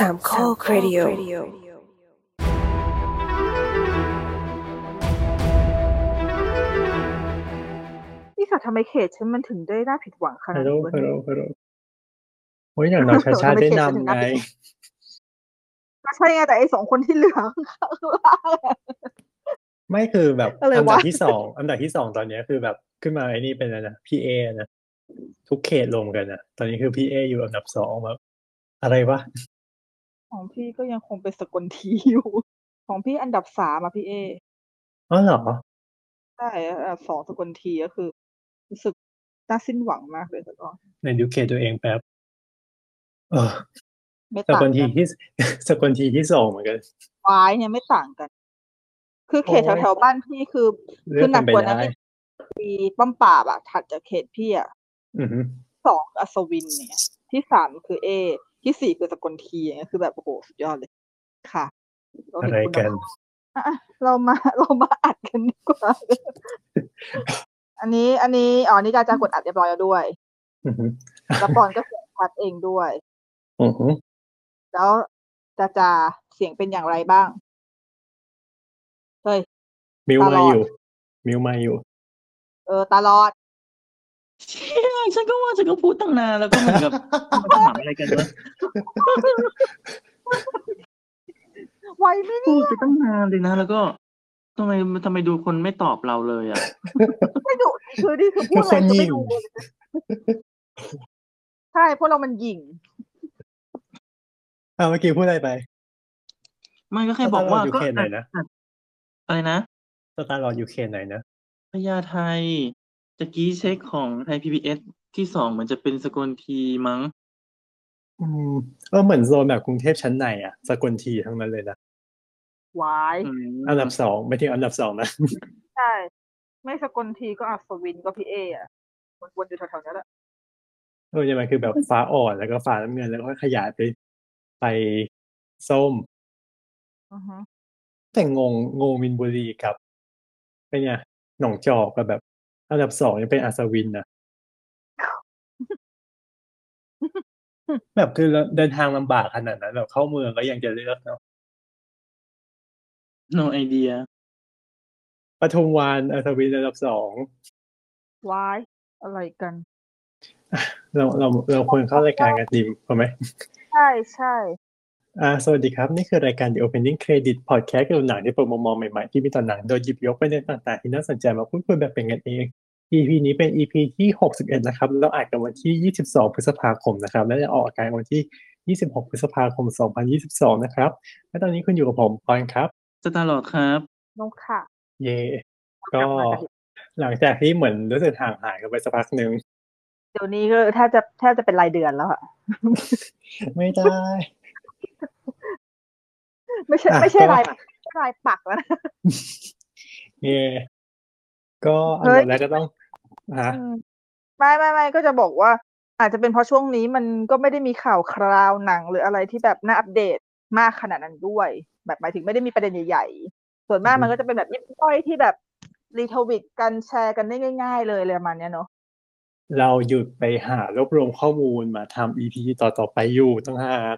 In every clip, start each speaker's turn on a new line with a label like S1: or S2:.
S1: สามข้อครดิโอ
S2: นี่ค่ะทำไมเขตฉันมันถึงได้น่าผิดหวังขนา
S3: ฮั
S2: ด
S3: ลโหล
S2: นี้วะ
S3: ฮัลโหล
S2: เนี่ย
S3: ฮัลโหลโอ้ยอย่างน้อยชาชา
S2: ทำไม
S3: ได้
S2: เขตฉันถึง
S3: นำ
S2: น่า
S3: ไง
S2: ผิดหวังก็ใช่ไงแต่ไอ้สองคนที่เหลือข้างล่างอะ
S3: ไม่คือแบบ
S2: อะไร
S3: อันดับ
S2: วะ
S3: ที่สองอันดับที่สองตอนเนี้ยคือแบบขึ้นมาไอ้นี่เป็นอะไรนะพี่เอนะทุกเขตรวมกันนะตอนนี้คือพี่เออยู่อันดับสองแบบอะไรวะ
S2: ของพี่ก็ยังคงเป็นสกลทีอยู่ ของพี่อันดับสามอะพี่เอ
S3: อ๋อเหรอ
S2: ใช่ อันดับสองสกลทีก็คือ รู้สึกน่าสิ้นหวังมากเลยแต่ก็
S3: ในดูเขตตัวเองแป๊บ เออ
S2: ไม่
S3: ส
S2: ต่าง
S3: กลที
S2: กัน
S3: ที่สกลทีที่สองเหมือนกัน
S2: วายเนี่ยไม่ต่างกัน คือเขต
S3: โอ้ย
S2: แถวๆบ้านพี่คือ
S3: เลื
S2: คืออกหนั
S3: กัน
S2: ก
S3: ไป
S2: กว่านั้น
S3: ได้
S2: อีกมีป้อมปราบอะถัดจากเขตพี่อะ
S3: อือฮึ
S2: สองอัศวินเนี่ย ที่สามคือเอ ที่สี่คือสกลทีอย่างเงี้ยคือแบบโอ้โหสุดยอดเลย ค่ะเรา
S3: อะ
S2: เห็น
S3: ไร
S2: คุณ
S3: กัน
S2: ภาพอะเรามาเรามาอัดกันดีกว่า อันนี้ อันนี้อ๋อนี่การจากดอัดเรียบร้อยแล้วด้วย
S3: อือฮึ
S2: แล้วปอนก็เสียงชัดเองด้วย
S3: อือฮึ
S2: แล้วจาจาเสียงเป็นอย่างไรบ้างเฮ้ย
S3: มิว
S2: ตล
S3: มา
S2: อด
S3: อยู่ มิวมาอยู่
S2: เออตลอด
S4: เชี่ยฉันก็ว่าฉันก็พูดตั้งนานแล้วก็เหมือนกับมันถามอะไรกันวะ
S2: ไหวไหม
S4: พู
S2: เนี่
S4: ด
S2: ย
S4: ไปตั้งนานเลยนะแล้วก็ทำไมทำไมดูคนไม่ตอบเราเลยอะ
S2: ไม่ดุคือนี่คือพูดอะไร
S3: ทุกคน
S2: คือ
S3: หยิ่
S2: ไม่
S3: ง
S2: ดูใช่เพราะเรามันหยิ่ง
S3: อ่าเมื่อกี้พูดอะไรไป
S4: มันก็แค่บอกว่า
S3: สตาร์ลอร์ดอยู่
S4: ก็
S3: เขตไหนนะ
S4: อ่อะไรนะ
S3: สตาร์ลอร์ดอยู่เขตไหนนะ
S4: พญาไท ตะกี้เช็คของไทยพีบีเอสที่สองเหมือนจะเป็นสกลทีมั้ง
S3: อืมเออเหมือนโซนแบบกรุงเทพชั้นในอะสกลทีทั้งนั้นเลยนะ
S2: วาย
S4: อืม
S3: อันดับสองไม่ถึงอันดับสองนะ
S2: ใช่ ไม่สกลทีก็อัศวินก็พี่เออะวนๆอยู่แถวๆนี้แหละ
S3: เออยังไงคือแบบฟ้าอ่อนแล้วก็ฟ้าน้ำเงินแล้วก็ขยายไปไปส้ม
S2: อือฮึ
S3: แต่งงงงมินบุรีกับเป็นไงหนองจอกกับแบบ อันดับสองยังเป็นอัศวินนะแบบคือเราเดินทางลำบากขนาดนั้นแบบเข้าเมืองก็ยังจะเลือกเนาะ
S4: no idea
S3: ปทุมวันอัศวินอันดับสอง
S2: วายอะไรกัน
S3: เราเราเราควรเข้ารายการกันดีถูกไหม
S2: ใช่ใช่
S3: อ่า สวัสดีครับ นี่คือรายการ The Opening Credit Podcast เกี่ยวกับหนังที่เปิดมุมมองใหม่ๆที่มีต่อหนัง โดยหยิบยกประเด็นต่างๆ ที่น่าสนใจมาพูดคุยแบบเป็นกันเอง EP นี้เป็น EP ที่ 61 นะครับแล้วอัดกันวันที่ 22 พฤษภาคมนะครับ และจะออกอากาศวันที่ 26 พฤษภาคม 2022 นะครับ และตอนนี้คุณอยู่กับผมปอนครับ
S4: สตาร์ลอดครับ
S2: นกค่ะ
S3: เย่ก็หลังจากที่เหมือนรู้สึกห่างหายกันไปสักพักหนึ่ง
S2: เดี๋ยวนี้ก็แทบจะแทบจะเป็นรายเดือนแล้วอะ
S3: ไม่ได้
S2: ไม่ใช่
S3: อะ
S2: ไม่ใช่
S3: ก็
S2: รายรายปักแล้วนะ
S3: เย่ก็อัน
S2: เฮ้
S3: ดั
S2: ย
S3: บแรกก็ต้องฮะ
S2: อืมไม่ไม่ไม่ก็จะบอกว่า อาจจะเป็นเพราะช่วงนี้มันก็ไม่ได้มีข่าวคราวหนังหรืออะไรที่แบบน่าอัปเดตมากขนาดนั้นด้วย แบบหมายถึงไม่ได้มีประเด็นใหญ่ๆ ส่วนมาก
S3: อือฮึ
S2: มันก็จะเป็นแบบยิบย่อยที่แบบรีทวิตกันแชร์กันได้ง่าย ๆ เลยอะไรประมาณเนี้ยเนาะ
S3: เราหยุดไปหารวบรวมข้อมูลมาทำ EP ต่อๆไปอยู่ตั้งหาก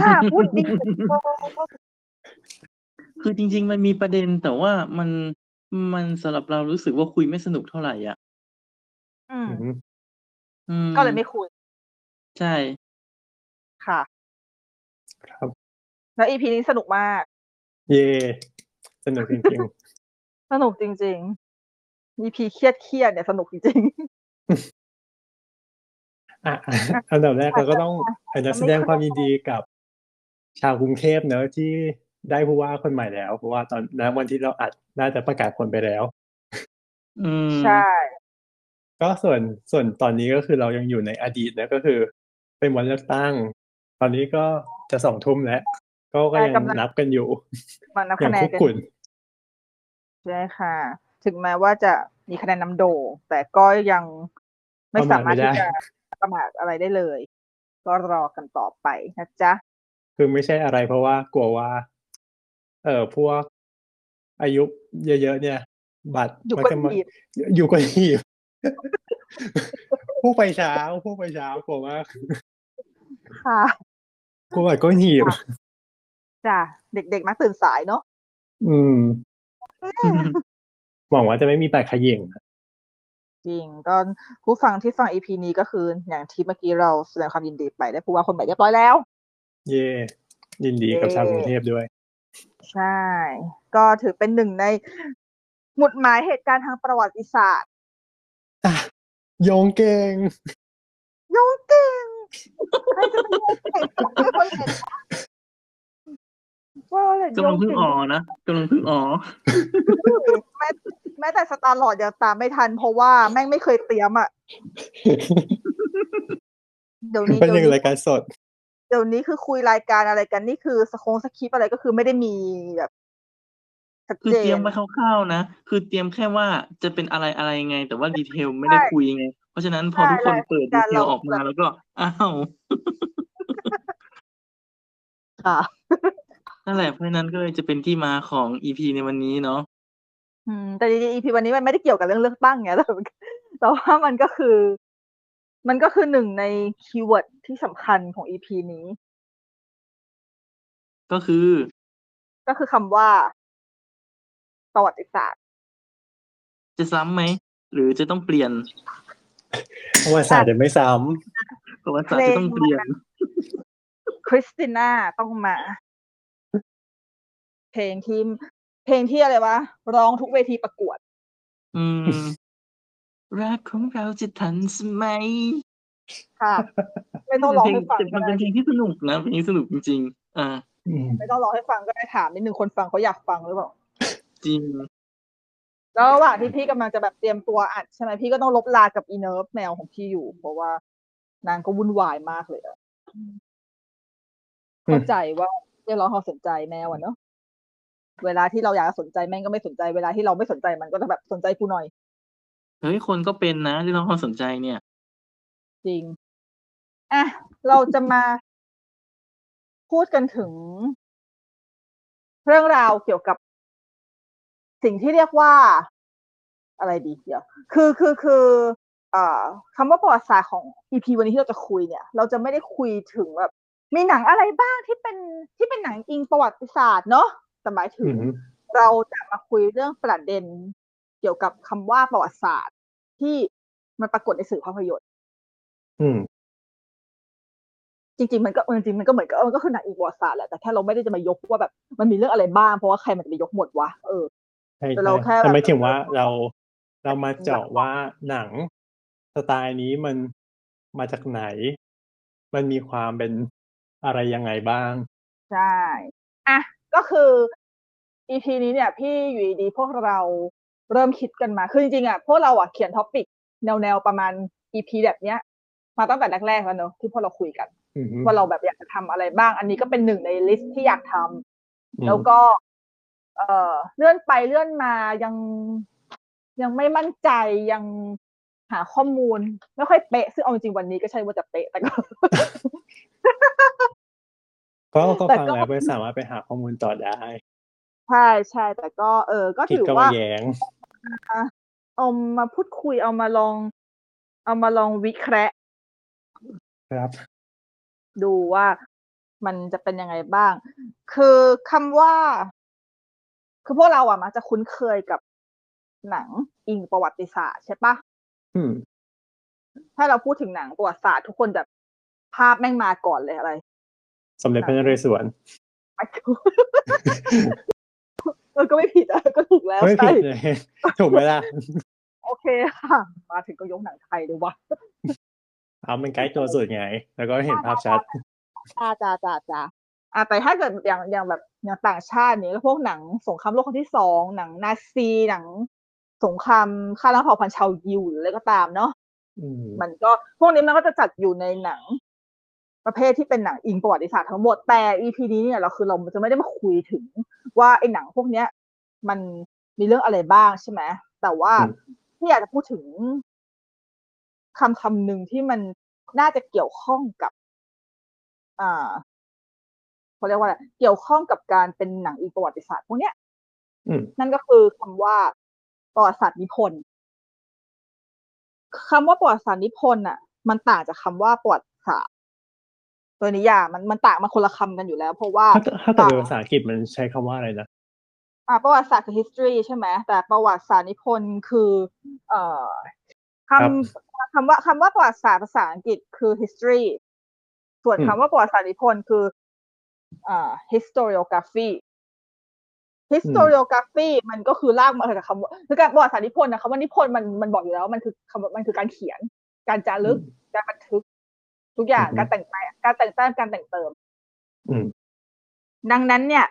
S2: ถ้าพูดดี
S4: คือจริง ๆ มันมีประเด็นแต่ว่ามันมันสำหรับเรารู้สึกว่าคุยไม่สนุกเท่าไหร่อะ
S2: อืม
S3: อืม
S4: อืม
S2: ก็เลยไม่คุย
S4: ใช่
S2: ค่ะ
S3: ครับ
S2: แล้ว EP นี้สนุกมาก
S3: เย่สนุกจริง
S2: สนุกจริง ๆ EP เครียดเครียดๆเนี่ยสนุกจริง
S3: ๆ อะอันดับแรกเราก็ต้องอันดับแสดงความยินดีกับชาวกรุงเทพเนอะที่ได้ผู้ว่าคนใหม่แล้ว เพราะว่าตอนนั้นวันที่เราอัดน่าจะประกาศผลไปแล้ว
S4: อืม
S2: ๆใช่
S3: ก็ส่วนส่วนตอนนี้ก็คือเรายังอยู่ในอดีตนะก็คือ เป็นวันเลือกตั้ง ตอนนี้ก็จะสองทุ่มแล้ว ก็ก็ยัง
S2: กำลัง
S3: นับกันอยู่
S2: มานับ
S3: อย่า
S2: คะ
S3: ง
S2: แน
S3: คุ
S2: น
S3: ก
S2: กัน
S3: กุ่น
S2: ใช่ค่ะ ถึงแม้ว่าจะมีคะแนนนำโด่งแต่ก็ยังไม่สามารถที่จะ ประมาทอะไรได้เลย ก็รอกันต่อไปนะจ๊ะ
S3: คือไม่ใช่อะไรเพราะว่ากลัวว่า เออพวกอายุเยอะๆเนี่ย บัตร
S2: อยู่
S3: มัน
S2: คน
S3: จะมา
S2: หีบ
S3: อยู่คนหีบผู้ไปเช้าผู้ไปเช้ากลัวมาก
S2: ค่ะ
S3: กูว่าก็หีบ
S2: จ้ะเด็กๆมักตื่นสายเนาะ
S3: อืมหวังว่าจะไม่มีแปดขย่ง
S2: จริงก็ผู้ฟังที่ฟังอีพีนี้ก็คืออย่างที่เมื่อกี้เราแสดงความยินดีไปได้ผู้ว่าคนใหม่เรียบร้อยแล้ว
S3: เย่ยินดีกับ
S2: เย่
S3: ชาวกรุงเทพด้วย
S2: ใช่ ก็ถือเป็นหนึ่งในหมุดหมายเหตุการณ์ทางประวัติศาสตร์
S3: อะโยงเก่ง
S2: โยงเก่งใครจะเป็นโยงเก่งคนเห็น ว่าเลย
S4: กำลังเพิ่งอ๋อนะกำลังเพิ่งอ๋อ
S2: แม้แม้แต่สตาร์ลอร์ดยังตามไม่ทัน เพราะว่าแม่งไม่เคยเตรียมอะเดี๋ยวนี้
S3: เป็น
S2: เดี๋
S3: ยั
S2: ยว
S3: ง
S2: นี้
S3: รายการสด
S2: เดี๋ยวนี้คือคุยรายการอะไรกันนี่คือสคงสคริปต์อะไรก็คือไม่ได้มีแบบชัด
S4: คือ
S2: เจ
S4: เตรีย
S2: น
S4: มไว้คร่าวๆนะ คือเตรียมแค่ว่าจะเป็นอะไรอะไรไง แต่ว่าดีเทลไม่ได้คุยไง เพราะฉะนั้นพอทุกคนเปิดดีเทลออกมาแล้วก็ อ้าว
S2: ค่ะ
S4: นั่นแหละ เพราะฉะนั้นก็เลยจะเป็นที่มาของอีพีในวันนี้เนาะ
S2: อืม แต่จริงๆ EP วันนี้มันไม่ได้เกี่ยวกับเรื่องเลือกตั้งไงแต่มันแต่ว่ามันก็คือ มันก็คือหนึ่งใน keyword ที่สำคัญของ EP นี้
S4: ก็คือ
S2: ก็คือคำว่าประวัติศาสตร์
S4: จะซ้ำไหม หรือจะต้องเปลี่ยน
S3: ประวัติศาสตร์เดี๋ยวไม่ซ้
S4: ประวัติศาสตร์จะต้องเปลี่ยน
S2: คริสติน่าต้องมา เพลงที่เพลงที่อะไรวะ ร้องทุกเวทีประกวด
S4: อืม รักของเราจะทันสมัย
S2: ค่ะ ไม่ต้องร้อง
S4: เพล
S2: ให้ฟัง
S4: แต่
S2: ก็
S4: มัน
S2: ได้
S4: เป็นเพลงที่สนุกนะเพลงนี้สนุกจริงๆอ่าำ
S3: อืม
S2: ไม่ต้องร้องให้ฟังก็ได้ถามนิดนึงคนฟังเขาอยากฟังหรือเปล่า
S4: จริง
S2: แล้วระหว่างที่พี่กำลังจะแบบเตรียมตัวอัดใช่ไหมพี่ก็ต้องลบลากับอีเนิร์ฟแมวของพี่อยู่ เพราะว่านางก็วุ่นวายมากเลยอะเข้าใจว่าเรียกร้องความสนใจแมวอะเนาะ เวลาที่เราอยากจะสนใจแม่งก็ไม่สนใจเวลาที่เราไม่สนใจมันก็จะแบบสนใจกูหน่อย
S4: เฮ้ยคนก็เป็นนะที่เราความสนใจเนี่ย
S2: จริงอะเราจะมาพูดกันถึง เรื่องราวเกี่ยวกับสิ่งที่เรียกว่า อะไรดีเดี๋ยว คือคือคือเอ่อคำว่าประวัติศาสตร์ของ EP วันนี้ที่เราจะคุยเนี่ย เราจะไม่ได้คุยถึงแบบมีหนังอะไรบ้างที่เป็นที่เป็นหนังอิงประวัติศาสตร์เนาะ แต่หมายถึ
S3: อื
S2: ง
S3: ม
S2: เราจะมาคุยเรื่องประเด็นเกี่ยวกับคำว่าประวัติศาสตร์ ที่มันปรากฏในสื่อภาพยนตร์
S3: อืม
S2: จริงๆมันก็เออจริงๆมันก็เหมือนกับเออมันก็คือหนังอีกประวัติศาสตร์แหละแต่แค่เราไม่ได้จะมายกว่าแบบ มันมีเรื่องอะไรบ้างเพราะว่าใครมันจะไปยกหมดวะเออ
S3: ใช่
S2: แต่
S3: ใช่
S2: เราแค่แบบ
S3: แต่ไม่ถึงว่าเราเรามาเจาะว่าหนังสไตล์นี้มันมาจากไหน มันมีความเป็นอะไรยังไงบ้าง
S2: ใช่ อะ ก็คือ EP นี้เนี่ย พี่อยู่ดีๆพวกเราเริ่มคิดกันมา คือจริงๆอะพวกเราอะเขียน topic แนวๆประมาณ EP แบบเนี้ย มาตั้งแต่แรกๆแล้วเนอะที่พวกเราคุยกัน
S3: อืม
S2: ว่าเราแบบอยากจะทำอะไรบ้าง อันนี้ก็เป็นหนึ่งใน list ที่อยากทำ
S3: อืม
S2: แล้วก็ เอ่อเลื่อนไปเลื่อนมายังยังไม่มั่นใจยังหาข้อมูล ไม่ค่อยเป๊ะซึ่งเอาจริงๆวันนี้ก็ใช่ว่าจะเป๊ะแต่ก็
S3: ก็ก็
S2: แต่
S3: ฟัง
S2: ก็
S3: แล้วไปสามารถไปหาข้อมูลต่อได้
S2: ใช่ใช่แต่ก็ เออ ก็
S3: คิด
S2: ถือ
S3: ก็
S2: ว่า
S3: มาแย้ง
S2: เอามาพูดคุยเอามาลอง เอามาลองวิเคราะห์
S3: ครับ
S2: ดูว่ามันจะเป็นยังไงบ้าง คือคำว่า คือพวกเราอะมักจะคุ้นเคยกับหนังอิงประวัติศาสตร์ใช่ปะ
S3: อืม
S2: ถ้าเราพูดถึงหนังประวัติศาสตร์ทุกคนแบบภาพแม่งมาก่อนเลยอะไร
S3: สมเด็จพระนเรศวร
S2: ไม่ถูกเออก็ไม่ผิดอะก็ถูกแล้ว
S3: ไม่
S2: ใช่
S3: ผิดเลยถูกไหมล่ะ
S2: โอเคค่ะ มาถึงก็ยกหนังไทยเลยวะ
S3: เอามันใกล้ตัวสุดไง แล้วก็เห็นภาพชัด
S2: จ้าจ้าจ้าจ้าอะแต่ถ้าเกิดอย่างอย่างแบบอย่างต่างชาตินี้ก็พวกหนังสงครามโลกครั้งที่สองหนังนาซีหนังสงครามฆ่าล้างเผ่าพันธุ์ชาวยิวหรืออะไรก็ตามเนาะ
S3: อืม
S2: มันก็พวกนี้มันก็จะจัดอยู่ในหนัง ประเภทที่เป็นหนังอิงประวัติศาสตร์ทั้งหมดแต่ EP นี้เนี่ยเราคือเราจะไม่ได้มาคุยถึงว่าไอ้หนังพวกเนี้ย มันมีเรื่องอะไรบ้างใช่ไหมแต่ว่าที่อยากจะพูดถึงคำคำหนึ่งที่มันน่าจะเกี่ยวข้องกับ อ่าเขาเรียกว่าอะไรเกี่ยวข้องกับการเป็นหนังอิงประวัติศาสตร์พวกเนี้ย
S3: อืม
S2: นั่นก็คือคำว่าประวัติศาสตร์นิพนธ์คำว่าประวัติศาสตร์นิพนธ์อะ มันต่างจากคำว่าประวัติศาสตร์ ตัวนิยามมันมันต่างมาคนละคำกันอยู่แล้ว เพราะว่า
S3: ถ้าถ้าแต่เป็นภาษาอังกฤษมันใช้คำว่าอะไรนะ
S2: อ่าประวัติศาสตร์คือ history ใช่ไหมแต่ประวัติศาสตร์นิพนธ์คือ เอ่อคำคำว่าคำว่าประวัติศาสตร์ภาษาอังกฤษคือ history ส่วนคำว่าประวัติศาสตร์นิพนธ์คืออ่า historiography historiography มันก็คือลากมาจากคำว่าคือการประวัติศาสตร์นิพนธ์นะคำว่านิพนธ์มันมันบอกอยู่แล้วมันคือคำมันคือการเขียน การจารึกการบันทึก ทุกอย่างการแต่งแต้มการแต่งแต้มการแต่งเติม
S3: อืม
S2: ดังนั้นเนี่ย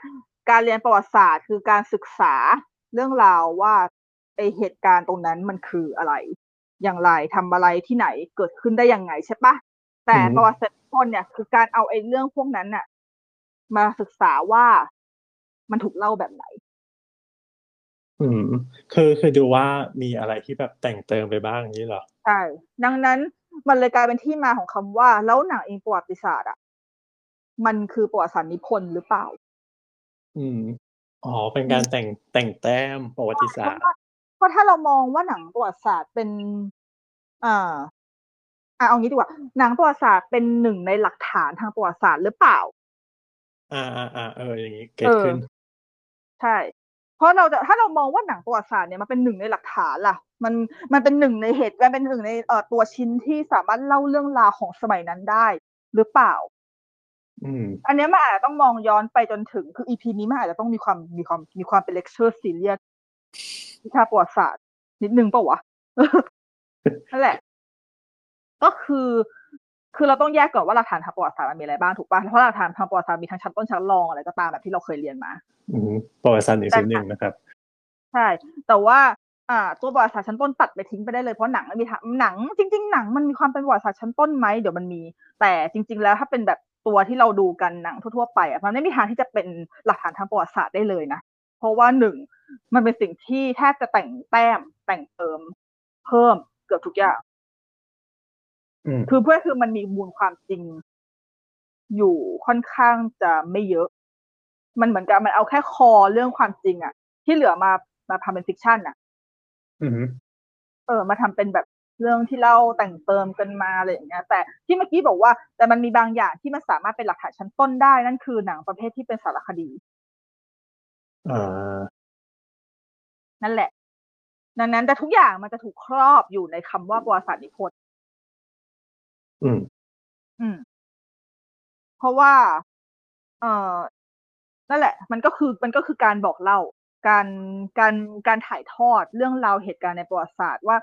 S2: การเรียนประวัติศาสตร์คือการศึกษาเรื่องราวว่าไอเหตุการณ์ตรงนั้นมันคืออะไร อย่างไรทำอะไรที่ไหนเกิดขึ้นได้ยังไงใช่ปะแต่ประวัติศาสตร์นิพนธ์เนี่ย คือการเอาไอ้เรื่องพวกนั้นน่ะ มาศึกษาว่ามันถูกเล่าแบบไหน
S3: อืม คือคือดูว่ามีอะไรที่แบบแต่งเติมไปบ้างอย่างนี้เหรอ
S2: ใช่ ดังนั้น มันเลยกลายเป็นที่มาของคำว่า แล้วหนังเองประวัติศาสตร์อะมันคือประวัติศาสตร์นิพนธ์หรือเปล่า
S3: อืมอ๋อเป็นการแต่งแต่งแต้มประวัติศาสตร์
S2: เพราะถ้าเรามองว่าหนังประวัติศาสตร์เป็นอ่าอ่าเอางี้ดีกว่าหนังประวัติศาสตร์เป็นหนึ่งในหลักฐานทางประวัติศาสตร์หรือเปล่า
S3: อ่าอ่าอ่าเอออย่างนี้เกิดขึ้น
S2: ใช่ เพราะเราจะถ้าเรามองว่าหนังประวัติศาสตร์เนี่ยมันเป็นหนึ่งในหลักฐานล่ะ มันมันเป็นหนึ่งในเหตุการณ์เป็นหนึ่งในเอ่อตัวชิ้นที่สามารถเล่าเรื่องราวของสมัยนั้นได้ หรือเปล่า
S3: อืม
S2: อันเนี้ยมันอาจจะต้องมองย้อนไปจนถึงคือ EP นี้มันอาจจะต้องมีความมีความมีความเป็น lecture serious วิชาประวัติศาสตร์ นิดนึงเปล่าวะนั่นแหละ ก็คือ คือเราต้องแยกก่อนว่าหลักฐานทางประวัติศาสตร์มันมีอะไรบ้างถูกป่ะเพราะหลักฐานทางประวัติศาสตร์มีทั้งชั้นต้นชั้นรองอะไรก็ตามแบบที่เราเคยเรียนมา
S3: อืมประวัติศาสตร์หนึ่งศูนย์หนึ่งนะครับ
S2: ใช่ แต่ว่า อ่าตัวประวัติศาสตร์ชั้นต้นตัดไปทิ้งไปได้เลยเพราะหนังมันมีทางหนัง จริง ๆ หนังมันมีความเป็นประวัติศาสตร์ชั้นต้นไหมเดี๋ยวมันมี แต่จริง ๆ แล้วถ้าเป็นแบบตัวที่เราดูกันหนังทั่วๆไปอะมันไม่มีทางที่จะเป็นหลักฐานทางประวัติศาสตร์ได้เลยนะเพราะว่าหนึ่งมันเป็นสิ่งที่แทบจะแต่งแต้มแต่งเติม เพิ่มเกือบทุกอย่าง
S3: อืม
S2: คือเพื่อคือมันมีมูลความจริง อยู่ค่อนข้างจะไม่เยอะ มันเหมือนกับมันเอาแค่คอเรื่องความจริงอะที่เหลือมามาทำเป็นฟิกชันอะ
S3: อืม
S2: เออ มาทำเป็นแบบเรื่องที่เล่าแต่งเติมกันมาอะไรอย่างเงี้ย แต่ที่เมื่อกี้บอกว่า แต่มันมีบางอย่างที่มันสามารถเป็นหลักฐานชั้นต้นได้นั่นคือหนังประเภทที่เป็นสารคดี
S3: อ่า
S2: นั่นแหละ ดังนั้นแต่ทุกอย่างมันจะถูกครอบอยู่ในคำว่าประวัติศาสตร์นิพนธ์
S3: อืม
S2: อืม เพราะว่า เอ่อนั่นแหละ มันก็คือมันก็คือการบอกเล่า การการการถ่ายทอดเรื่องราวเหตุการณ์ในประวัติศาสตร์ว่า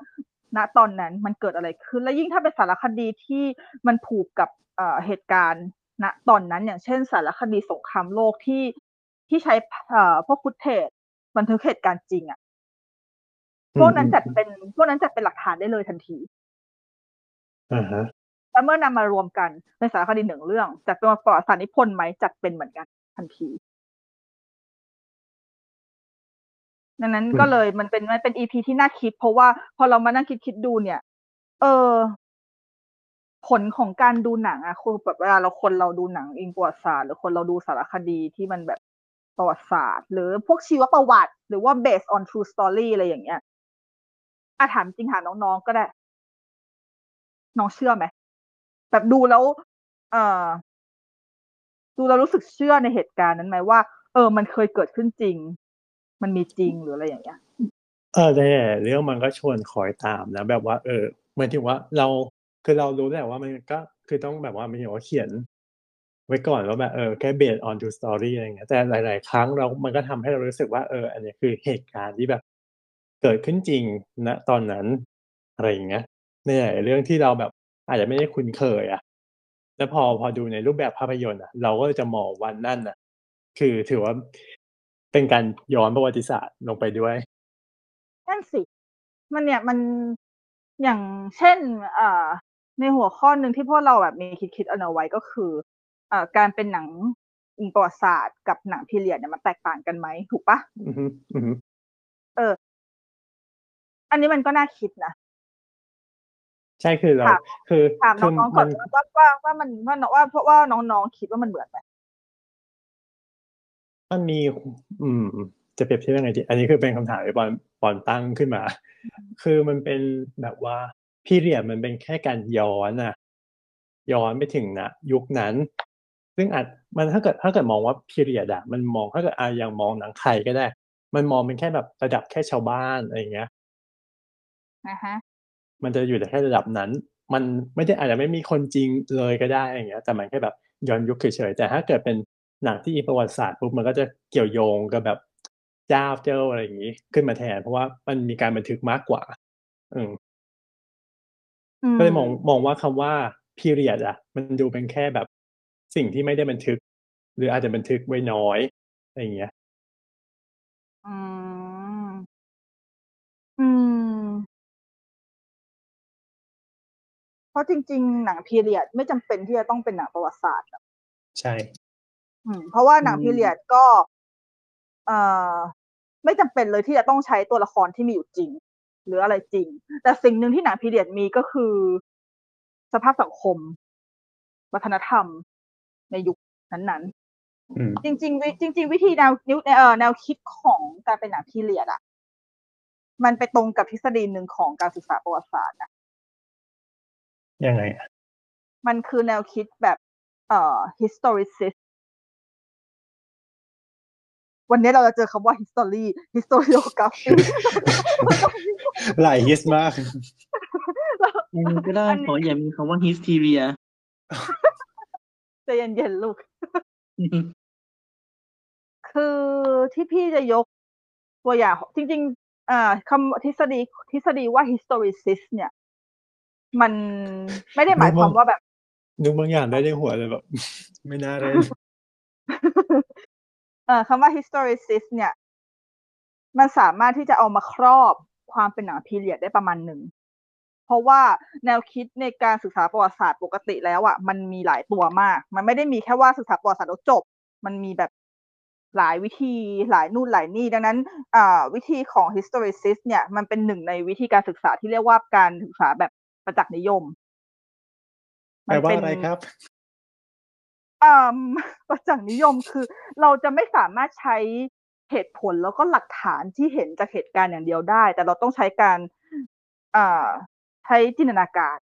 S2: ณตอนนั้นมันเกิดอะไรขึ้น และยิ่งถ้าเป็นสารคดีที่มันผูกกับเอ่อเหตุการณ์ณตอนนั้นอย่างเช่น สารคดีสงครามโลกที่ที่ใช้เอ่อพวกฟุตเทจบันทึกเหตุการณ์จริงอะพวกนั้นจัดเป็นพวกนั้นจัดเป็นหลักฐานได้เลยทันที
S3: อ่าฮะ
S2: แล้วเมื่อนำมารวมกันในสารคดีหนึ่งเรื่องจัดเป็นประวัติศาสตร์นิพนธ์ไหมจัดเป็นเหมือนกันทันที ดังนั้น
S3: อืม
S2: ก็เลยมันเป็นมันเป็นอีพีที่น่าคิด เพราะว่าพอเรามานั่งคิดคิดดูเนี่ย เออ ผลของการดูหนังอะคือแบบเวลาเราคนเราดูหนังอิงประวัติศาสตร์หรือคนเราดูสารคดีที่มันแบบประวัติศาสตร์ หรือพวกชีวประวัติ หรือว่า based on true story อะไรอย่างเงี้ยอาถามจริงถามน้องๆก็ได้ น้องเชื่อไหมแบบดูแล้ว เอ่อ ดูแล้วรู้สึกเชื่อในเหตุการณ์นั้นไหมว่า เออ มันเคยเกิดขึ้นจริง มันมีจริงหรืออะไรอย่างเงี้ย
S3: เออแต่เรื่องมันก็ชวนคอยตามนะแบบว่า เออหมายถึงว่าเราคือเรารู้แหละว่ามันก็คือต้องแบบว่ามันอย่างว่าเขียน ไว้ก่อนว่าแบบเออแค่ based on true story อะไรเงี้ยแต่หลาย ๆ ครั้งเรา มันก็ทำให้เรารู้สึกว่าเออ อันนี้คือเหตุการณ์ที่แบบ เกิดขึ้นจริงณตอนนั้นอะไรอย่างเงี้ยในหลายเรื่องที่เราแบบอาจจะไม่ได้คุ้นเคยอะแล้วพอพอดูในรูปแบบภาพยนตร์อะ เราก็จะมองวันนั่นน่ะ คือถือว่า เป็นการย้อนประวัติศาสตร์ลงไปด้วย
S2: นั่นสิ มันเนี่ยมันอย่างเช่นเอ่อในหัวข้อหนึ่งที่พวกเราแบบมีคิดคิดเอาไว้ก็คือเอ่อการเป็นหนังอิงประวัติศาสตร์กับหนังพีเรียดเนี่ยมันแตกต่างกันไหมถูกปะ
S3: อือฮึอือฮึ
S2: เออ อันนี้มันก็น่าคิดนะ
S3: ใช่คือเรา
S2: ถาม
S3: คือ
S2: ถาม
S3: คือ
S2: น้องๆก่
S3: มั
S2: อน
S3: น
S2: ว่าว่าว่ามันว่าน้องว่าเพราะว่าน้องๆคิดว่ามันเหมือนไหม
S3: มันมี อืม จะเปรียบเทียบยังไงดี อันนี้คือเป็นคำถามที่บอลบอลตั้งขึ้นมา คือมันเป็นแบบว่าพีเรียดมันเป็นแค่การย้อนอะย้อนไปถึงนะยุคนั้น ซึ่งอาจมันถ้าเกิดถ้าเกิดมองว่าพีเรียดอะมันมองถ้าเกิดอายังมองหนังไทยก็ได้ มันมองเป็นแค่แบบระดับแค่ชาวบ้านอะไรอย่างเงี้ย
S2: นะฮะ
S3: มันจะอยู่แต่แค่ระดับนั้น มันไม่ได้อาจจะไม่มีคนจริงเลยก็ได้อย่างเงี้ย แต่มันแค่แบบย้อนยุคเฉยๆแต่ถ้าเกิดเป็น หนังที่อิงประวัติศาสตร์ปุ๊บมันก็จะเกี่ยวโยงกับแบบเจ้าเจ้าอะไรอย่างงี้ขึ้นมาแทน เพราะว่ามันมีการบันทึกมากกว่า อืม
S2: อืม
S3: ก็เลยมองมองว่าคำว่า period อะมันดูเป็นแค่แบบสิ่งที่ไม่ได้บันทึก หรืออาจจะบันทึกไว้น้อยอะไรอย่างเงี้ย
S2: อืมอืมเพราะจริง ๆ หนังพีเรียดไม่จำเป็นที่จะต้องเป็นหนังประวัติศาสตร์อะ
S3: ใช่
S2: อืม เพราะว่าหนัง
S4: อืม
S2: พีเรียดก็เอ่อไม่จำเป็นเลยที่จะต้องใช้ตัวละครที่มีอยู่จริง หรืออะไรจริง แต่สิ่งหนึ่งที่หนังพีเรียดมีก็คือ สภาพสังคม วัฒนธรรม ในยุคนั้น
S3: อืม
S2: ๆจริงๆวิจริง ๆ วิธีแนวนิ้วเอ่อแนวคิดของการเป็นหนังพีเรียดอะมันไปตรงกับทฤษฎีหนึ่งของการศึกษาประวัติศาสตร์อะ
S3: ยังไงอะ
S2: มันคือแนวคิดแบบเอ่อ historicist วันนี้เราจะเจอคำว่า history historiography
S3: หลายฮิสมาก
S4: อืมก็ได้
S2: อันนี้
S4: ขออย่ามีคำว่า hysteria
S2: ใจเย็นๆลูก คือที่พี่จะยกตัวอย่างจริง ๆ อ่าคำทฤษฎีทฤษฎีว่า historicist เนี่ย มันไม่ได้หมายความว่าแบบ
S3: นึกบางอย่างได้ในหัวเลยแบบ ไม่น่าเลย
S2: เอ่อคำว่า historicist เนี่ย มันสามารถที่จะเอามาครอบความเป็นหนังพีเรียดได้ประมาณหนึ่ง เพราะว่าแนวคิดในการศึกษาประวัติศาสตร์ปกติแล้วอะมันมีหลายตัวมาก มันไม่ได้มีแค่ว่าศึกษาประวัติศาสตร์แล้วจบ มันมีแบบหลายวิธีหลายนู่นหลายนี่ ดังนั้นวิธีของ historicist เนี่ย มันเป็นหนึ่งในวิธีการศึกษาที่เรียกว่าการศึกษาแบบประจักษ์นิยม
S3: แปลว่าอะไรครับ
S2: ประจักษ์นิยมคือ เราจะไม่สามารถใช้เหตุผลแล้วก็หลักฐานที่เห็นจากเหตุการณ์อย่างเดียวได้ แต่เราต้องใช้การอ่าใช้จินตนาการ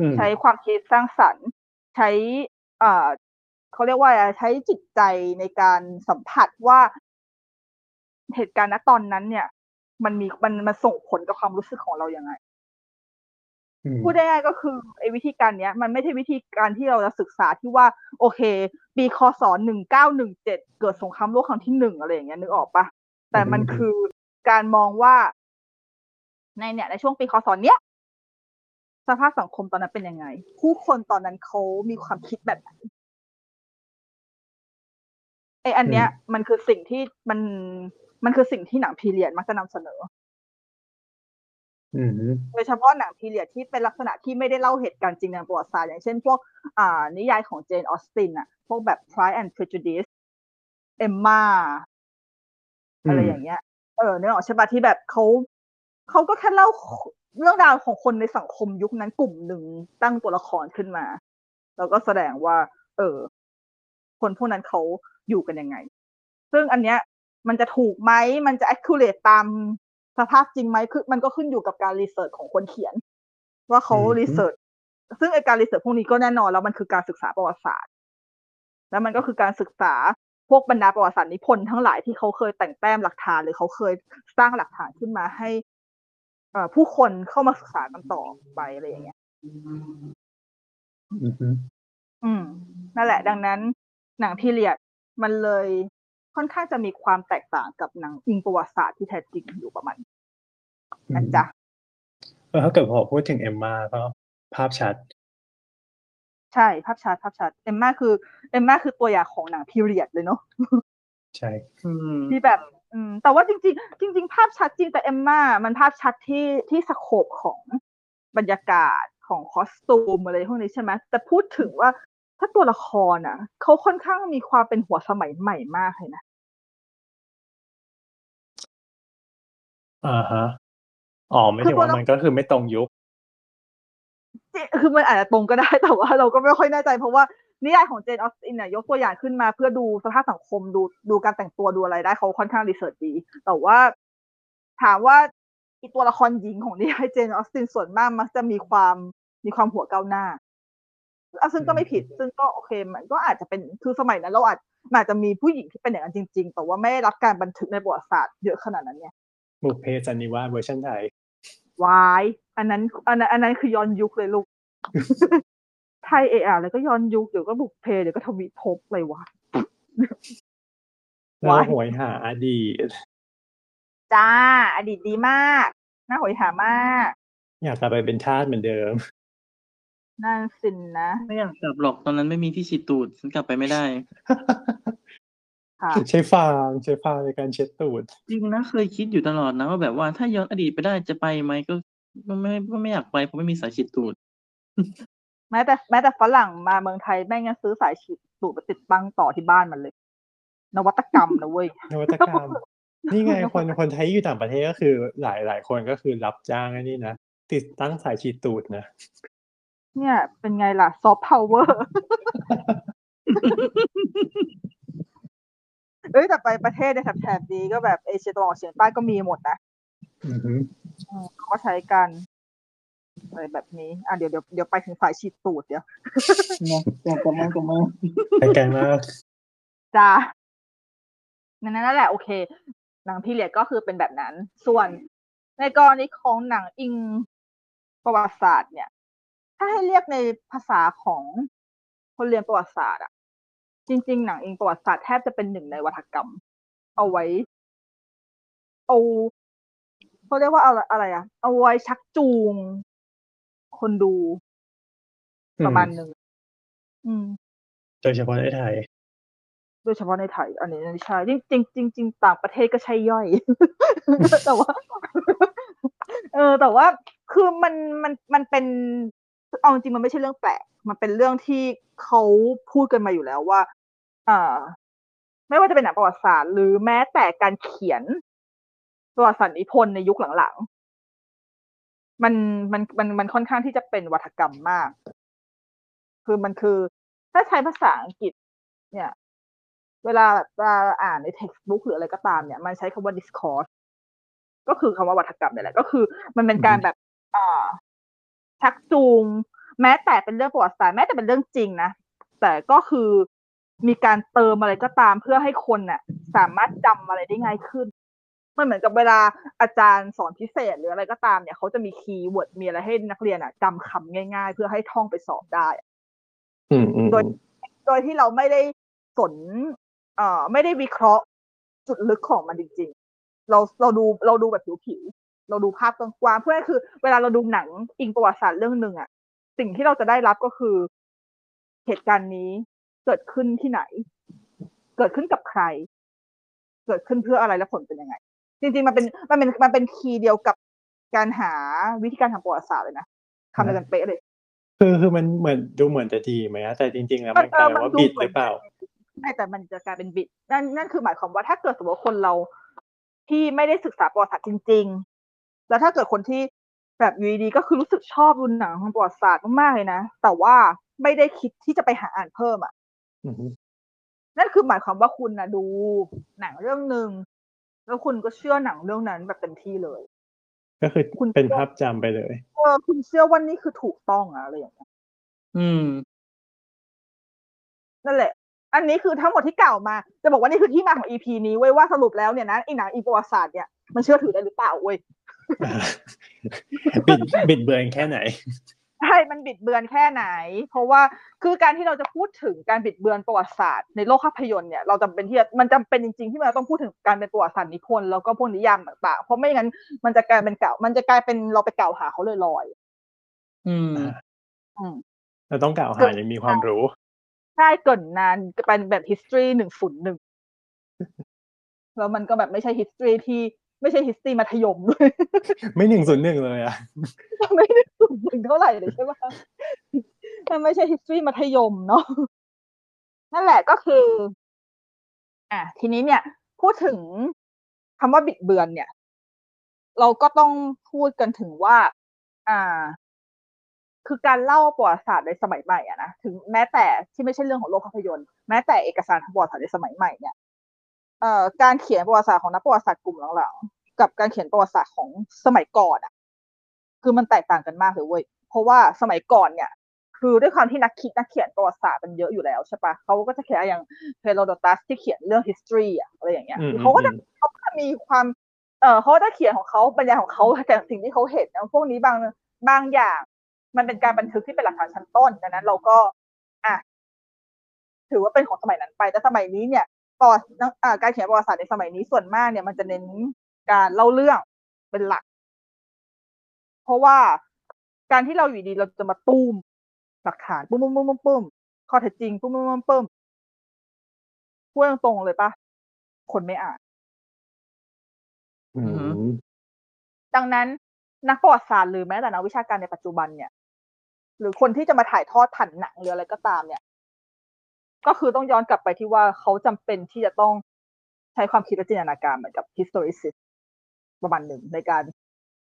S3: อืม
S2: ใช้ความคิดสร้างสรรค์ ใช้อ่าเขาเรียกว่าอะไรใช้จิตใจในการสัมผัสว่าเหตุการณ์ณตอนนั้นเนี่ย มันมีมันมันส่งผลกับความรู้สึกของเราอย่างไง
S3: อืม
S2: พูดได้ง่ายก็คือไอ้วิธีการเนี้ย มันไม่ใช่วิธีการที่เราจะศึกษาที่ว่า โอเค ปีคศหนึ่งเก้าหนึ่งเจ็ดเกิดสงครามโลกครั้งที่หนึ่งอะไรอย่างเงี้ยนึกออกปะแต่มันคือการมองว่า ในเนี่ย ในช่วงปีคศเนี้ยสภาพสังคมตอนนั้นเป็นยังไง ผู้คนตอนนั้นเขามีความคิดแบบไหนไออันเนี้ย มันคือสิ่งที่มันมันคือสิ่งที่หนังพีเรียดมักจะนำเสนอ โดยเฉพาะหนังพีเรียดที่เป็นลักษณะที่ไม่ได้เล่าเหตุการณ์จริงในประวัติศาสตร์อย่างเช่นพวกอ่านิยายของเจนออสตินอะพวกแบบ Pride and Prejudice เอมมาอะไรอย่างเงี้ยเออเนื้อออกใช่ปะที่แบบเขาเขาก็แค่เล่าเรื่องราวของคนในสังคมยุคนั้นกลุ่มหนึ่งตั้งตัวละครขึ้นมา แล้วก็แสดงว่า เออ คนพวกนั้นเขาอยู่กันยังไง ซึ่งอันเนี้ย มันจะถูกไหมมันจะ accurate ตาม สภาพจริงไหมคือมันก็ขึ้นอยู่กับการ research ของคนเขียน ว่าเขา
S3: อืม
S2: research ซึ่งไอการ research พวกนี้ก็แน่นอนแล้วมันคือการศึกษาประวัติศาสตร์ แล้วมันก็คือการศึกษาพวกบรรดาประวัติศาสตร์นิพนธ์ทั้งหลายที่เขาเคยแต่งแต้มหลักฐานหรือเขาเคยสร้างหลักฐานขึ้นมาให้เอ่อผู้คนเข้ามาศึกษากันต่อไปอะไรอย่างเงี้ย
S3: อืมอืม
S2: อืมนั่นแหละ ดังนั้น หนังพีเรียดมันเลย ค่อนข้างจะมีความแตกต่างกับหนังอิงประวัติศาสตร์ที่แท้จริงอยู่ประมาณนี้นะจ๊ะ
S3: เออถ้าเกิดพอพูดถึงเอมมาก็ภาพชัด
S2: ใช่ภาพชัดภาพชัดเอมมาคือเอมมาคือตัวอย่างของหนังพีเรียดเลยเนาะ
S3: ใช่
S4: อืม
S2: ที่แบบอืมแต่ว่าจริง ๆ จริง ๆ ภาพชัดจริงแต่เอมมามันภาพชัดที่ที่สโคปของบรรยากาศของคอสตูมอะไรพวกนี้ใช่ไหมแต่พูดถึงว่า ถ้าตัวละครอะเขาค่อนข้างมีความเป็นหัวสมัยใหม่มากเลยนะ
S3: อ่าฮะอ๋อไม่ถึงว่ามันก็คือไม่ตรงยุค
S2: จริงคือมันอาจจะตรงก็ได้แต่ว่าเราก็ไม่ค่อยแน่ใจเพราะว่านิยายของเจนออสตินเนี่ยยกตัวอย่างขึ้นมาเพื่อดูสภาพสังคมดูดูการแต่งตัวดูอะไรได้เขาค่อนข้าง research ดี แต่ว่าถามว่าอีตัวละครหญิงของนิยายเจนออสตินส่วนมากมักจะมีความมีความหัวก้าวหน้าอะ ซึ่งก็ไม่ผิด ซึ่งก็โอเคมันก็อาจจะเป็นคือสมัยนั้นเราอาจมันอาจจะมีผู้หญิงที่เป็นอย่างนั้นจริง ๆ แต่ว่าไม่ได้รับการบันทึกในประวัติศาสตร์เยอะขนาดนั้นเนี่ย
S3: บุพเพสันนิวาสเวอร์ชันไทย
S2: วายอันนั้นอันนั้นอันนั้นคือย้อนยุคเลยลูกไทยเออะแล้วก็ย้อนยุคเดี๋ยวก็บุกเพเดี๋ยวก็ทวีภพเลยวะ
S3: เรา
S2: ว้าย
S3: หวยหาอดีต
S2: จ้า อดีตดีมาก น่าหอยหามาก
S3: อยากกลับไปเป็นทาสเหมือนเดิม
S2: นั่นสินนะ
S4: ไม่อยากกลับหรอกตอนนั้นไม่มีที่ฉีดตูดฉันกลับไปไม่ได้
S2: ค่ะ
S3: ใช้ฟางใช้ฟางในการเช็ดตูด
S4: จริงนะเคยคิดอยู่ตลอดนะว่าแบบว่าถ้าย้อนอดีตไปได้จะไปไหมก็ก็ไม่ก็ไม่อยากไปเพราะไม่มีสายฉีดตูด
S2: แม้แต่แม้แต่ฝรั่งมาเมืองไทยแม่งยังซื้อสายฉีดสูบไปติดตั้งต่อที่บ้านมันเลย นวัตกรรมนะเว้ย
S3: นวัตกรรม นี่ไงคนคนไทยอยู่ต่างประเทศก็คือหลายหลายคนก็คือรับจ้างอันนี้นะติดตั้งสายฉีดตูดนะ
S2: เนี่ย เป็นไงล่ะซอฟต์พาวเวอร์เอ้ยแต่ไปประเทศในแถบๆนี้ก็แบบเอเชียตะวันออกเฉียงใต้ก็มีหมดนะ
S3: อือหือ
S2: อืมเขาก็ใช้กันอะไรแบบนี้ อะเดี๋ยวเดี๋ยวเดี๋ยวไปถึงสายฉีดตูดเดี๋ยว
S4: นะอยากกลับมากลับมา
S3: ไปไกลมาก
S2: จ้านั่นนั่นแหละ โอเค หนังพีเรียดก็คือเป็นแบบนั้น ส่วนในกรณีของหนังอิงประวัติศาสตร์เนี่ย ถ้าให้เรียกในภาษาของคนเรียนประวัติศาสตร์อะจริง ๆ หนังอิงประวัติศาสตร์แทบจะเป็นหนึ่งในวัฒกรรม เอาไว้ เอาเขาเรียกว่าเอาอะไรอะเอาไว้ชักจูง คนดู
S3: อืม
S2: ประมาณหนึ่งอืม
S3: โดยเฉพาะในไทย
S2: โดยเฉพาะในไทย อันนี้ไม่ใช่จริงจริงจริงๆต่างประเทศก็ใช่ย่อย แต่ว่า เออ แต่ว่า คือมันมันมันเป็น เอาจริงๆมันไม่ใช่เรื่องแปลก มันเป็นเรื่องที่เขาพูดกันมาอยู่แล้วว่าอ่าไม่ว่าจะเป็นหนังประวัติศาสตร์ หรือแม้แต่การเขียนประวัติศาสตร์นิพนธ์ในยุคหลังๆ มันมันมันมันค่อนข้างที่จะเป็นวัฒกรรมมาก คือมันคือ ถ้าใช้ภาษาอังกฤษ เนี่ย เวลาแบบเราอ่านใน textbook หรืออะไรก็ตามเนี่ย มันใช้คำว่า discourse ก็คือคำว่าวัฒกรรมเนี่ยแหละ ก็คือ มันเป็นการแบบอ่า ชักจูง แม้แต่เป็นเรื่องประวัติศาสตร์แม้แต่เป็นเรื่องจริงนะแต่ก็คือมีการเติมอะไรก็ตามเพื่อให้คนน่ะ สามารถจำอะไรได้ง่ายขึ้นมันเหมือนกับเวลาอาจารย์สอนพิเศษหรืออะไรก็ตามเนี่ยเขาจะมีคีย์เวิร์ดมีอะไรให้นักเรียนอะจำคำง่าย ๆ เพื่อให้ท่องไปสอบได้
S3: อืมอืม
S2: โดยโดยที่เราไม่ได้สน เอ่อ ไม่ได้วิเคราะห์จุดลึกของมันจริง ๆ เราเราดูเราดูแบบผิวๆ เราดูภาพกว้างๆเพื่อให้คือ เวลาเราดูหนังอิงประวัติศาสตร์เรื่องหนึ่งอะสิ่งที่เราจะได้รับก็คือ เหตุการณ์นี้เกิดขึ้นที่ไหน เกิดขึ้นกับใคร เกิดขึ้นเพื่ออะไรและผลเป็นยังไง จริง ๆ มันเป็นมันเป็นมันเป็นคีย์เดียวกับการหาวิธีการทำประวัติศาสตร์เลยนะทำเดียวกันเป๊ะเลย
S3: คือคือมันเหมือนดูเหมือนจะดีไหมอะแต่จริง ๆ แล้วมันกลายเป็นว่าบิดหรือเปล่า
S2: ไม่แต่มันจะกลายเป็นบิดนั่นนั่นคือหมายความว่าถ้าเกิดสมมติว่าคนเราที่ไม่ได้ศึกษาประวัติศาสตร์จริงๆ แล้วถ้าเกิดคนที่แบบอยูดีๆก็คือรู้สึกชอบดูหนังทางประวัติศาสตร์มากๆเลยนะ แต่ว่าไม่ได้คิดที่จะไปหาอ่านเพิ่มอะ
S3: อือหือ
S2: นั่นคือหมายความว่าคุณนะดูหนังเรื่องหนึ่งแล้วคุณก็เชื่อหนังเรื่องนั้นแบบเต็มที่เลย
S3: ก็คือ
S2: คุณ
S3: เป็นภาพจำไปเลย
S2: เออคุณเชื่อว่านี่คือถูกต้องอะอะไรอย่างเงี้ย
S4: อืม
S2: นั่นแหละ อันนี้คือทั้งหมดที่กล่าวมา จะบอกว่านี่คือที่มาของอีพีนี้เว้ยว่าสรุปแล้วเนี่ยนะไอ้หนังอีประวัติศาสตร์เนี่ยมันเชื่อถือได้หรือเปล่าเว้ย
S3: บิดบิดเบือนแค่ไหน
S2: ใช่มันบิดเบือนแค่ไหน เพราะว่าคือการที่เราจะพูดถึงการบิดเบือนประวัติศาสตร์ในโลกภาพยนตร์เนี่ยเราจำเป็นที่จะมันจำเป็นจริงๆที่เราต้องพูดถึงการเป็นประวัติศาสตร์นิพนธ์แล้วก็พวกนิยามต่างๆเพราะไม่งั้นมันจะกลายเป็นเก่า มันจะกลายเป็นเราไปกล่าวหาเขาลอย
S4: อืม
S2: ๆอืม
S3: เราต้องกล่าวหายังมีความรู้
S2: ใช่เกินนานเป็นแบบ history หนึ่งศูนย์หนึ่งแล้วมันก็แบบไม่ใช่ history ที่ ไม่ใช่ history มัธยมด้วย
S3: ไม่หนึ่งศูนย์หนึ่งเลยอะ
S2: ไม่ได้สูงถึงเท่าไหร่เลยใช่ไหมมันไม่ใช่ history มัธยมเนาะนั่นแหละก็คือ อะทีนี้เนี่ย พูดถึงคำว่าบิดเบือนเนี่ย เราก็ต้องพูดกันถึงว่า อ่า คือการเล่าประวัติศาสตร์ในสมัยใหม่อะนะถึงแม้แต่ที่ไม่ใช่เรื่องของโลกภาพยนตร์แม้แต่เอกสารทางประวัติศาสตร์ในสมัยใหม่เนี่ย เอ่อการเขียนประวัติศาสตร์ของนักประวัติศาสตร์กลุ่มหลังๆ กับการเขียนประวัติศาสตร์ของสมัยก่อนอะคือมันแตกต่างกันมากเลยเว้ย เพราะว่าสมัยก่อนเนี่ย คือด้วยความที่นักคิดนักเขียนประวัติศาสตร์มันเยอะอยู่แล้วใช่ปะเขาก็จะเขียนอย่างเฮโรโดตัสที่เขียนเรื่อง history อะอะไรอย่างเงี้ย
S3: อืม
S2: เขาก็จะ
S3: อืม
S2: เขาก็จะมีความ เออเขาก็จะเขียนของเขาบรรยายของเขาแต่สิ่งที่เขาเห็นนะพวกนี้บางบางอย่าง มันเป็นการบันทึกที่เป็นหลักฐานชั้นต้นดังนั้นเราก็ อะถือว่าเป็นของสมัยนั้นไปแต่สมัยนี้เนี่ย ประวัติอ่าการเขียนประวัติศาสตร์ในสมัยนี้ส่วนมากเนี่ยมันจะเน้นการเล่าเรื่องเป็นหลัก เพราะว่าการที่เราอยู่ดีเราจะมาตุ้มหลักฐานปุ้มปุ้มปุ้มปุ้มปุ้มข้อเท็จจริงปุ้มปุ้มปุ้มปุ้มพูดตรงๆเลยปะคนไม่อ่าน
S3: อืม
S2: ดังนั้นนักประวัติศาสตร์หรือแม้แต่นักวิชาการในปัจจุบันเนี่ย หรือคนที่จะมาถ่ายทอดผ่านหนังหรืออะไรก็ตามเนี่ย ก็คือต้องย้อนกลับไปที่ว่าเขาจำเป็นที่จะต้องใช้ความคิดและจินตนาการเหมือนกับ historicist ประมาณหนึ่งในการ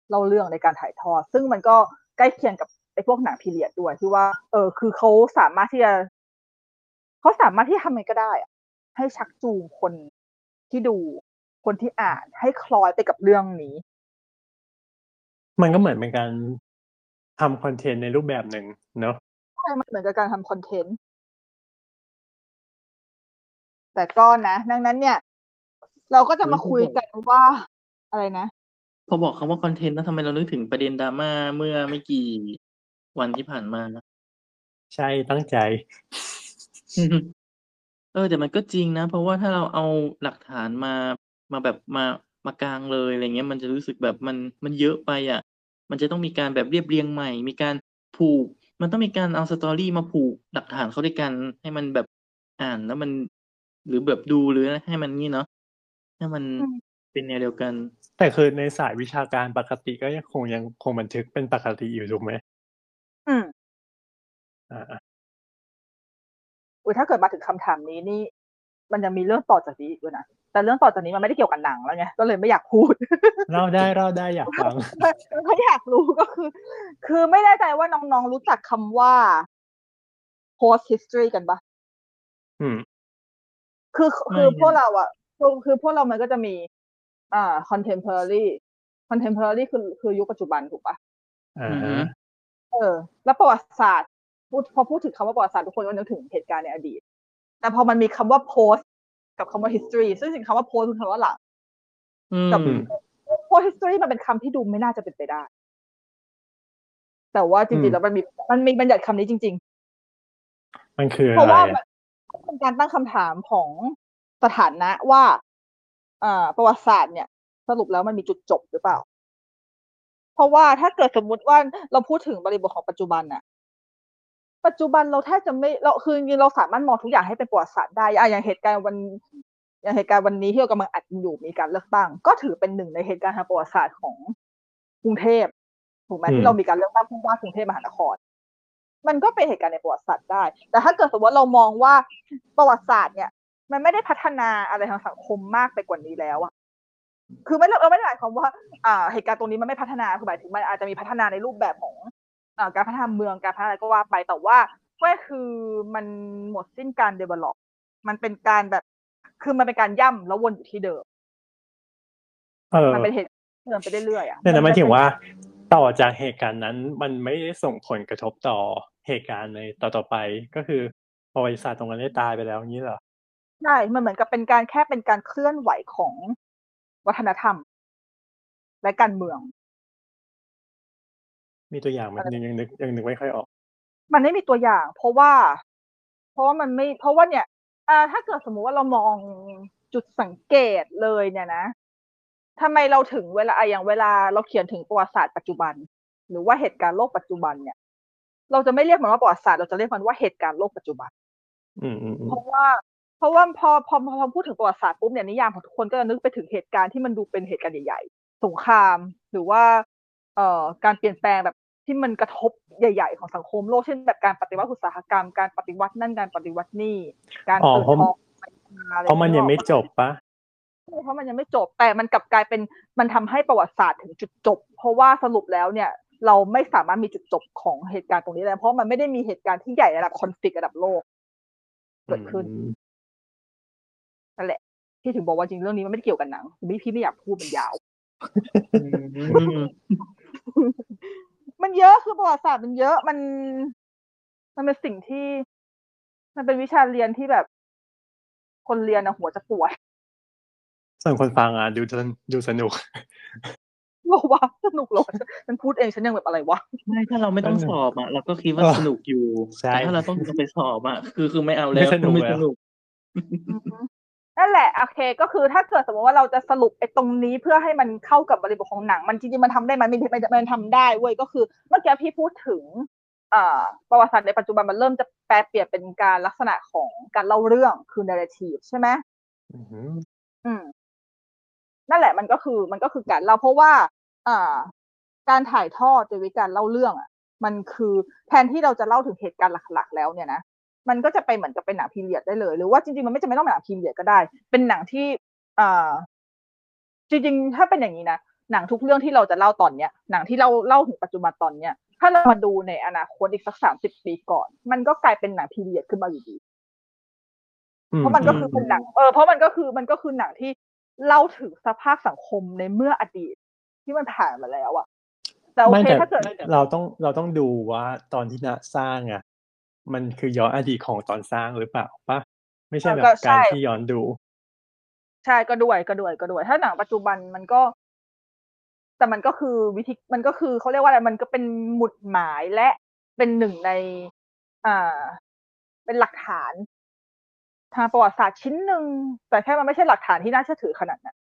S2: เล่าเรื่องในการถ่ายทอด ซึ่งมันก็ใกล้เคียงกับไอ้พวกหนังพีเรียดด้วยที่ว่า เออ คือเขาสามารถที่จะเขาสามารถที่ทำอะไรก็ได้อะให้ชักจูงคนที่ดูคนที่อ่านให้คล้อยไปกับเรื่องนี้
S3: มันก็เหมือนเป็นการทำคอนเทนต์ในรูปแบบหนึ่งเนอะ
S2: ใช่มันเหมือนกับการทำคอนเทนต์ แต่ก็นะ ดังนั้นเนี่ย เราก็จะมาคุยกันว่าอะไรนะ
S4: พอบอกคำว่าคอนเทนต์แล้วทำไมเรานึกถึงประเด็นดราม่าเมื่อไม่กี่วันที่ผ่านมานะ
S3: ใช่ตั้งใจ
S4: เออแต่มันก็จริงนะ เพราะว่าถ้าเราเอาหลักฐานมามาแบบมามากลางเลยอะไรเงี้ย มันจะรู้สึกแบบมันมันเยอะไปอะ มันจะต้องมีการแบบเรียบเรียงใหม่ มีการผูก มันต้องมีการเอาสตอรี่มาผูกหลักฐานเข้าด้วยกัน ให้มันแบบอ่านแล้วมัน หรือแบบดูหรือให้มันนี่เนาะให้มัน
S2: อืม
S4: เป็นแนวเดียวกัน
S3: แต่คือในสายวิชาการปกติก็ยังคงยังคงบันทึกเป็นปกติอยู่ถูกไหม
S2: อืม
S3: อ่า
S2: อุ้ยถ้าเกิดมาถึงคำถามนี้นี่ มันยังมีเรื่องต่อจากนี้อีกด้วยนะแต่เรื่องต่อจากนี้มันไม่ได้เกี่ยวกับหนังแล้วไงก็เลยไม่อยากพูด
S3: เล่าได้เล่าได้อยากฟัง
S2: เขาอยากรู้ก็คือ คือไม่แน่ใจว่าน้องๆรู้จักคำว่า post history กันปะ
S3: อืม
S2: คือคือ
S4: ไม่
S2: พวกเราอะคือคือพวกเรามันก็จะมี อ่า contemporary contemporary คือคือยุคปัจจุบันถูกปะ
S3: อ่า
S4: อือฮึ
S3: ฮะ
S2: เออ แล้วประวัติศาสตร์พูดพอพูดถึงคำว่าประวัติศาสตร์ทุกคนก็นึกถึงเหตุการณ์ในอดีต แต่พอมันมีคำว่า post กับคำว่า history ซึ่งจริงๆคำว่า post คือคำว่าหลัง
S4: อืม
S2: กับ post history มันเป็นคำที่ดูไม่น่าจะเป็นไปได้ แต่ว่าจ
S3: อื
S2: ริ
S3: ม
S2: งๆแล้วมันมีมันมีบัญญัติคำนี้จริง
S3: มันคือ
S2: ๆ
S3: อะ
S2: เพราะ
S3: ไร
S2: ว่า
S3: อะ
S2: มัน เป็นการตั้งคำถามของสถานะว่าอ่าประวัติศาสตร์เนี่ย สรุปแล้วมันมีจุดจบหรือเปล่า เพราะว่าถ้าเกิดสมมุติว่าเราพูดถึงบริบทของปัจจุบันน่ะปัจจุบันเราแทบจะไม่เราคือจริงๆเราสามารถมองทุกอย่างให้เป็นประวัติศาสตร์ได้อะอย่างเหตุการณ์วันอย่างเหตุการณ์วันนี้ที่เรากำลังอัดอยู่มีการเลือกตั้ง ก็ถือเป็นหนึ่งในเหตุการณ์ทางประวัติศาสตร์ของกรุงเทพถูกไหม
S3: อืม
S2: ที่เรามีการเลือกตั้งผู้ว่ากรุงเทพมหานคร มันก็เป็นเหตุการณ์ในประวัติศาสตร์ได้ แต่ถ้าเกิดสมมติว่าเรามองว่าประวัติศาสตร์เนี่ย มันไม่ได้พัฒนาอะไรทางสังคมมากไปกว่านี้แล้วอะคือไม่เราไม่ได้หมายความว่าอ่าเหตุการณ์ตรงนี้มันไม่พัฒนาคือหมายถึงมันอาจจะมีพัฒนาในรูปแบบของอ่าการพัฒนาเมืองการพัฒนาอะไรก็ว่าไปแต่ว่าก็คือมันหมดสิ้นการ develop มันเป็นการแบบ คือมันเป็นการย่ำแล้ววนอยู่ที่เดิม
S3: เออ
S2: มันเป็นเหตุเดินไปเรื่อยๆอะ
S3: แต่นั่นหมายถึง
S2: เป็น
S3: ว่า ต่อจากเหตุการณ์นั้นมันไม่ได้ส่งผลกระทบต่อเหตุการณ์ในต่อต่อๆไปก็คือประวัติศาสตร์ตรงนั้นได้ตายไปแล้วอย่างนี้เหรอ
S2: ใช่มันเหมือนกับเป็นการแค่เป็นการเคลื่อนไหวของวัฒนธรรม และการเมือง
S3: มีตัวอย่างไหมยังยังนึกยังนึกไม่ค่อยออก
S2: มันไม่มีตัวอย่าง เพราะว่า เพราะว่ามันไม่ เพราะว่าเนี่ยอ่าถ้าเกิดสมมุติว่าเรามองจุดสังเกตเลยเนี่ยนะ ทำไมเราถึงเวลาอะอย่างเวลาเราเขียนถึงประวัติศาสตร์ปัจจุบัน หรือว่าเหตุการณ์โลกปัจจุบันเนี่ย เราจะไม่เรียกมันว่าประวัติศาสตร์เราจะเรียกมันว่าเหตุการณ์โลกปัจจุบัน
S3: อืมอืมอืม
S2: เพราะว่าเพราะว่าพอพอพอพูดถึงประวัติศาสตร์ปุ๊บเนี่ยนิยามของทุกคนก็จะนึกไปถึงเหตุการณ์ที่มันดูเป็นเหตุการณ์ใหญ่ๆสงคราม หรือว่าเอ่อการเปลี่ยนแปลงแบบที่มันกระทบใหญ่ ๆ ของสังคมโลกเช่นแบบการปฏิวัติอุตสาหกรรม การปฏิวัตินั่นการปฏิวัตินี่ การ
S3: อ๋อ
S2: ตื่น
S3: เพราะ
S2: ท้องอะไร
S3: เพราะมันยังไม่จบปะ
S2: เพราะมันยังไม่จบ แต่มันกลับกลายเป็นมันทำให้ประวัติศาสตร์ถึงจุดจบ เพราะว่าสรุปแล้วเนี่ยเราไม่สามารถมีจุดจบของเหตุการณ์ตรงนี้ได้เพราะมันไม่ได้มีเหตุการณ์ที่ใหญ่ระดับคอนฟ lict ระดับโลกเกิดขึ้นนั่นแหละ ที่ถึงบอกว่าจริงเรื่องนี้มันไม่ได้เกี่ยวกับหนังพี่พี่ไม่อยากพูดมันยาว
S4: ม
S2: มันเยอะคือประวัติศาสตร์มันเยอะมัน มันเป็นสิ่งที่ มันเป็นวิชาเรียนที่แบบ คนเรียนอะหัวจะปวด
S3: ส่วนคนฟังอะดูจนดูสนุก
S2: บอกว่าสนุกเหรอฉันพูดเองฉันยังแบบอะไรวะ
S4: ไม่ถ้าเราไม่ต้อง
S3: สนุก
S4: สอบอะเราก็คิดว่า
S3: เออ
S4: สนุกอยู่
S3: ใช่
S4: แต่ถ้าเราต้องไปสอบอะคือคือไม่เอา
S3: ไม่
S4: แล้ว
S3: สนุก
S4: ไม่
S3: แล้ว
S4: สนุก
S2: นั่นแหละโอเค ก็คือถ้าเกิดสมมติว่าเราจะสรุปไอ้ตรงนี้เพื่อให้มันเข้ากับบริบทของหนัง มันจริงๆมันทำได้ไหมมันมันมันทำได้เว้ยก็คือ เมื่อกี้พี่พูดถึงอ่าประวัติศาสตร์ในปัจจุบันมันเริ่มจะแปลเปลี่ยนเป็นการลักษณะของการเล่าเรื่องคือ narrative ใช่ไหม
S3: อือหือ
S2: อืม นั่นแหละมันก็คือมันก็คือการเล่าเพราะว่าอ่าการถ่ายทอดโดยวิธีการเล่าเรื่องอะ มันคือแทนที่เราจะเล่าถึงเหตุการณ์หลักๆ แล้วเนี่ยนะมันก็จะไปเหมือนกับเป็นหนังพีเรียดได้เลย หรือว่าจริงๆมันไม่จำเป็นต้องเป็นหนังพีเรียดก็ได้ เป็นหนังที่อ่าจริงๆ ถ้าเป็นอย่างนี้นะหนังทุกเรื่องที่เราจะเล่าตอนเนี้ยหนังที่เราเล่าถึงปัจจุบันตอนเนี้ยถ้าเรามาดูในอนาคตอีกสักสามสิบปีก่อน มันก็กลายเป็นหนังพีเรียดขึ้นมาอยู่ดีเพราะมันก็คือเป็นหนังเออเพราะมันก็คือมันก็คือหนังที่ เล่าถึงสภาพสังคมในเมื่ออดีตที่มันผ่านมาแล้วอะแต่โอ
S3: ไม่
S2: เค
S3: แต่
S2: ถ้าเกิด
S3: เราต้องเราต้องดูว่าตอนที่นะสร้างอะมันคือย้อนอดีตของตอนสร้างหรือเปล่าปะไม่ใช่แบบการที่ย้อนดู
S2: ใช่ก็ด้วยก็ด้วยก็ด้วย ถ้าหนังปัจจุบันมันก็ แต่มันก็คือวิธีมันก็คือเขาเรียกว่าอะไรมันก็เป็นหมุดหมายและเป็นหนึ่งใน อ่า เป็นหลักฐาน ทางประวัติศาสตร์ชิ้นหนึ่งแต่แค่มันไม่ใช่หลักฐานที่น่าเชื่อถือขนาดนั้น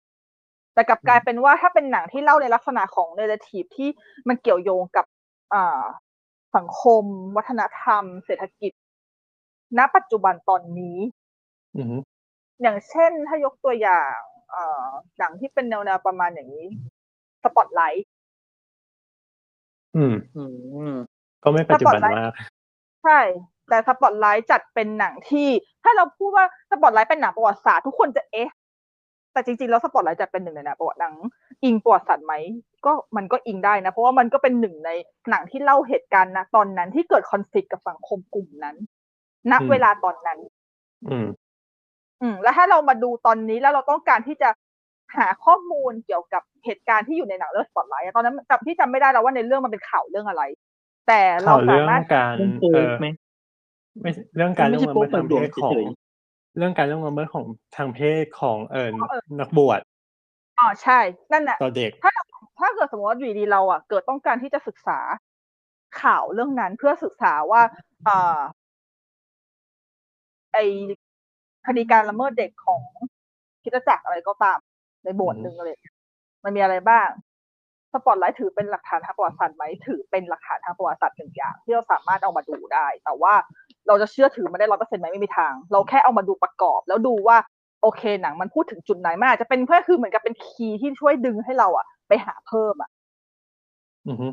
S2: แต่กลับกลายเป็นว่าถ้าเป็นหนังที่เล่าในลักษณะของเนเรทีฟที่มันเกี่ยวโยงกับอ่าสังคม วัฒนธรรม เศรษฐกิจ ณ ปัจจุบันตอนนี้
S3: อ
S2: ย่างเช่นถ้ายกตัวอย่างหนังที่เป็นแนวๆประมาณอย่างนี้สปอตไลท์
S3: อืมก็ไม่ปัจจุบันมาก
S2: ใช่ แต่สปอตไลท์จัดเป็นหนังที่ ถ้าเราพูดว่าสปอตไลท์เป็นหนังประวัติศาสตร์ทุกคนจะเอ๊ะ แต่จริงๆแล้วสปอตไลท์จัดเป็นหนึ่งในหนังประวัติหนัง อิงประวัติศาสตร์ไหมก็มันก็อิงได้นะ เพราะว่ามันก็เป็นหนึ่งในหนังที่เล่าเหตุการณ์นะตอนนั้นที่เกิดคอนฟ lict กับสังคมกลุ่มนั้นณ
S3: อืม
S2: เวลาตอนนั้น
S3: อืม
S2: อืม แล้วถ้าเรามาดูตอนนี้แล้วเราต้องการที่จะหาข้อมูลเกี่ยวกับเหตุการณ์ที่อยู่ในหนังเรื่องสปอตไลท์ตอนนั้นจำที่จำไม่ได้แล้วว่าในเรื่องมันเป็นข่าวเรื่องอะไร แต่เรา
S3: ข่าว
S2: สา
S3: เรื่อง
S2: มารถ
S3: การ
S4: เรื่องโป๊
S3: เออ
S4: ไหม
S3: ไม่เรื่องการ
S4: ไม่
S3: เรื่อง
S4: ใช่
S3: ละเมิด
S4: โป๊
S3: ทางเพศ
S4: เปิด
S3: ของ
S4: เฉย
S3: เรื่องการเรื่องละเมิดของทางเพศของเอิญ
S2: เออ
S3: นักบวช
S2: อ๋อใช่ นั่นแหละ
S3: ต่อเด็ก
S2: ถ้าถ้าเกิดสมมติว่าอยู่ดีเราอะเกิดต้องการที่จะศึกษาข่าวเรื่องนั้นเพื่อศึกษาว่าอ่าไอคดีการละเมิดเด็กของคริดจักรอะไรก็ตาม ในโบสถ์หนึ่งอะไรอย่างเงี้ยมันมีอะไรบ้างสปอตไลท์ถือเป็นหลักฐานทางประวัติศาสตร์ไหมถือเป็นหลักฐานทางประวัติศาสตร์หนึ่งอย่าง ที่เราสามารถเอามาดูได้ แต่ว่า เราจะเชื่อถือมันได้ร้อยเปอร์เซ็นต์ไหมไม่มีทาง เราแค่เอามาดูประกอบ แล้วดูว่าโอเคหนังมันพูดถึงจุดไหนมันอาจจะเป็นเพื่อคือเหมือนกับเป็นคีย์ที่ช่วยดึงให้เราอะไปหาเพิ่มอะ
S3: อือฮึ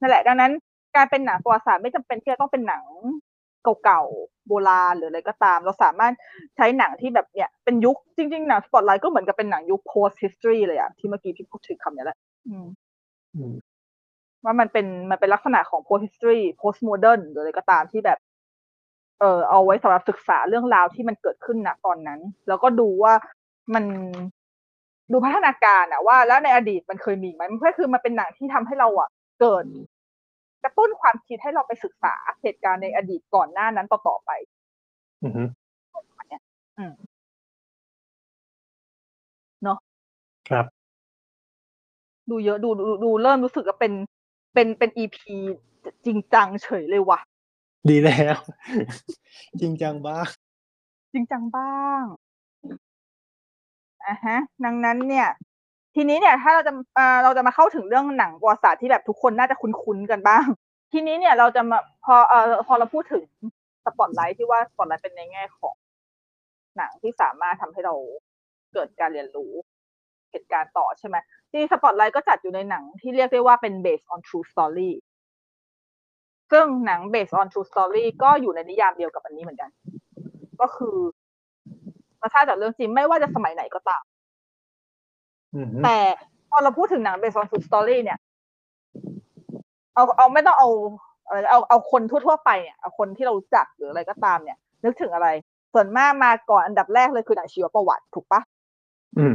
S2: นั่นแหละ ดังนั้น การเป็นหนังประวัติศาสตร์ไม่จำเป็นที่จะต้องเป็นหนังเก่าๆโบราณหรืออะไรก็ตาม เราสามารถใช้หนังที่แบบเนี้ยเป็นยุคจริงๆหนังสปอตไลท์ก็เหมือนกับเป็นหนังยุค post history เลยอะที่เมื่อกี้พี่พูดถึงคำเนี้ยแหละอืม
S3: อืม
S2: ว่ามันเป็นมันเป็นลักษณะของ post history post modern หรืออะไรก็ตามที่แบบ เออเอาไว้สำหรับศึกษาเรื่องราวที่มันเกิดขึ้นณตอนนั้น แล้วก็ดูว่ามันดูพัฒนาการอะว่า แล้วในอดีตมันเคยมีไหมมันก็คือมันเป็นหนังที่ทำให้เราอะเกิดกระตุ้นความคิดให้เราไปศึกษาเหตุการณ์ในอดีตก่อนหน้านั้นต่อๆไป
S3: อือฮึ
S2: อืมเนาะ
S3: ครับ
S2: ดูเยอะดูดูดูเริ่มรู้สึกว่าเป็น เป็นเป็น EP จริงจังเฉยเลยว่ะ
S3: ดีแล้ว จริงจังบ้าง
S2: จริงจังบ้างอะฮะ ดังนั้นเนี่ย ทีนี้เนี่ย ถ้าเราจะเอ่อเราจะมาเข้าถึงเรื่องหนังประวัติศาสตร์ที่แบบทุกคนน่าจะคุ้นๆกันบ้าง ทีนี้เนี่ยเราจะมาพอเอ่อพอเราพูดถึงสปอตไลท์ที่ว่าสปอตไลท์เป็นในแง่ของหนังที่สามารถทำให้เราเกิดการเรียนรู้เหตุการณ์ต่อใช่ไหม ที่สปอตไลท์ก็จัดอยู่ในหนังที่เรียกได้ว่าเป็น based on true story ซึ่งหนัง based on true story ก็อยู่ในนิยามเดียวกับอันนี้เหมือนกัน ก็คือมาสร้างจากเรื่องจริงไม่ว่าจะสมัยไหนก็ตาม
S3: อือฮึ
S2: แต่พอเราพูดถึงหนัง based on true story เนี่ย เอาเอาไม่ต้องเอาอะไรเอาเอาคนทั่วๆไปเนี่ยเอาคนที่เรารู้จักหรืออะไรก็ตามเนี่ย นึกถึงอะไร ส่วนมากมาก่อนอันดับแรกเลยคือหนังชีวประวัติถูกปะ
S3: อืม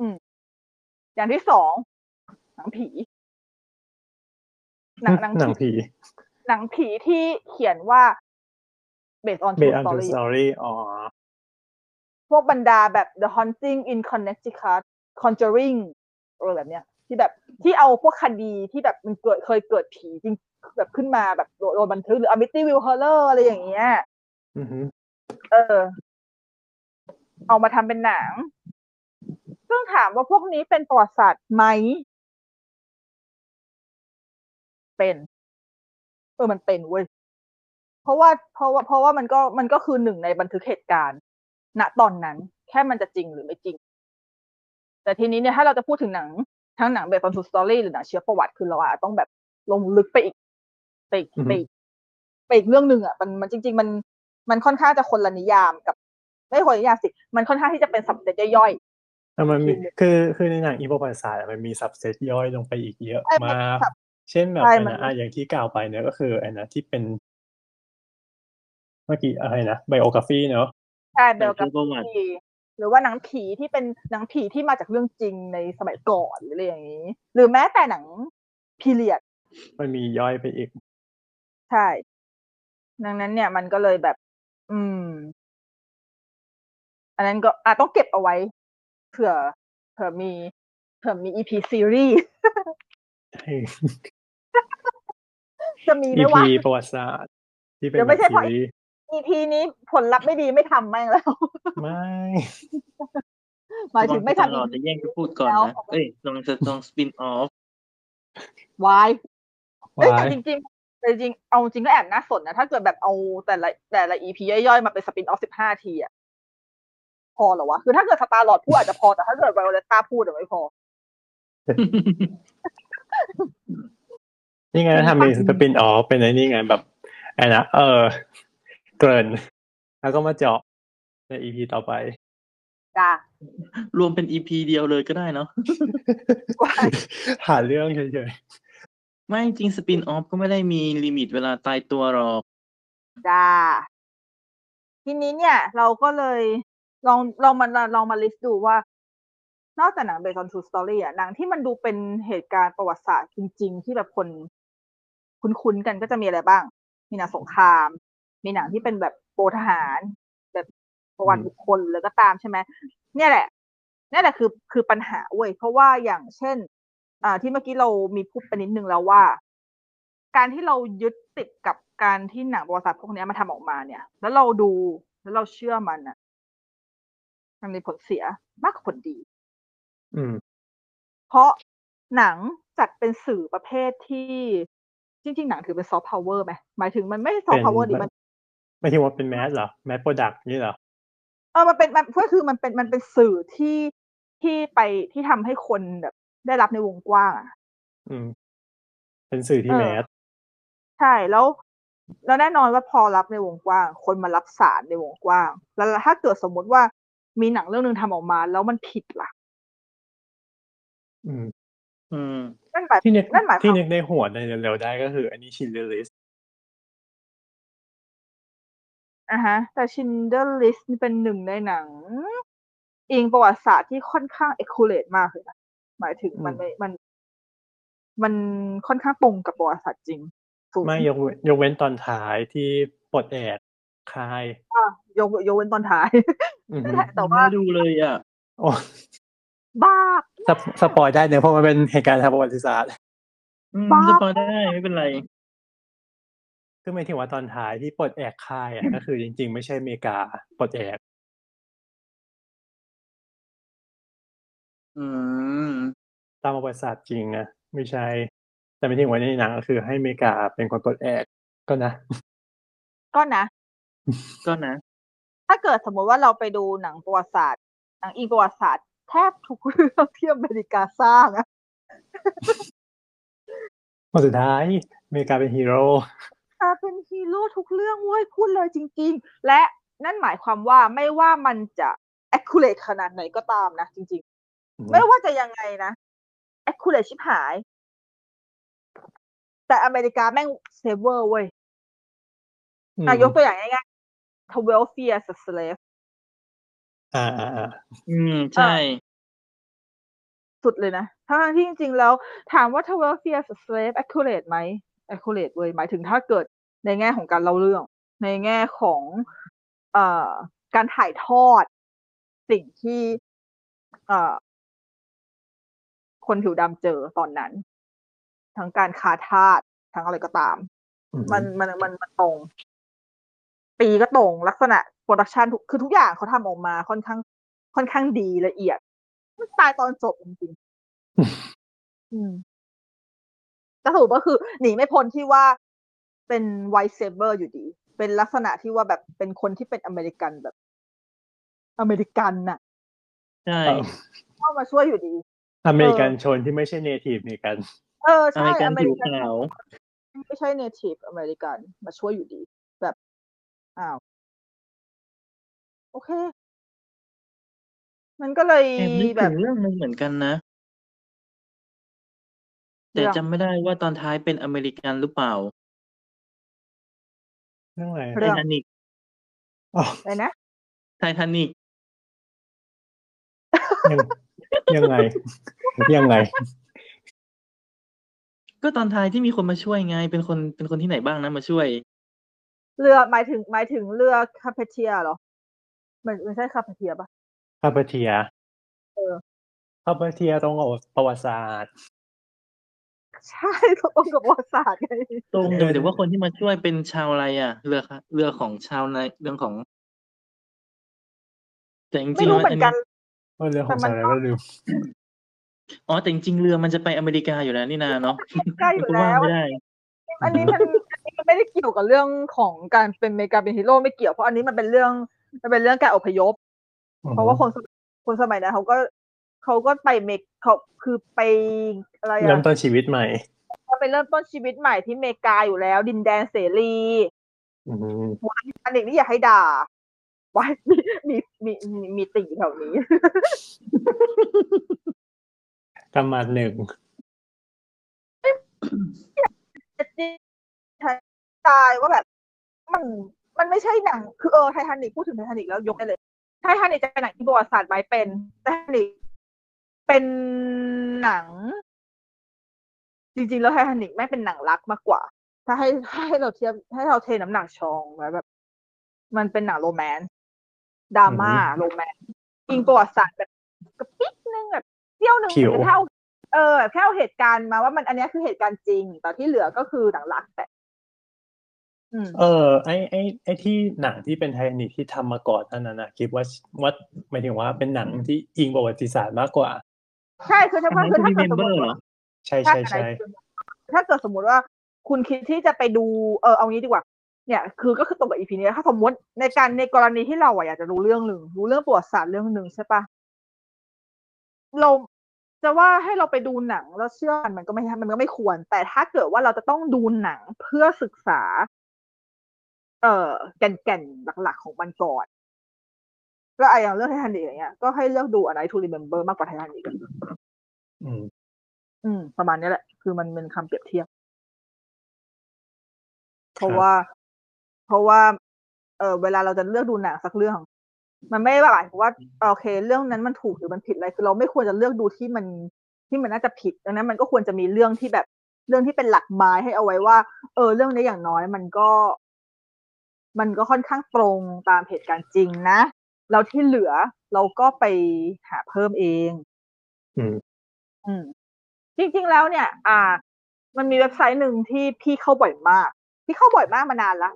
S2: อ ย่างที่สองหนังผีหนังหนัง
S3: หนังผี
S2: หนังผีที่เขียนว่า based on
S3: เบ
S2: true
S3: อันทู
S2: story
S3: สตอรี่อ๋อ
S2: พวกบรรดาแบบ The Haunting in Connecticut Conjuring อะไรแบบเนี้ย ที่แบบที่เอาพวกคดีที่แบบมันเกิดเคยเกิดผีจริงแบบขึ้นมาแบบโดนโดนบันทึกหรือ Amityville Horror อะไรอย่างเงี้ย
S3: อือฮึ
S2: เออ เอามาทำเป็นหนัง ซึ่งถามว่าพวกนี้เป็นประวัติศาสตร์ไหม เป็น เออมันเป็นเว้ย เพราะว่าเพราะว่าเพราะว่ามันก็มันก็คือหนึ่งในบันทึกเหตุการณ์ ณตอนนั้น แค่มันจะจริงหรือไม่จริง แต่ทีนี้เนี่ยถ้าเราจะพูดถึงหนังทั้งหนังแบบตอนทูสตอรี่หรือหนังเชื้อประวัติคือเราอาจจะต้องแบบลงลึกไปอีกไปอีกไปอีกไปอีกเรื่องหนึ่งอะมันมันจริง ๆ มันมันค่อนข้างจะคนละนิยามกับไม่คนละนิยามสิ มันค่อนข้างที่จะเป็นสับเซตย่อย
S3: แต่ มันมีคือคือในหนังอีโปประวัติศาสตร์อะมันมีสับเซตย่อยลงไปอีกเยอะ
S2: ใช่มัน
S3: มาก
S2: สับ
S3: เช่นแบบ
S2: ใช่
S3: อัน
S2: มัน
S3: นะอะอย่างที่กล่าวไปเนี่ยก็คืออันนะที่เป็น เมื่อกี้อะไรนะไบโอกราฟีเนอะ
S2: ๆใช่
S4: ห
S2: เบ
S4: นัง
S2: ลกับ
S4: เชื้อประวัติ
S2: ผีหรือว่าหนังผีที่เป็นหนังผีที่มาจากเรื่องจริงในสมัยก่อนหรืออะไรอย่างนี้ หรือแม้แต่หนังพีเรียด
S3: มันมีย่อยไปอีก
S2: ใช่ ดังนั้นเนี่ยมันก็เลยแบบ อืม อันนั้นก็อาจต้องเก็บเอาไว้ เผื่อเผื่อมีเผื่อมี EP ซีรีส์จะมีไหม
S3: EP
S2: วะ
S3: ประวัติศาสตร์ที่เป็น
S2: เดี๋ยวไม่ใช่
S3: ซี
S2: เพราะ
S3: รีส์
S2: EP นี้ผลลัพธ์ไม่ดีไม่ทำแม่งแล้ว
S3: ไม่
S2: หมายถึงไม่
S4: ต
S2: ทำ
S4: ลอดจะแย่งกูพูดก่อน
S2: แล้ว
S4: นะเอ้ยลองจะลองสปินออฟ
S2: วายเอ้ย
S3: วา
S2: แต่
S3: ย
S2: จริงๆแต่จริงๆเอาจริงก็แอบน่าสนนะ ถ้าเกิดแบบเอาแต่ละแต่ละ EP ย่อยๆ มาเป็นสปินออฟสิบห้าทีอะ พอเหรอวะ คือถ้าเกิดสตาร์ลอดพูดอาจจะพอ แต่ถ้าเกิดไวโอเลต้าพูดอะไม่พอ
S3: นี่ไงทำเป็น spin-off เป็นไอ้นี่ไงแบบไอ้นะเออ เกริ่นแล้วก็มาเจาะใน EP ต่อไป
S2: จ้าร
S4: วมเป็น EP เดียวเลยก็ได้เนาะ
S3: หาเรื่องเฉย
S4: ไม่จริง spin-off ก็ไม่ได้มี limit เวลาตายตัวหรอก
S2: จ้าทีนี้เนี่ย เราก็เลย ลองลองมาลองมา list ดูว่า นอกจากหนัง based on true story อะหนังที่มันดูเป็นเหตุการณ์ประวัติศาสตร์จริง ๆ ที่แบบคนคุ้นๆกันก็จะมีอะไรบ้าง มีหนังสงคราม มีหนังที่เป็นแบบโปรทหาร แบบประวัติบุคคลเลยก็ตามใช่ไหมเนี่ยแหละนี่แหละคือคือปัญหาเว้ยเพราะว่าอย่างเช่น อ่าที่เมื่อกี้เรามีพูดไปนิดนึงแล้วว่า การที่เรายึดติดกับการที่หนังประวัติศาสตร์พวกนี้มาทำออกมาเนี่ย แล้วเราดูแล้วเราเชื่อมันอะ มันมีผลเสียมากกว่าผลดี
S3: ๆอืม
S2: เพราะหนังจัดเป็นสื่อประเภทที่จริง ๆ หนังถือเป็น soft power ไหมหมายถึงมันไม่ใช่
S3: เป็น
S2: soft power ดิมัน
S3: ไม่ที่ว่าเป็น mass เหรอ mass product นี่เหรอ
S2: เออมันเป็นมันก็คือมันเป็นมันเป็นสื่อที่ที่ไปที่ทำให้คนแบบ ได้รับในวงกว้างอะ
S3: อืม เป็นสื่อที่
S2: เออ
S3: mass
S2: ใช่แล้ว แล้วแน่นอนว่าพอรับในวงกว้าง คนมารับสารในวงกว้าง แล้วถ้าเกิดสมมุติว่า มีหนังเรื่องหนึ่งทำออกมาแล้วมันผิดล่ะ
S3: อืม
S4: อืม
S2: นั่นหมายความ
S3: ที่นึก
S2: นั่นหมายความ ที่
S3: นึกในหัวในเร็วๆได้ก็คือ อันนี้ Schindler's Listอะ
S2: ฮะ แต่ Schindler's List นี่เป็นหนึ่งในหนัง อิงประวัติศาสตร์ที่ค่อนข้าง accurate มากเลยนะหมายถึงมันไม่มัน มันค่อนข้างตรงกับประวัติศาสตร์จริงสูง
S3: ไม่ยกเว้นยกเว้นตอนท้ายที่ปลดแอกค่าย
S2: อะยกยกเว้นตอนท้าย
S3: อือฮึ
S2: แต่ว่า
S4: ไม่ดูเลยอะ
S3: โอ้
S2: บ้า
S3: สป spoil ได้เนอะเพราะมันเป็นเหตุการณ์ทางประวัติศาสตร์
S4: อืม
S2: บ้า
S4: spoil ได้ไม่เป็นไร
S3: คือหมายถึงว่าตอนท้ายที่ปลดแอกค่ายอะก็คือจริง ๆ ไม่ใช่อเมริกาปลดแอก
S4: อืม
S3: ตามประวัติศาสตร์จริงนะไม่ใช่ แต่ไม่ถึงว่าในหนังก็คือให้อเมริกาเป็นคนปลดแอกก็นะ
S2: ก็นะ
S4: ก็นะ
S2: ถ้าเกิดสมมติว่าเราไปดูหนังประวัติศาสตร์ หนังอิงประวัติศาสตร์แทบทุกเรื่องที่อเมริกาสร้างอะ
S3: คนสุดท้ายอเมริกาเป็นฮีโร่
S2: กลายเป็นฮีโร่ทุกเรื่องเว้ยพูดเลยจริง ๆ และนั่นหมายความว่าไม่ว่ามันจะ accurate ขนาดไหนก็ตามนะจริง ๆ ไม่ว่าจะยังไงนะ accurate ชิบหาย แต่อเมริกาแม่งเซเวอร์เว้ย
S3: อืม
S2: อะยกตัวอย่างง่าย ๆ12 years a slave
S3: อ่าอ่าอ่า
S4: อืม ใช่
S2: สุดๆเลยนะทั้งที่จริงๆแล้ว ถามว่า Twelve Years a Slave accurate ไหม accurate เลยหมายถึงถ้าเกิดในแง่ของการเล่าเรื่อง ในแง่ของเอ่อการถ่ายทอด สิ่งที่เอ่อคนผิวดำเจอตอนนั้น ทั้งการคาทาสทั้งอะไรก็ตาม
S3: อืม
S2: มันมันมันมันตรง ปีก็ตรงลักษณะโปรดักชันคือทุกอย่างเขาทำออกมาค่อนข้าง ค่อนข้างดีละเอียดมันตายตอนจบจริงๆอืมแต่สรุปก็คือ หนีไม่พ้นที่ว่าเป็น white savior อยู่ดี เป็นลักษณะที่ว่าแบบเป็นคนที่เป็นอเมริกันแบบ อเมริกันน่ะ
S4: ใช่
S3: เอ่อ
S2: เข้ามาช่วยอยู่ดี
S3: อเมริกันชนที่ไม่ใช่ native เมริกัน
S2: เออ
S4: อ
S2: ใช่
S4: เมริกันผิวขาว
S2: ไม่ใช่ Native American มาช่วยอยู่ดีแบบ อ้าว โอเค มันก็เลย
S4: แอบนึก
S2: แบ
S4: ถึ
S2: บ
S4: งเรื่องหนึงเหมือนกันนะ แต่
S2: เรื่อง
S4: จำไม่ได้ว่าตอนท้ายเป็นอเมริกันหรือเปล่า
S3: เรื่องอะไร
S4: ไท
S2: เรื่อง
S4: ทานิก
S3: อ๋อ
S2: อะไรนะ
S4: ไททานิก
S3: ยังยังไง ยังไง
S4: ก็ตอนท้ายที่มีคนมาช่วยไง เป็นคนเป็นคนที่ไหนบ้างนะมาช่วย
S2: เรือหมายถึงหมายถึงเรือคาเพเทียเหรอ มันมันใช่คาเพเทียปะ
S3: คาเปเทีย
S2: เออ
S3: คาเปเทียตรงกับประวัติศาสตร์
S2: ใช่ตรงกับประวัติศาสตร์ไง
S4: ตรง
S3: เอ
S4: เล
S3: อ
S4: ยแต่ว่าคนที่มาช่วยเป็นชาวอะไรอะ เรือค่ะเรือของชาวในเรื่องของแต่จริ
S2: ไม่
S4: งๆ
S2: รู้
S4: แล้ว
S2: เหมือนกัน
S3: เออเรื่องของ
S2: แต่มัน
S3: สารแล้วลืม
S4: อ๋อแต่จริงๆเรือมันจะไปอเมริกาอยู่แล้วนี่นาเนาะ
S2: ใกล้อยู่
S4: ก็ว่า
S2: แล้ว
S4: ไม่ได้
S2: อันนี้มันอันนี้ มันไม่ได้เกี่ยวกับเรื่องของการเป็นเมกาเป็นฮีโร่ไม่เกี่ยวเพราะอันนี้มันเป็นเรื่องมันเป็นเรื่องการอพยพ เพราะว่าคนสมัยคนสมัยนั้นเขาก็เขาก็ไปเมกเขาคือไปอะไร
S3: เริ่
S2: อะ
S3: มต้นชีวิตใหม่
S2: เขาไปเริ่มต้นชีวิตใหม่ที่เมกาอยู่แล้ว ดินแดนเสรี
S3: อืม
S2: อันนี้นี่อย่าให้ด่าว้ายมีมีมีมีมีติ่งแถวนี้
S3: ประมาณหนึ่ง
S2: ตายว่าแบบ มันมันไม่ใช่หนัง คือเออไททานิกพูดถึงไททานิกแล้วยกได้เลยไททานิกจะเป็นหนังที่ประวัติศาสตร์ไหมเป็นไททานิกเป็นหนัง จริงๆ แล้วไททานิกไม่เป็นหนังรักมากกว่า ถ้าให้ถ้าให้เราเทียบให้เราเทน้ำหนักชองไว้แบบ มันเป็นหนังโรแมนต์ดราม่าโรแมนต์อิงประวัติศาสตร์แบบกระปิกนึงแบบเที่ยวหนึ่ง
S3: ผิว
S2: แค่เอาเออแค่เอาเหตุการณ์มาว่ามันอันเนี้ยคือเหตุการณ์จริงแต่ที่เหลือก็คือหนังรักแต่อืม
S3: เออไอไอไอที่หนังที่เป็นไททานิกที่ทำมาก่อนนั่นน่ะนะคิดว่าว่าหมายถึงว่าเป็นหนังที่อิงประวัติศาสตร์มากกว่า
S2: ใช่คือถ้า
S4: อัน
S2: ว่า
S4: นั้น
S2: คือ
S4: คือ
S2: ถ้าเกิดสมม
S4: remember
S2: ติ
S4: เหร
S2: ว่า
S4: อ
S3: ใช่
S2: ถ้า
S3: ใช่
S2: อะไร
S3: ใช่
S2: ถ้าเกิดสมมุติว่า คุณคิดที่จะไปดูเออเอางี้ดีกว่า เนี่ย คือก็คือตรงกับ EP นี้ถ้าสมมติในการในกรณีที่เราอะอยากจะรู้เรื่องหนึ่งรู้เรื่องประวัติศาสตร์เรื่องหนึ่งใช่ปะเราจะว่าให้เราไปดูหนังแล้วเชื่อมันมันก็ไม่มันก็ไม่ควร แต่ถ้าเกิดว่าเราจะต้องดูหนังเพื่อศึกษา เอ่อแก่นแก่นหลักๆของมันก่อนก็ไอ้อย่างเรื่องไททานิกอย่างเงี้ยก็ให้เลือกดู A Night to Remember มากกว่าไททานิก
S3: อืม
S2: อืม ประมาณนี้แหละ คือมันเป็นคำเปรียบเทียบ เพราะ
S3: ครับ
S2: ว่า เพราะว่า เออเวลาเราจะเลือกดูหนังสักเรื่อง มันไม่ได้หมายถึงว่าโอเค เรื่องนั้นมันถูกหรือมันผิดอะไร คือเราไม่ควรจะเลือกดูที่มันที่มันน่าจะผิด ดังนั้นมันก็ควรจะมีเรื่องที่แบบเรื่องที่เป็นหลักไม้ให้เอาไว้ว่า เออ เรื่องนี้อย่างน้อย มันก็ มันก็ค่อนข้างตรงตามเหตุการณ์จริงนะแล้วที่เหลือเราก็ไปหาเพิ่มเอง
S3: อืม
S2: อืม จริง ๆ แล้วเนี่ย อ่า มันมีเว็บไซต์หนึ่งที่พี่เข้าบ่อยมาก พี่เข้าบ่อยมากมานานแล้ว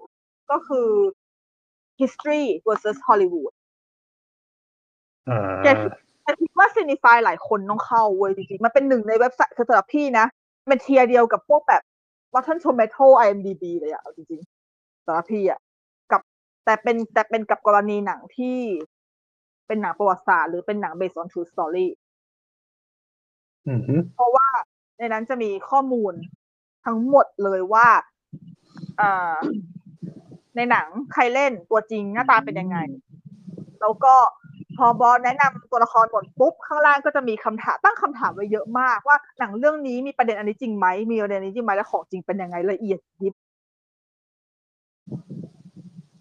S2: ก็คือ history versus Hollywood
S3: อ่า
S2: แกคิดแต่คิดว่า cinephile หลายคนต้องเข้าเว้ยจริงๆ มันเป็นหนึ่งในเว็บไซต์คือสำหรับพี่นะ เป็น tier เดียวกับพวกแบบ Rotten Tomato IMDb เลยอะเอาจริงๆสำหรับพี่อะกับ แต่เป็นแต่เป็นกับกรณีหนังที่เป็นหนังประวัติศาสตร์หรือเป็นหนัง based on true story
S3: อืม
S2: เพราะว่าในนั้นจะมีข้อมูลทั้งหมดเลยว่าอ่าในหนังใครเล่นตัวจริงหน้าตาเป็นยังไง แล้วก็พอบอสแนะนำตัวละครหมดปุ๊บ ข้างล่างก็จะมีคำถามตั้งคำถามไว้เยอะมากว่าหนังเรื่องนี้มีประเด็นอันนี้จริงไหมมีประเด็นอันนี้จริงไหมและของจริงเป็นยังไงละเอียดยิบ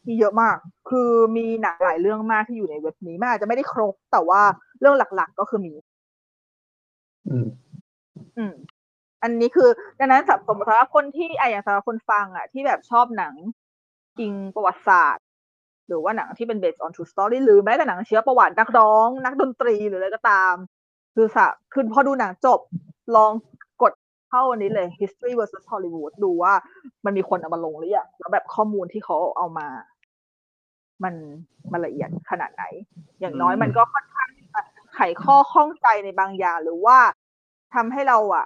S2: มีเยอะมาก คือมีหนังหลายเรื่องมากที่อยู่ในเว็บนี้มันอาจจะไม่ได้ครบ แต่ว่าเรื่องหลัก ๆ ก็คือมี
S3: อืม
S2: อืม อันนี้คือดังนั้นสำสมมติว่าคนที่อะอย่างสำหรับคนฟังอะ ที่แบบชอบหนังอิงประวัติศาสตร์ หรือว่าหนังที่เป็น based on true story หรือแม้แต่หนังเชื้อประวัตินักร้อง นักดนตรีหรืออะไรก็ตาม คือสะคือพอดูหนังจบลองกดเข้าอันนี้เลย history versus Hollywood ดูว่ามันมีคนเอามาลงหรือยังแล้วแบบข้อมูลที่เขาเอามา มันมันละเอียดขนาดไหน อย่างน้อยมันก็ค่อนข้างที่จะไขข้อข้องใจในบางอย่างหรือว่าทำให้เราอะ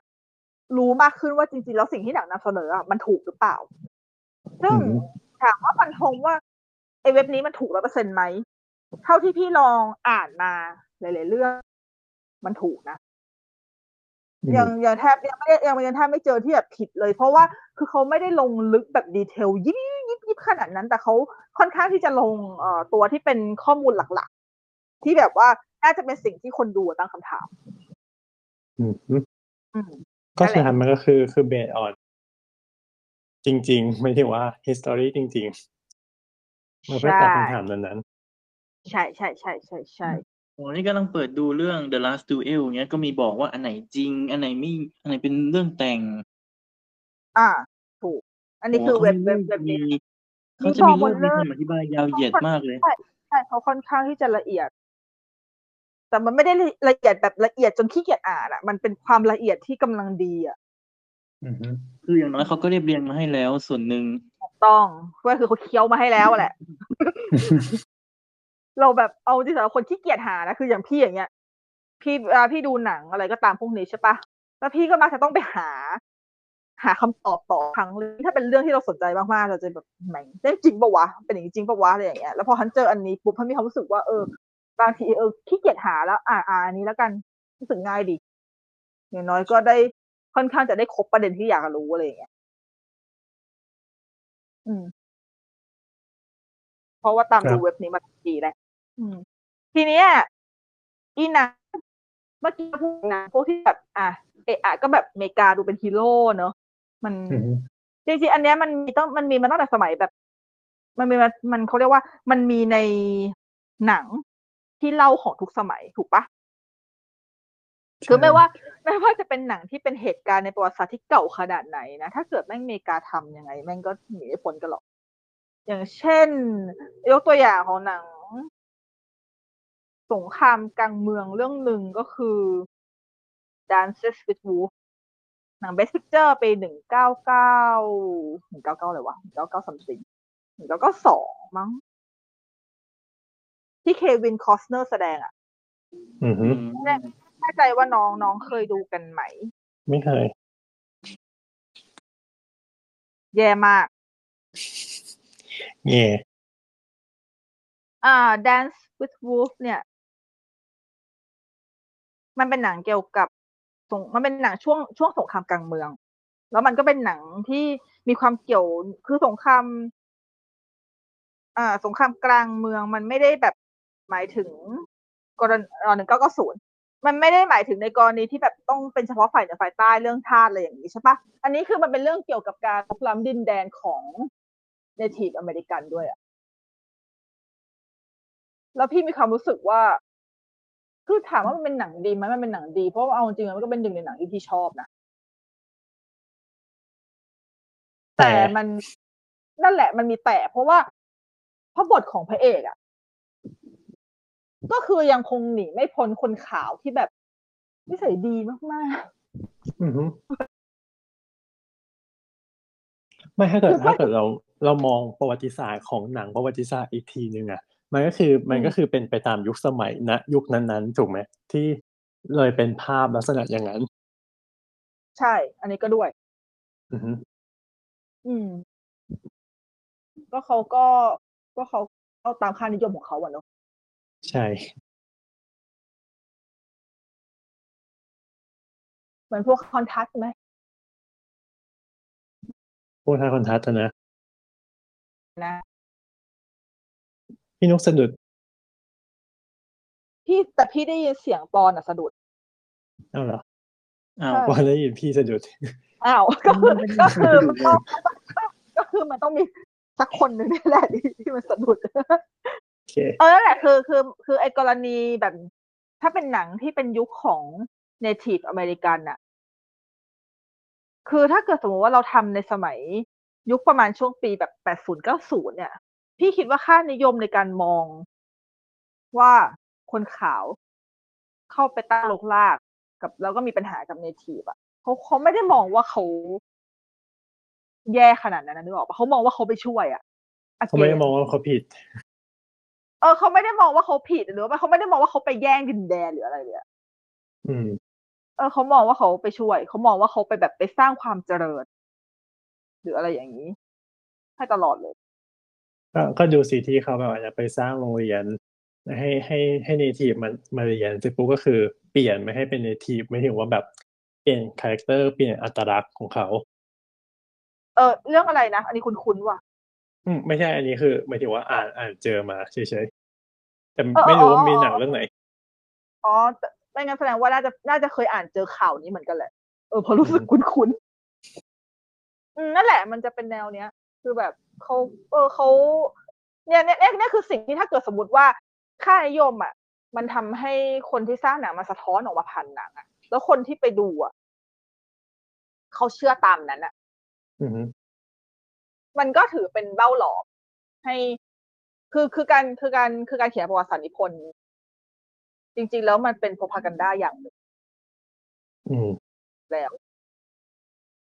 S2: รู้มากขึ้นว่าจริงๆแล้วสิ่งที่หนังนำเสนออะมันถูกหรือเปล่า ซึ่ง
S3: อืม
S2: ถามว่าฟันธงว่าไอ้เว็บนี้มันถูกร้อยเปอร์เซ็นต์ไหม เท่าที่พี่ลองอ่านมาหลายๆเรื่อง มันถูกนะ
S3: อืม
S2: ยังยังแทบยังไม่ได้ยังยังแทบไม่เจอที่แบบผิดเลย เพราะว่าคือเขาไม่ได้ลงลึกแบบดีเทลยิบยิบยิบขนาดนั้น แต่เขาค่อนข้างที่จะลงเอ่อตัวที่เป็นข้อมูลหลักๆ ที่แบบว่าน่าจะเป็นสิ่งที่คนดูตั้งคำถาม
S3: อืม
S2: อืม
S3: ก็สุดท้ายมันก็คือคือเบสออนจริง ๆ ไม่ได้ว่า history จริง ๆ มันเพื่อตอบคำถามนั้น
S2: ใช่ใช่ใช่ใช่ใช่
S4: โอ้นี่กำลังเปิดดูเรื่อง The Last Duel เนี้ย ก็มีบอกว่าอันไหนจริง อันไหนไม่ อันไหนเป็นเรื่องแต่ง
S2: อ่า ถูก อันนี้คือเว็บเว็บเว็บ
S4: มี
S2: นี้
S4: เขาจะมี
S2: มีบอกหม
S4: เรื่
S2: ด
S4: อง
S2: เลย
S4: มีคำอธิบายยาวเหยียดมากเลย
S2: ใช่เขาค่อนข้างที่จะละเอียด แต่มันไม่ได้ละเอียดแบบละเอียดจนขี้เกียจอ่านอะ มันเป็นความละเอียดที่กำลังดีอะ
S3: ๆอืม
S4: คืออย่างน้อยเขาก็เรียบเรียงมาให้แล้วส่วนหนึ่ง
S2: ถูกต้องก็คือเขาเคี้ยวมาให้แล้วแหละ เราแบบเอาที่สำหรับคนขี้เกียจหานะคืออย่างพี่อย่างเงี้ย พี่เวลาพี่ดูหนังอะไรก็ตามพวกนี้ใช่ปะแล้วพี่ก็มักจะต้องไปหา หาคำตอบต่อครั้งเลยถ้าเป็นเรื่องที่เราสนใจมากๆเราจะแบบแหมงเรื่องจริงปะวะเป็นอย่างนี้จริงปะวะอะไรอย่างเงี้ยแล้วพอฮันเจออันนี้ปุ๊บฮันมีความรู้สึกว่าเออบางทีเออขี้เกียจหาแล้ว อ่าอ่าอันนี้แล้วกันรู้สึกง่ายดีอย่างน้อยก็ได้ค่อนข้างจะได้ครบประเด็นที่อยากรู้อะไรอย่างเงี้ยอืม เพราะว่าตาม
S3: ครับ
S2: ดูเว็บนี้มาดีแล้ว อืม ทีเนี้ยอีหนังเมื่อกี้พูดหนังพวกที่แบบอะเอะอะก็แบบอเมริกาดูเป็นฮีโร่เนอะมัน
S3: อืม
S2: จริงๆอันเนี้ยมันมีต้องมันมีมาตั้งแต่สมัยแบบ มันมีมามันเขาเรียกว่า มันมีในหนังที่เล่าของทุกสมัยถูกปะคือไม่ว่าไม่ว่าจะเป็นหนังที่เป็นเหตุการณ์ในประวัติศาสตร์ที่เก่าขนาดไหนนะ ถ้าเกิดแม่งอเมริกาทำยังไง แม่งก็หนีไม่พ้นกันหรอก อย่างเช่น ยกตัวอย่างของหนัง สงครามกลางเมืองเรื่องหนึ่งก็คือ Dances with Wolves หนัง Best Picture ปีหนึ่งเก้าเก้าหนึ่งเก้าเก้าเลยวะหนึ่งเก้าเก้า something หนึ่งเก้าเก้าสองมั้ง ที่ Kevin Costner แสดงอะ
S3: อืม
S4: อืม
S2: แน่ใจว่าน้องน้องเคยดูกันไหม
S3: ไม่เคย
S2: แย่มาก
S3: เย่
S2: อ่า Dance with Wolves เนี่ย มันเป็นหนังเกี่ยวกับสงมันเป็นหนังช่วงช่วงสงครามกลางเมือง แล้วมันก็เป็นหนังที่มีความเกี่ยวคือสงครามอ่าสงครามกลางเมืองมันไม่ได้แบบหมายถึงกรณีหนึ่งเก้าเก้าศูนย์มันไม่ได้หมายถึงในกรณีที่แบบต้องเป็นเฉพาะฝ่ายเหนือฝ่ายใต้เรื่องทาสอะไรอย่างนี้ใช่ปะอันนี้คือมันเป็นเรื่องเกี่ยวกับการลุกล้ำดินแดนของ Native American ด้วยอะแล้วพี่มีความรู้สึกว่า คือถามว่ามันเป็นหนังดีไหมมันเป็นหนังดี เพราะว่าเอาจริงๆมันก็เป็นหนึ่งในหนังที่พี่ชอบนะ
S3: แต่
S2: แต่มันนั่นแหละมันมีแต่เพราะว่าเพราะบทของพระเอกอะก็คือยังคงหนีไม่พ้นคนขาวที่แบบนิสัยดีมาก
S3: อืมไม่ถ้าเกิด
S2: คือ
S3: ถ้าเกิดเรา เรามองประวัติศาสตร์ของหนังประวัติศาสตร์อีกทีหนึ่งอะ มันก็คือมันก็คือเป็นไปตามยุคสมัยณยุคนั้นๆ ถูกไหมที่เลยเป็นภาพลักษณะอย่างนั้น
S2: ๆใช่ อันนี้ก็ด้วย
S3: อือฮึ
S2: อืม ก็เขาก็ก็เขาเอาตามค่านิยมของเขาอะเนาะ
S3: ใช่
S2: เหมือนพวกคอนทัสไหม
S3: พวกท่าคอนทัสต์อะนะ
S2: นะ
S3: พี่นุกสะดุด
S2: พี่แต่พี่ได้ยินเสียงปอนอะสะดุด
S3: เอ้าเหรอ
S4: อ้าว
S2: ใช่
S3: พอได้ยินพี่สะดุด
S2: อ้าวก็คือ
S4: ไม่ได้
S2: ก็คือ
S4: สะดุ
S2: มัน
S4: ด
S2: ต้องก็คือมันต้องมีสักคนหนึ่งนี่แหละที่ที่มันสะดุด
S3: โอเค
S2: เออนั่นแหละคือคือคือไอ้กรณีแบบ ถ้าเป็นหนังที่เป็นยุคของ Native American น่ะ คือถ้าเกิดสมมติว่าเราทำในสมัยยุคประมาณช่วงปีแบบแปดศูนย์เก้าศูนย์เนี่ย พี่คิดว่าค่านิยมในการมอง ว่าคนขาว เข้าไปตั้งรกรากกับ แล้วก็มีปัญหากับ native อะเขาเขาไม่ได้มองว่าเขาแย่ขนาดนั้นนะนึกออกปะเขามองว่าเขาไปช่วยอะ
S3: เขาไม่ได้มองว่าเขาผิด
S2: เออเขาไม่ได้มองว่าเขาผิดหรือว่าเขาไม่ได้มองว่าเขาไปแย่งดินแดนหรืออะไรเลยอะ
S3: อืม
S2: เออเขามองว่าเขาไปช่วยเขามองว่าเขาไปแบบไปสร้างความเจริญ หรืออะไรอย่างนี้ให้ตลอดเลย
S3: ก็ก็ดูสิที่เขาแบบว่าจะไปสร้างโรงเรียน ให้ให้ให้ native มันมาเรียนเสร็จปุ๊บก็คือเปลี่ยนไม่ให้เป็น native หมายถึงว่าแบบเปลี่ยน character เปลี่ยนอัตลักษณ์ของเขา
S2: เออเรื่องอะไรนะ อันนี้คุณคุ้นๆว่ะ
S3: อืมไม่ใช่อันนี้คือหมายถึงว่าอ่านอ่านเจอมาเฉยๆแต่
S2: เออ
S3: ไม่รู้ว่า
S2: อ๋อ
S3: มีหนัง
S2: อ๋อ
S3: เรื่องไหน
S2: อ๋อแต่ไม่งั้นแสดงว่าน่าจะน่าจะเคยอ่านเจอข่าวนี้เหมือนกันแหละเออเพราะรู้สึกคุ้นๆอืมนั่นแหละ มันจะเป็นแนวเนี้ย คือแบบเขาเออเขาเนี่ยเนี่ยเนี่ยเนี่ยคือสิ่งที่ถ้าเกิดสมมติว่าค่านิยมอะ มันทำให้คนที่สร้างหนังมาสะท้อนออกมาผ่านหนังอะ แล้วคนที่ไปดูอะเขาเชื่อตามนั้นอะ
S3: อืม
S2: มันก็ถือเป็นเบ้าหลอมให้คือคือการคือการคือการเขียนประวัติศาสตร์นิพนธ์จริง ๆ แล้วมันเป็นโพพากันดาอย่างหนึ่ง
S3: อืม
S2: แล้ว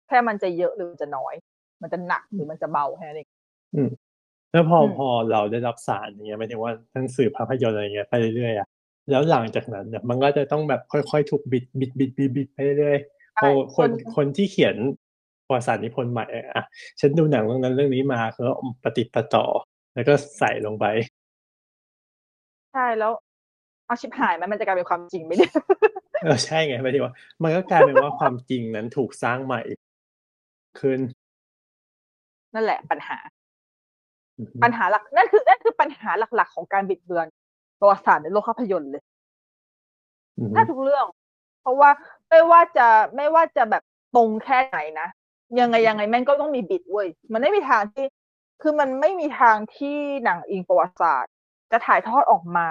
S2: แค่มันจะเยอะหรือมันจะน้อย มันจะหนักหรือมันจะเบาแค่นั้นเอง
S3: อืมแล้วพอ
S2: อืม
S3: พอเราได้รับสารอย่างเงี้ยหมายถึงว่าทั้งสื่อภาพยนตร์อะไรเงี้ยไปเรื่อยๆอะแล้วหลังจากนั้นเนี่ยมันก็จะต้องแบบค่อยๆ ถูกบิดบิดบิดบิดบิดไปเรื่อยๆพอคนคนที่เขียนประวัติศาสตร์นิพนธ์ใหม่อะฉันดูหนังเรื่องนั้นเรื่องนี้มาเขาก็ปฏิดประต่อ แล้วก็ใส่ลงไป
S2: ใช่แล้วเอาชิบหายไหมมันจะกลายเป็นความจริงไหมเนี่ย
S3: เออใช่ไงหมายถึงว่า มันก็กลายเป็นว่าความจริงนั้นถูกสร้างใหม่ขึ้น
S2: นั่นแหละปัญหา
S3: อือฮึ
S2: ปัญหาหลักนั่นคือนั่นคือปัญหาหลัก ๆ ของการบิดเบือนประวัติศาสตร์ในโลกภาพยนตร์เลย
S3: อือฮึ
S2: ถ้าทุกเรื่อง เพราะว่าไม่ว่าจะไม่ว่าจะแบบตรงแค่ไหนนะยังไงยังไงแม่งก็ต้องมีบิดเว้ยมันไม่มีทางที่ คือมันไม่มีทางที่หนังอิงประวัติศาสตร์ จะถ่ายทอดออกมา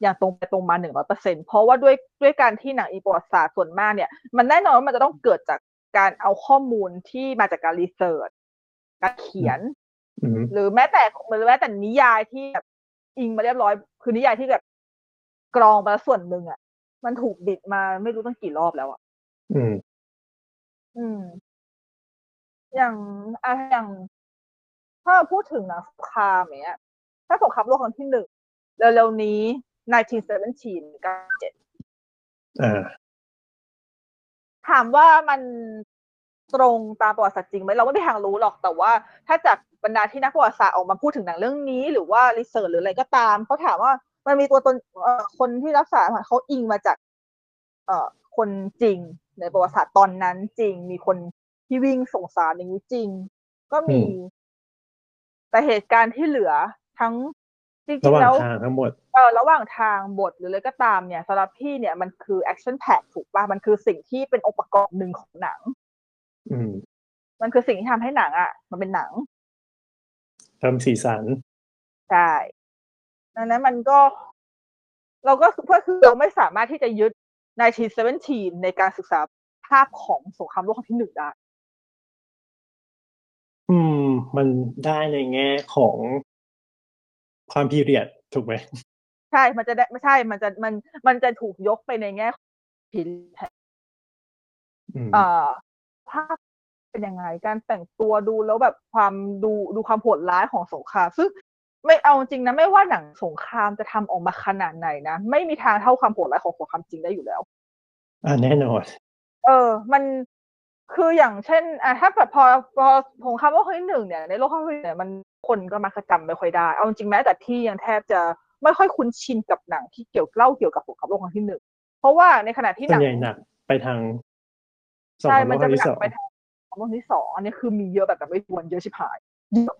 S2: อย่างตรงไปตรงมาหนึ่งร้อยเปอร์เซ็นเพราะว่าด้วยด้วยการที่หนังอิงประวัติศาสตร์ส่วนมากเนี่ย มันแน่นอนว่ามันจะต้องเกิดจากการเอาข้อมูลที่มาจากการรีเสิร์ช การเขียน
S3: อือฮึ
S2: หรือแม้แต่หรือแม้แต่นิยายที่แบบอิงมาเรียบร้อย คือนิยายที่แบบกรองมาแล้วส่วนหนึ่งอะ มันถูกบิดมาไม่รู้ตั้งกี่รอบแล้วอะ
S3: อืม
S2: อืม อย่างอะอย่างถ้าพูดถึงหนังสงครามอย่างเงี้ย ถ้าสงครามโลกครั้งที่หนึ่งเร็วๆนี้1917กับ7
S3: อ่า
S2: ถามว่ามัน ตรงตามประวัติศาสตร์จริงไหมเราไม่มีทางรู้หรอกแต่ว่า ถ้าจากบรรดาที่นักประวัติศาสตร์ออกมาพูดถึงหนังเรื่องนี้ หรือว่ารีเสิร์ชหรืออะไรก็ตามเขาถามว่ามันมีตัวตนเอ่อคนที่รักษาเขาอิงมาจาก เอ่อคนจริง ในประวัติศาสตร์ตอนนั้นจริง มีคนที่วิ่งส่งสารอย่างนี้จริง ก็มี
S3: อืม
S2: แต่เหตุการณ์ที่เหลือทั้งจริ
S3: ระ
S2: ง
S3: ห
S2: ๆ
S3: ว่าง
S2: แล้ว
S3: ทางทั้งหมด
S2: เออระหว่างทางบทหรืออะไรก็ตามเนี่ยสำหรับพี่เนี่ยมันคือ action pack ถูกป่ะมันคือสิ่งที่เป็นองค์ประกอบหนึ่งของหนัง
S3: อื ม
S2: มันคือสิ่งที่ทำให้หนังอะ มันเป็นหนัง
S3: ทำสีสัน
S2: ใช่ดังนั้นมันก็ เราก็คือก็คือเราไม่สามารถที่จะยึด1917ในการศึกษาภาพของสงครามโลกครั้งที่หนึ่งได้
S3: อืม มันได้ในแง่ของความพีเรียดถูกไหม
S2: ใช่ มันจะได้ไม่ใช่ มันจะมันมันจะถูกยกไปในแง่ของผิด
S3: อืม
S2: เอ่อ ภาพเป็นยังไง การแต่งตัวดูแล้วแบบความดูดูความโหดร้ายของสงครามซึ่งไม่เอาจริงนะไม่ว่าหนังสงครามจะทำออกมาขนาดไหนนะไม่มีทางเท่าความโหดร้ายของสงครามจริงได้อยู่แล้ว
S3: อ่าแน่นอน
S2: เออ มันคืออย่างเช่นอะถ้าแบบพอพอสงครามโลกครั้งที่หนึ่งเนี่ยในโลกครั้งที่หนึ่งเนี่ยมันคนก็มักจะจำไม่ค่อยได้ เอาจริงๆแม้แต่พี่ยังแทบจะไม่ค่อยคุ้นชินกับหนังที่เกี่ยวเล่าเกี่ยวกับสงครามโลกครั้งที่หนึ่งเพราะว่าในขณะที่
S3: ส่
S2: ห
S3: วน
S2: นัง
S3: ใหญ่หนักไปทางสอง
S2: ใช่
S3: พัน
S2: มัน
S3: โลก
S2: จะ
S3: ครั้ง
S2: เป็น
S3: ที่
S2: หนั
S3: สอง
S2: งไปทางสองที่สองอันนี้คือมีเยอะแบบแบบไม่ทวนเยอะชิบหาย เยอะ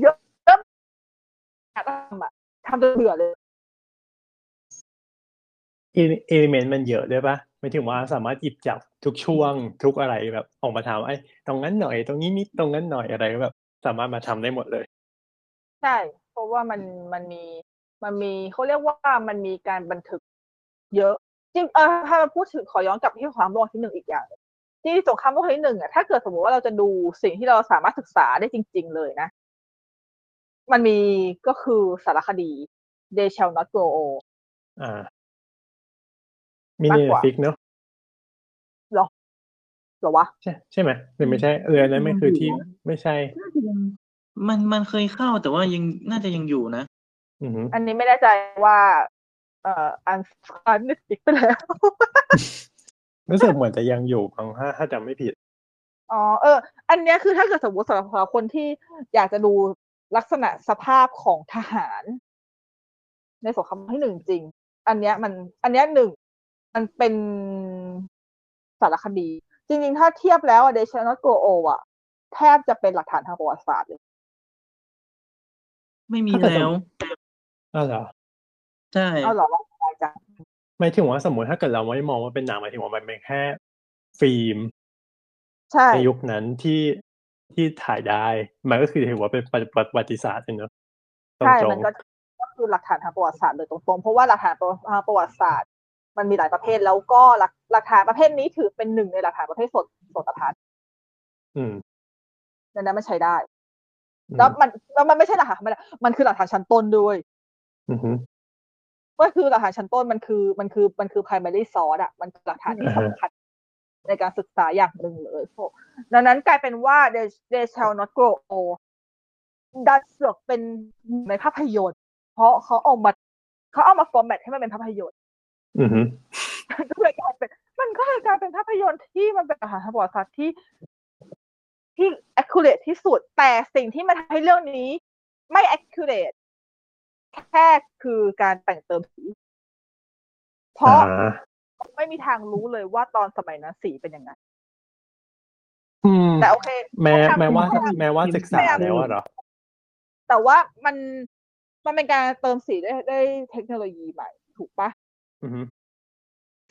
S2: เยอะเยอะก็ทำอะทำจนเบื่อเลย
S3: เอลิเมนต์มันเยอะด้วยปะไม่ถึงว่าสามารถหยิบจับทุกช่วงทุกอะไรแบบออกมาทำไอ้ตรงนั้นหน่อย ตรงนี้นิดตรงนั้นหน่อยอะไรก็แบบสามารถมาทำได้หมดเลย
S2: ใช่ เพราะว่ามันมันมีมันมีเขาเรียกว่ามันมีการบันทึก เยอะจริงเออถ้าเราพูดถึงขอย้อนกลับไปที่สงครามโลกที่หนึ่งอีกอย่างหนึ่ง ที่สงครามโลกครั้งที่หนึ่งอะถ้าเกิดสมมติว่าเราจะดูสิ่งที่เราสามารถศึกษาได้จริง ๆ เลยนะ มันมีก็คือสารคดี They Shall Not Grow Old
S3: อ่า มี
S2: มาก
S3: เน
S2: กว่า
S3: ฟิกเนอะ
S2: เหรอเหรอวะ
S3: ใช่ใช่ไหมหรือไม่ใช่เอออันนั้นไม่คือที่ไม่ใช่
S4: น่าจะยังมันมันเคยเข้าแต่ว่ายังน่าจะยังอยู่นะ
S3: อือหือ
S2: อันนี้ไม่แน่ใจว่า เอ่ออันอันนิติกไปแล้ว
S3: รู้สึกเหมือนจะยังอยู่พังถ้าถ้าจำไม่ผิด
S2: อ๋อเออ อันเนี้ยคือถ้าเกิดสมมติสำหรับคนที่อยากจะดูลักษณะสภาพของทหาร ในสงครามโลกที่หนึ่งจริง อันเนี้ยมัน อันเนี้ยหนึ่งมันเป็นสารคดี จริง ๆ ถ้าเทียบแล้วเดชนอตโกโออะ แทบจะเป็นหลักฐานทางประวัติศาสตร์เลย
S4: ไม่มี
S3: ถ้าเกิด
S4: แล้ว
S3: อ้าวเหรอ
S4: ใช่
S2: เอาเหรอว่าไปจัง
S3: หมายถึงว่าสมมติถ้าเกิดเราไม่มองว่าเป็นหนังหมายถึงว่ามันเป็นแค่ฟิล์ม
S2: ใช่
S3: ในยุคนั้นที่ที่ถ่ายได้ มันก็คือถือว่าเป็นประวัติศาสตร์เลยเนอะตร
S2: ใช่
S3: ง
S2: มันก็ก็คือหลักฐานทางประวัติศาสตร์โดยตรงๆเพราะว่าหลักฐานทางประวัติศาสตร์ มันมีหลายประเภทแล้วก็หลักหลักฐานประเภทนี้ถือเป็นหนึ่งในหลักฐานประเภทสดสดพัน
S3: ๆอืม
S2: ดังนั้นมันใช้ได้
S3: อืม
S2: แล้วมันแล้วมันไม่ใช่หลักฐานธรรมดามันคือหลักฐานชั้นต้นด้วย
S3: อือหือ
S2: ก็คือหลักฐานชั้นต้นมันคือมันคือมันคือ primary source อะมันคือหลักฐานที่
S3: อ่าฮะ
S2: สำคัญในการศึกษาอย่างหนึ่งเลยพวกดังนั้นกลายเป็นว่า they they shall not grow old ดันเสือกเป็นในภาพยนตร์ เพราะเขาเอามาเขาเอามา format ให้มันเป็นภาพยนตร์
S3: อือหือ
S2: มันก็เลยกลายเป็น มันก็เลยกลายเป็นภาพยนตร์ที่มันเป็นอาหารทางประวัติศาสตร์ที่ ที่ accurate ที่สุด แต่สิ่งที่มันทำให้เรื่องนี้ ไม่ accurate แค่คือการแต่งเติมสี เพราะ
S3: อ่า
S2: ไม่มีทางรู้เลยว่าตอนสมัยนั้นสีเป็นยังไง
S3: อืม
S2: แต่โอเค
S3: แม้
S2: เขาทำ
S3: แม้ว่า
S2: เขาทำ
S3: แม้ว่าศึกษาแล้วอะเหรอ
S2: แต่ว่ามันมันเป็นการเติมสีด้วยด้วยเทคโนโลยีใหม่ ถูกปะ
S3: อือหือ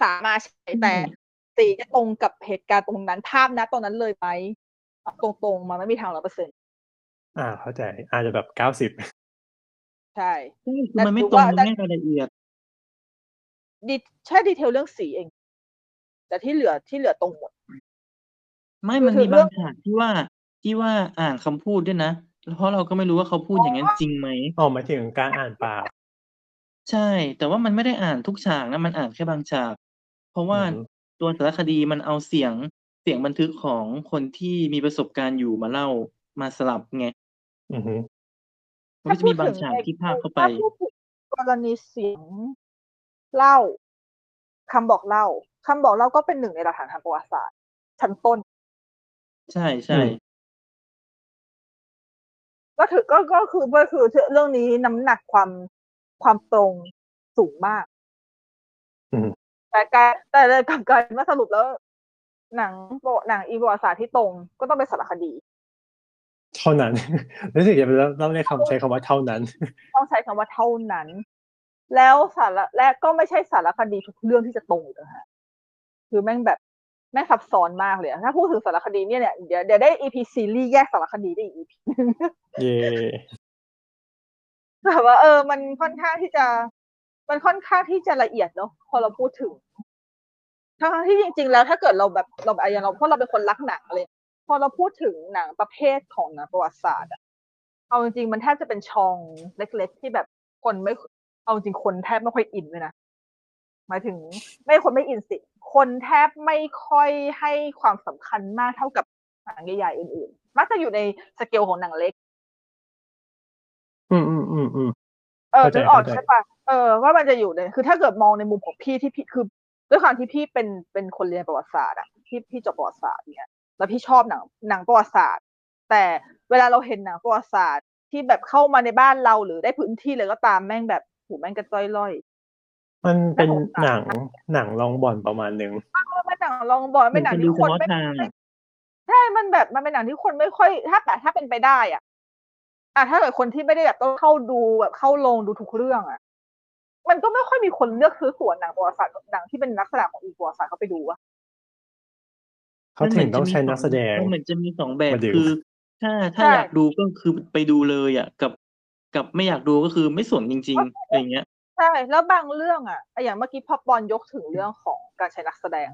S2: สามารถใช้แต่สีจะตรงกับเหตุการณ์ตรงนั้นภาพนะตรงนั้นเลยไหมเอาตรงๆมันไม่มีทางร้อยเปอร์เซ็นต์
S3: อ่า เข้าใจ อาจจะแบบเก้าสิบ
S2: ใช่
S4: ใช่คือมันไม่
S2: แต่
S4: ตรง
S2: ว่า
S4: ในแง่รายละเอียด
S2: ดีแค่ดีเทลเรื่องสีเอง แต่ที่เหลือที่เหลือตรงหมด
S4: ไม่
S2: คือ
S4: มัน
S2: คือ
S4: มี
S2: เรื่
S4: บา
S2: อง
S4: งฉากที่ว่าที่ว่าอ่านคำพูดด้วยนะเพราะเราก็ไม่รู้ว่าเขาพูดอย่างนั้นจริงไหม
S3: อ๋อหมายถึงการอ่านเปล่า
S4: ใช่ แต่ว่ามันไม่ได้อ่านทุกฉากนะมันอ่านแค่บางฉาก เพราะว่า
S3: อือฮึ
S4: ตัวสารคดีมันเอาเสียงเสียงบันทึกของคนที่มีประสบการณ์อยู่มาเล่ามาสลับไง
S3: อือหือ
S4: มันก็จะมีบางฉากที่พากเข้าไป
S2: ถ้าพูดถึงกรณีเสียงเล่าคำบอกเล่าคำบอกเล่าก็เป็นหนึ่งในหลักฐานทางประวัติศาสตร์ ชั้นต้น
S4: ใช่ใช่
S3: อืม
S2: ก็ถือก็ก็คือก็คือเรื่องนี้น้ำหนักความความตรงสูงมาก
S3: อืม
S2: แต่การแต่เลยกลับกลายเป็นว่าสรุปแล้ว หนังโปรหนังอีประวัติศาสตร์ที่ตรงก็ต้องเป็นสารคดี
S3: เท่านั้นรู้สึกจะเป็นต้องเรียกคำใช้คำว่าเท่านั้น
S2: ต้องใช้คำว่าเท่านั้น แล้วสารและก็ไม่ใช่สารคดีทุกเรื่องที่จะตรงนะฮะคือแม่งแบบแม่งซับซ้อนมากเลยอะถ้าพูดถึงสารคดีเนี่ยเนี่ยเดี๋ยวเดี๋ยวได้ EP ซีรีส์แยกสารคดีได้อีก EP นึง
S3: เย่
S2: แบบว่าเออ มันค่อนข้างที่จะ มันค่อนข้างที่จะละเอียดเนาะพอเราพูดถึงทั้งๆที่จริง ๆ แล้วถ้าเกิดเราแบบเราแบบอย่างเราเพราะเราเป็นคนรักหนังเลยพ อเราพูดถึงหนังประเภทของหนังประวัติศาสตร์อะเอาจริงๆมันแทบจะเป็นช่องเล็ก ๆ ที่แบบคนไม่เอาจริงคนแทบไม่ค่อยอินเลยนะหมายถึงไม่คนไม่อินสิ คนแทบไม่ค่อยให้ความสำคัญมากเท่ากับหนังใหญ่ๆอื่นๆ มักจะอยู่ในสเกลของหนังเล็ก
S3: อืมอืมอืมอืม
S2: เออ
S3: เข้าใจ
S2: นึกออก
S3: เข้าใจ
S2: ใช่ปะเออว่ามันจะอยู่ในคือถ้าเกิดมองในมุมของพี่ที่พี่คือด้วยความที่พี่เป็นเป็นคนเรียนประวัติศาสตร์อะพี่พี่จบประวัติศาสตร์เนี่ย แล้วพี่ชอบหนังหนังประวัติศาสตร์ แต่เวลาเราเห็นหนังประวัติศาสตร์ที่แบบเข้ามาในบ้านเราหรือได้พื้นที่เลยก็ตามแม่งแบบหูแม่งกระจ้อยล่อย
S3: มันเป็น
S2: น่าสงสาร
S3: หนังหนังลองบอลประมาณหนึ่ง
S2: เออเป็นหนังลองบอล
S4: มั
S2: เป็น
S4: น
S2: หนัง
S4: เป็นดู
S2: ที่
S4: เฉ
S2: คน
S4: พาะ
S2: ไม่
S4: ทางอะ
S2: ใช่ มันแบบมันเป็นหนังที่คนไม่ค่อย ถ้าแต่ถ้าเป็นไปได้อะอะถ้าเกิดคนที่ไม่ได้แบบต้องเข้าดูแบบเข้าโรงดูทุกเรื่องอะมันก็ไม่ค่อยมีคนเลือกซื้อตั๋วหนังประวัติศาสตร์หนังที่เป็นลักษณะของอีประวัติศาสตร์เขาไปดูวะ
S3: เขาถึงต้องใช้นักแสดง
S4: มันเหมือนจะมีสองแบบ
S3: มาดึง
S4: คือ ถ้าถ้า
S2: ใช่
S4: อยากดูก็คือไปดูเลยอะ กับกับไม่อยากดูก็คือไม่สนจริงๆอะไรเงี้ย
S2: ใช่แล้วบางเรื่องอะไอ้อย่างเมื่อกี้พอปอนยกถึงเรื่องของการใช้นักแสดง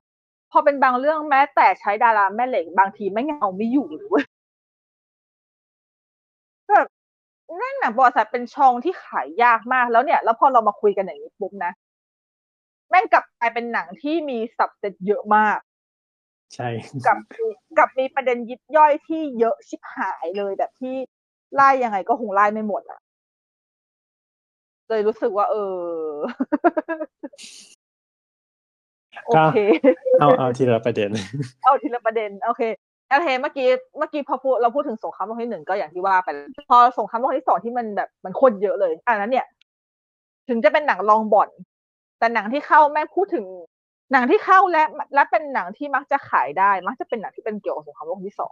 S2: พอเป็นบางเรื่องแม้แต่ใช้ดาราแม่เหล็กบางทีไม่งเอาไม่อยู่เลยเว้ยแบบนั่นหนังประวัติศาสตร์เป็นช่องที่ขายยากมากแล้วเนี่ย แล้วพอเรามาคุยกันอย่างนี้ปุ๊บนะ แม่งกลับกลายเป็นหนังที่มีสับเซตเยอะมาก
S3: ใช่
S2: กับกับมีประเด็นยิบย่อยที่เยอะชิบหายเลยแบบที่ไล่ยังไงก็คงไล่ไม่หมดอะเลยรู้สึกว่า เออโอ
S3: ก็
S2: เค
S3: เอาเอาทีละประเด็น
S2: เอาทีละประเด็น โอเคโอเคเมื่อกี้เมื่อกี้พอพูดเราพูดถึงสงครามโลกที่หนึ่งก็อย่างที่ว่าไปแล้วพอสงครามโลกที่สองที่มันแบบมันโคตรเยอะเลยอันนั้นเนี่ย ถึงจะเป็นหนังลองบ่อน แต่หนังที่เข้าแม่งพูดถึง หนังที่เข้าและและเป็นหนังที่มักจะขายได้ มักจะเป็นหนังที่เป็นเกี่ยวกับสงครามโลกที่สอง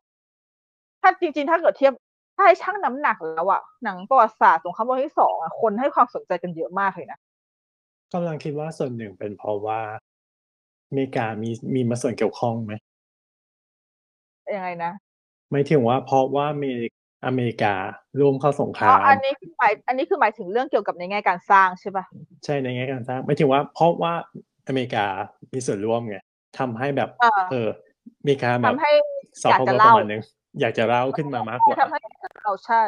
S2: ถ้าจริง ๆ ถ้าเกิดเทียบถ้าให้ชั่งน้ำหนักแล้วอะหนังประวัติศาสตร์สงครามโลกที่สองอะคนให้ความสนใจกันเยอะมากเลยนะ
S3: กำลังคิดว่าส่วนหนึ่งเป็นเพราะว่าอเมริกามีมีมาส่วนเกี่ยวข้องไหม
S2: ยังไงนะ
S3: ไม่ถึงว่าเพราะว่าอเมริอเมริการ่วมเข้าสงค
S2: อ๋อ
S3: ราม
S2: อันนี้คือหมายอันนี้คือหมายถึงเรื่องเกี่ยวกับในแง่การสร้างใช่ปะ
S3: ใช่ในแง่การสร้าง ไม่ถึงว่าเพราะว่า อเมริกามีส่วนร่วมไงทำให้แบบ
S2: อ่า
S3: เอออเมริกาแบบ
S2: ทำให้
S3: ซอฟ
S2: อยาก
S3: ต์พาว
S2: จะ
S3: เวอร์ป
S2: เล่า
S3: ระมาณนึงอยากจะเล่าขึ้นมามากกว่า
S2: ทำให้เราใช่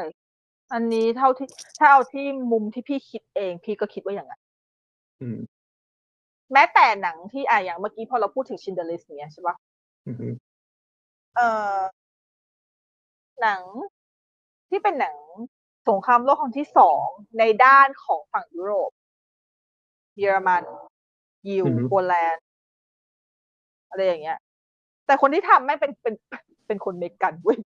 S2: อันนี้เท่าที่ถ้าเอาที่มุมที่พี่คิดเอง พี่ก็คิดว่าอย่างนั้น
S3: อืม
S2: แม้แต่หนังที่อะอย่างเมื่อกี้พอเราพูดถึงชินเดอ r ลิสเนี่ยใช่ปะ
S3: อืม
S2: เอ่อ หนังที่เป็นหนังสงครามโลกครั้งที่สองในด้านของฝั่งยุโรป เยอรมัน ยิวโปแลนด์อะไรอย่างเงี้ย แต่คนที่ทำไม่เป็นเป็นเป็นคนเมกันเว้ย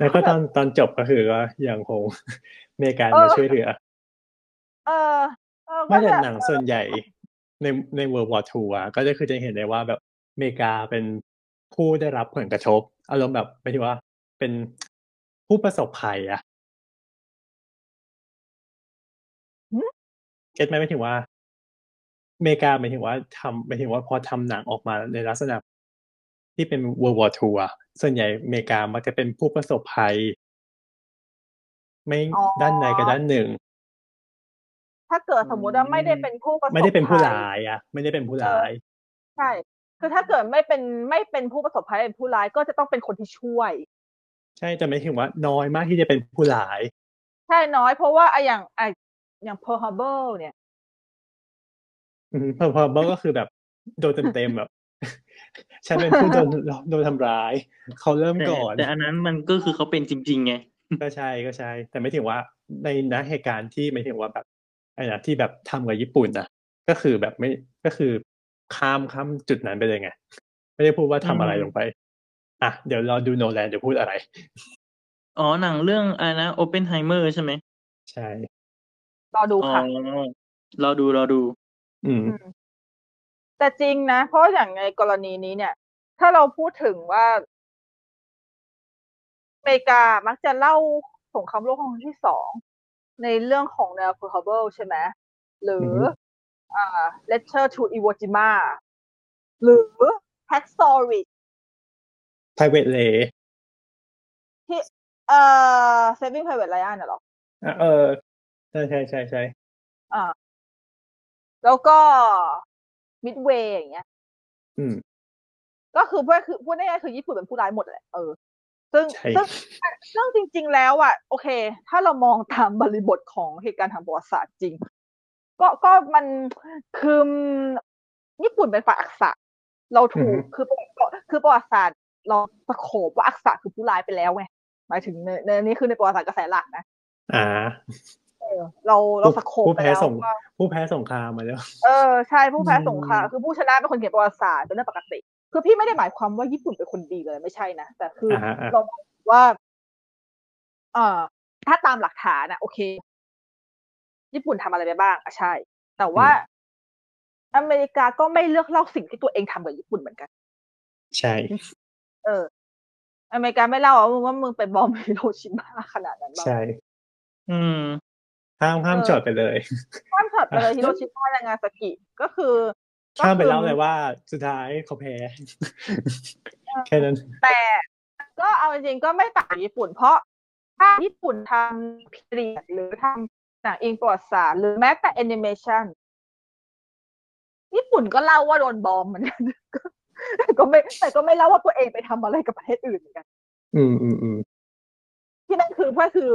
S3: แล้วก็ตอนตอนจบก็คือว่ายังคงอเมริกา
S2: เออ
S3: มาช่วยเหลือ
S2: เออเออก็
S3: ไม่แต่
S2: แบบ
S3: หนังส่วนใหญ่ในใน World War II อะก็จะคือจะเห็นได้ว่าแบบอเมริกาเป็นผู้ได้รับผลกระทบ อารมณ์แบบไม่ถึงว่าเป็นผู้ประสบภัยอะ เก็ตไหมไม่ถึงว่าอเมริกาหมายถึงว่าทำหมายถึงว่าพอทำหนังออกมาในลักษณะที่เป็น World War II อะส่วนใหญ่อเมริกามักจะเป็นผู้ประสบภัย ไม่
S2: อ๋อ
S3: ด้านใดก็ด้านหนึ่ง
S2: ถ้าเกิดสมมุติว่าไม่ได้เป็นผู้ประสบ
S3: ไม่ได้เป็นผู้
S2: ภัย
S3: ร้ายอะ ไม่ได้เป็นผู้ร้าย
S2: ใช่ คือถ้าเกิดไม่เป็นไม่เป็นผู้ประสบภัยเป็นผู้ร้ายก็จะต้องเป็นคนที่ช่วย
S3: ใช่แต่ไม่ถึงว่าน้อยมากที่จะเป็นผู้ร้าย
S2: ใช่น้อยเพราะว่าไอะอย่างไอะ อย่าง Pearl Harbor เนี่ย
S3: พอพอบอกก็คือแบบโดนเต็มๆแบบ ฉันเป็นผู้โดนโดนทำร้าย เขาเริ่ม
S4: แต่
S3: ก่อน
S4: แต่อันนั้นมันก็คือเขาเป็นจริงๆไง
S3: ก็ใช่ก็ใช่ แต่ไม่ถึงว่าในนักเหตุการณ์ที่ไม่ถึงว่าแบบไอ้นะที่แบบทำกับญี่ปุ่นนะก็คือแบบไม่ก็คือข้ามข้ามจุดนั้นไปเลยไง ไม่ได้พูดว่าทำอะไร
S4: อืม
S3: ลงไป อะ เดี๋ยวรอดูโนแลนเดี๋ยวพูดอะไร
S4: อ๋อหนังเรื่องอะไรนะโอเปนไฮเมอร์ใช่ไหม
S3: ใช่
S2: รอดู
S4: อ๋อ
S2: ค่ะ
S4: รอดูรอดู
S3: อืม
S2: มแต่จริงนะ เพราะอย่างในกรณีนี้เนี่ย ถ้าเราพูดถึงว่า อเมริกามักจะเล่าสงครามโลกครั้งที่สอง ในเรื่องของแนว Pearl Harbor ใช่ไหมหรือ
S3: อฮึ
S2: อ่า Letter to Iwo Jima หรือ Hacksaw Ridge
S3: private lay
S2: ที่เอ่อ Saving Private Ryan น่ะเหรอ
S3: อะเออ ใช่ ใช่ ใช่ ใช่
S2: อ่า แล้วก็ Midway อย่างเงี้ย
S3: อืม
S2: ก็คือพูดคือพูดง่ายๆคือญี่ปุ่นเป็นผู้ร้ายหมดแหละเออ ซึ่ง
S3: ใช่
S2: ซึ่งซึ่งจริง ๆ แล้วอะโอเค ถ้าเรามองตามบริบทของเหตุการณ์ทางประวัติศาสตร์จริง ก็ก็มันคือญี่ปุ่นเป็นฝ่ายอักษะ เราถูกคือคือประวัติศาสตร์ เราสโคบว่าอักษะคือผู้ร้ายไปแล้วไงหมายถึงในในนี้คือในประวัติศาสตร์กระแสหลักนะ
S3: อ่า
S2: เออเราเราสโคบ
S3: ผู้
S2: ไป
S3: แพ้
S2: แล้ว
S3: ส่ง
S2: ว่า
S3: ผู้แพ้สงครามมาแล้ว
S2: เออใช่ผู้แพ้
S3: อืม
S2: สงครามคือผู้ชนะเป็นคนเขียนประวัติศาสตร์เป็นเรื่องปกติ คือพี่ไม่ได้หมายความว่าญี่ปุ่นเป็นคนดีเลยไม่ใช่นะแต่คืออ
S3: อ่าอ่า
S2: เรามองว่า เอ่อถ้าตามหลักฐานนะโอเค ญี่ปุ่นทำอะไรไปบ้างอะใช่ แต่ว่า อเมริกาก็ไม่เลือกเล่าสิ่งที่ตัวเองทำกับญี่ปุ่นเหมือนกัน
S3: ใช่
S2: เออ อเมริกาไม่เล่าว่ามึงว่ามึงไปบอมฮิโรชิมาขนาดนั้นบ้าง
S3: ใช่
S4: อืม
S3: ห้ามห้าม
S2: เออ
S3: จอดไปเลย
S2: ข้ามช็อตไปเลยฮิโรชิมานางาซากิก็คือก็
S3: ข้ามไป
S2: คือ
S3: เล่าเลยว่าสุดท้ายเขาแพ้แค่นั้น
S2: แต่ก็เอาจริงๆก็ไม่ต่างจากญี่ปุ่น เพราะถ้าญี่ปุ่นทำพีเรียดหรือทำหหนังอิงประวัติศาสตร์หรือแม้แต่แอนิเมชันญี่ปุ่นก็เล่าว่าโดนบอมเหมือนกันแต่ก็ไม่แต่ก็ไม่เล่าว่าตัวเองไปทำอะไรกับประเทศอื่นเหมือนกัน
S3: อืมอืมอืม
S2: ที่นั่นคือก็คือ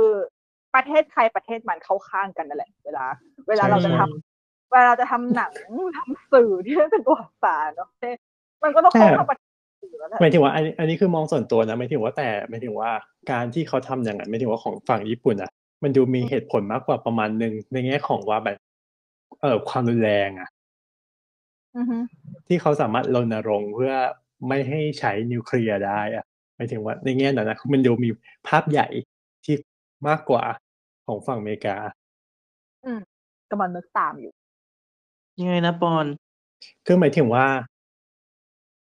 S2: ประเทศใครประเทศมันเข้าข้างกันนั่นแหละ เวลา เวลาเราจะทำเวลาเราจะทำหนังทำสื่อที่เป็นประวัติศาสตร์เนาะมันก็ต้องเข้าข้างประเทศอื่นแล้วแหละ
S3: หมายถึงว่าอันอันนี้คือมองส่วนตัวนะไม่ถึงว่าแต่ไม่ถึงว่าการที่เขาทำอย่างนั้นไม่ถึงว่าของฝั่งญี่ปุ่นอะ มันดูมีเหตุผลมากกว่าประมาณหนึ่งในแง่ของว่าแบบเออความรุนแรงอะ
S2: อือฮึ
S3: ที่เขาสามารถรณรงค์เพื่อไม่ให้ใช้นิวเคลียร์ได้อะหมายถึงว่าในแง่นั้นนะมันดูมีภาพใหญ่ที่มากกว่า ของฝั่งอเมริกา
S2: กำลังนึกตามอยู่
S4: ยังไงนะปอน
S3: คือหมายถึงว่า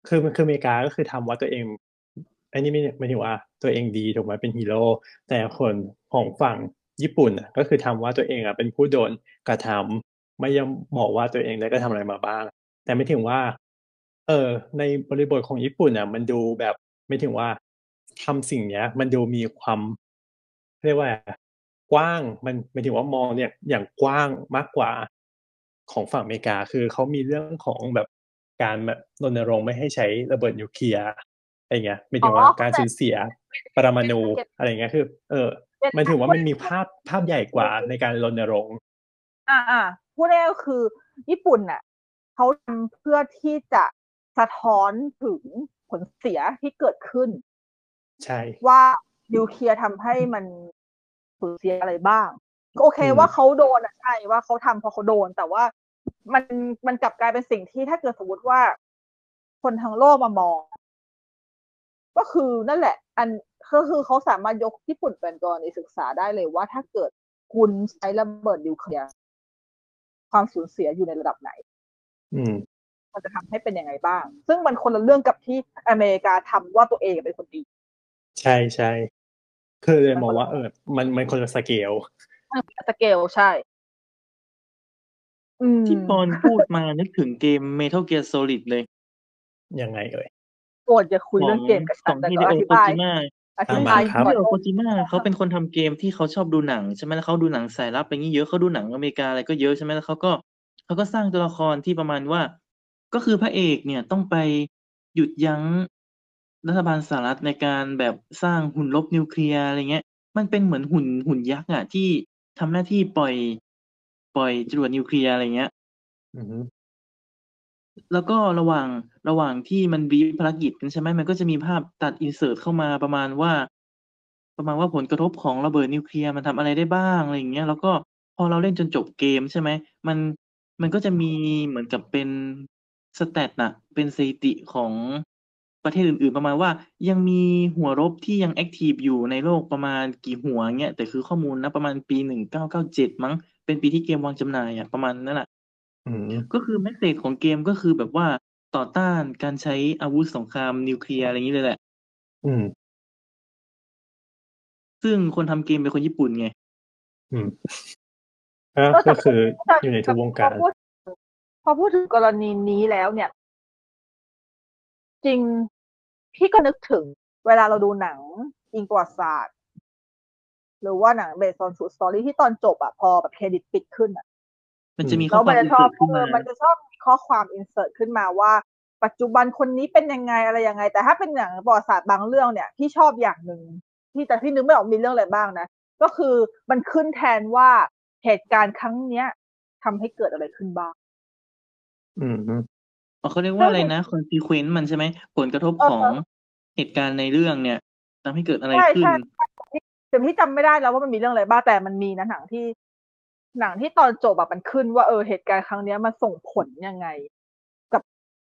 S3: คือมันคืออเมริกาก็คือทำว่าตัวเอง อันนี้ไม่หมายถึงว่า ตัวเองดีถูกไหมเป็นฮีโร่แต่คนของฝั่งญี่ปุ่นอะก็คือทำว่าตัวเองอะเป็นผู้โดนกระทำไม่ยังบอกว่าตัวเองได้กระทำอะไรมาบ้าง แต่ไม่ถึงว่า เออ ในบริบทของญี่ปุ่นอะ มันดูแบบ ไม่ถึงว่าทำสิ่งเนี้ย มันดูมีความเรียกว่า กว้างมันไม่ถึงว่ามองเนี่ยอย่างกว้างมากกว่าของฝั่งอเมริกา คือเขามีเรื่องของแบบการแบบรณรงค์ไม่ให้ใช้ระเบิดนิวเคลียร์อะไรเงี้ยไม่ถึงว่า
S2: อ๋อ
S3: การสูญเสียปรมาณูอะไรเงี้ยคือ เออมันถือว่ามันมีภาพภาพใหญ่กว่าในการรณรงค์
S2: อ่าอ่าพูดง่ายๆก็คือ ญี่ปุ่นน่ะเขาทำเพื่อที่จะสะท้อนถึงผลเสียที่เกิดขึ้น
S3: ใช่
S2: ว่านิวเคลียร์ทำให้มัน สูญเสียอะไรบ้าง ก็โอเค
S3: อืม
S2: ว่าเขาโดนอะใช่ว่าเขาทำเพราะเขาโดน แต่ว่ามันมันกลับกลายเป็นสิ่งที่ถ้าเกิดสมมติว่า คนทั้งโลกมามอง ก็คือนั่นแหละ อันก็คือเขาสามารถยกญี่ปุ่นเป็นกรณีศึกษาได้เลยว่าถ้าเกิดคุณใช้ระเบิดนิวเคลียร์ความสูญเสียอยู่ในระดับไหน
S3: อืม
S2: มันจะทำให้เป็นยังไงบ้าง ซึ่งมันคนละเรื่องกับที่อเมริกาทำว่าตัวเองเป็นคนดี
S3: ใช่ใช่ คือเลยมองว่าเออ มันมันคนละสเกล
S2: สเกลใช่อืม
S4: ที่ปอนพูดมานึกถึงเกม Metal Gear Solid เลย
S3: ยังไงเอ่ย
S2: โกรธจะคุยเรื่องเกมกับ
S4: ข
S2: ฉั
S4: อนง
S2: แต่
S4: ฮิ
S2: ก็
S4: เด
S2: อ
S4: โอ
S2: ธิ
S4: โค
S2: บาย
S4: จิมะ
S2: อธิบาย
S3: ครับ
S2: ก่อน
S4: ฮิเดโอโคจิมะเขาเป็นคนทำเกมที่เขาชอบดูหนังใช่ไหมแล้วเขาดูหนังสายลับอะไรอย่างนี้เยอะเขาดูหนังอเมริกาอะไรก็เยอะใช่ไหมแล้วเขาก็เขาก็สร้างตัวละครที่ประมาณว่า ก็คือพระเอกเนี่ยต้องไปหยุดยั้ง รัฐบาลสหรัฐในการแบบสร้างหุ่นรบนิวเคลียร์อะไรเงี้ย มันเป็นเหมือนหุ่นหุ่นยักษ์อะที่ทำหน้าที่ปล่อย ปล่อยจรวดนิวเคลียร์อะไรเงี้ย
S3: อือฮึ
S4: แล้วก็ระหว่างระหว่างที่มันบีภารกิจกันใช่ไหมมันก็จะมีภาพตัดอินเสิร์ตเข้ามาประมาณว่า ประมาณว่าผลกระทบของระเบิดนิวเคลียร์มันทำอะไรได้บ้างอะไรอย่างเงี้ย แล้วก็พอเราเล่นจนจบเกมใช่ไหมมันมันก็จะมีเหมือนกับเป็นสแตทน่ะเป็นสถิติของ ประเทศอื่น ๆ ประมาณว่ายังมีหัวรบที่ยังแอคทีฟอยู่ในโลกประมาณกี่หัวเงี้ยแต่คือข้อมูลนะประมาณปีหนึ่งเก้าเก้าเจ็ดมั้งเป็นปีที่เกมวางจำหน่ายอะประมาณนั้นแหละ
S3: อืม
S4: ก็คือ message ของเกมก็คือแบบว่าต่อต้านการใช้อาวุธสงครามนิวเคลียร์อะไรอย่างนี้เลยแหละ
S3: อืม
S4: ซึ่งคนทำเกมเป็นคนญี่ปุ่นไง
S3: อืมก็ก็คืออยู่ในทุกวงการ
S2: พอพูดพอพูดถึงกรณีนี้แล้วเนี่ย จริงพี่ก็นึกถึงเวลาเราดูหนังอิงประวัติศาสตร์ หรือว่าหนัง based on true story ที่ตอนจบอะพอแบบเครดิตปิดขึ้นอะ
S4: มันจะมี
S2: แล้
S4: ข้อ
S2: ว
S4: ค
S2: มั
S4: วานม
S2: จะชอบ
S4: เกิดขึ้น
S2: เอ
S4: มา
S2: อมันจะชอบมีข้อความอินเสิร์ตขึ้นมาว่า ปัจจุบันคนนี้เป็นยังไงอะไรยังไง แต่ถ้าเป็นหนังประวัติศาสตร์บางเรื่องเนี่ยพี่ชอบอย่างหนึ่งที่แต่พี่นึกไม่ออกมีเรื่องอะไรบ้างนะก็คือมันขึ้นแทนว่าเหตุการณ์ครั้งเนี้ยทำให้เกิดอะไรขึ้นบ้าง
S3: อืม อืม
S4: อ๋อเขาเรียกว่าอะไรนะ consequence มันใช่ไหม ผลกระทบ
S2: เออ
S4: ของเหตุการณ์ในเรื่องเนี่ยทำให้เกิดอะไร
S2: ใช่
S4: ขึ้น
S2: ใช่แต่พี่จำไม่ได้แล้วว่ามันมีเรื่องอะไรบ้างแต่มันมีนะหนังที่หนังที่ตอนจบแบบมันขึ้นว่าเออเหตุการณ์ครั้งเนี้ยมันส่งผลยังไง กับ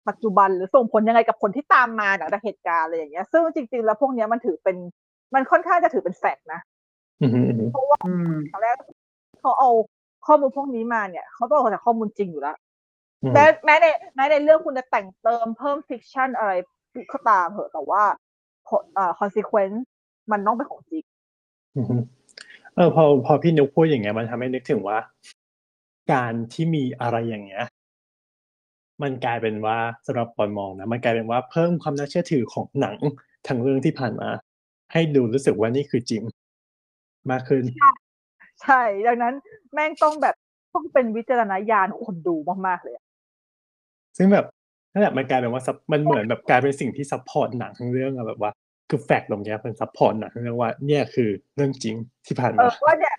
S2: ปัจจุบันหรือส่งผลยังไงกับผลที่ตามมาหลังจากเหตุการณ์อะไรอย่างเงี้ย ซึ่งจริงๆแล้วพวกเนี้ยมันถือเป็นมันค่อนข้างจะถือเป็น fact นะ
S3: อืมอืมอืม
S4: อืม
S2: ตอนแรกเขาเอาข้อมูลพวกนี้มาเนี่ยเขาต้องเอาจากข้อมูลจริงอยู่แล้ว
S3: อืม
S2: แม้แม้ในแม้ในเรื่องคุณจะแต่งเติมเพิ่ม fiction อะไรก็ตามเถอะแต่ว่าผลเอ่อ consequence มันต้องเป็นของจริง
S3: อืมเออพอพอพี่นุกพูดอย่างเงี้ย มันทำให้นึกถึงว่า การที่มีอะไรอย่างเงี้ย มันกลายเป็นว่าสำหรับปอนมองนะมันกลายเป็นว่าเพิ่มความน่าเชื่อถือของหนังทั้งเรื่องที่ผ่านมา ให้ดูรู้สึกว่านี่คือจริงมากขึ้น
S2: ใช่ ดังนั้นแม่งต้องแบบต้องเป็นวิจารณญาณของคนดูมากๆเลยอะ
S3: ซึ่งแบบนั่นแหละมันกลายเป็นว่า sup- มันเหมือนแบบกลายเป็นสิ่งที่ support หนังทั้งเรื่องอะแบบว่าคือ fact ตรงเนี้ยมัน support หนังทั้งเรื่องว่าเนี่ยคือเรื่องจริงที่ผ่าน
S2: เอ
S3: มา
S2: อว่าเนี่ย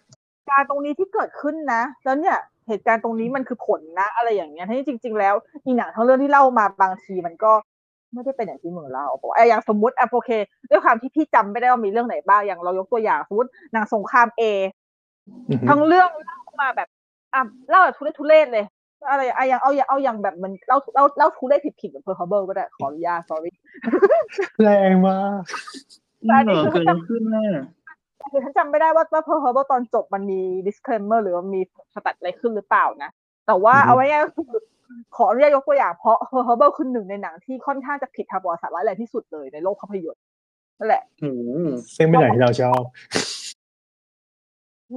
S2: การตรงนี้ที่เกิดขึ้นนะแล้วเนี่ยเหตุการณ์ตรงนี้มันคือผลนะ อะไรอย่างเงี้ยที่จริง ๆ แล้วอีหนังทั้งเรื่องที่เล่ามาบางทีมันก็ไม่ได้เป็นอย่างที่มึงเล่าบอกไอ้อย่างสมมติอะโอเค ด้วยความที่พี่จำไม่ได้ว่ามีเรื่องไหนบ้างอย่างเรายกตัวอย่างสมมติหนังสงครามเอ
S3: อือฮึ
S2: ทั้งเรื่องเล่ามาแบบอะเล่าแบบทุเรศทุเรศเลย อะไรอะอย่างเอาอย่างเอาอย่างแบบมันเล่าเล่าเล่าทุเรศผิดๆแบบ Pearl Harbor ก็ได้ขออนุญาต sorry
S3: แรงมาก
S2: แต่อันนี้
S4: เหรอ
S2: คือ
S4: เกิดอะไรขึ้นน่ะ
S2: คือฉันจำไม่ได้ว่าว่า Pearl Harbor ตอนจบมันมี disclaimer หรือว่ามีสตัดอะไรขึ้นหรือเปล่านะ แต่ว่า
S3: อือฮึ
S2: เอาไว้ง่ายๆก็คือขออนุญาตยกตัวอย่างเพราะ Pearl Harbor คือหนึ่งในหนังที่ค่อนข้างจะผิดทางประวัติศาสตร์ร้ายแรงที่สุดเลยในโลกภาพยนตร์นั่นแหละ
S4: โอ้โห
S3: ซึ่งเป็นหนังที่เราชอบ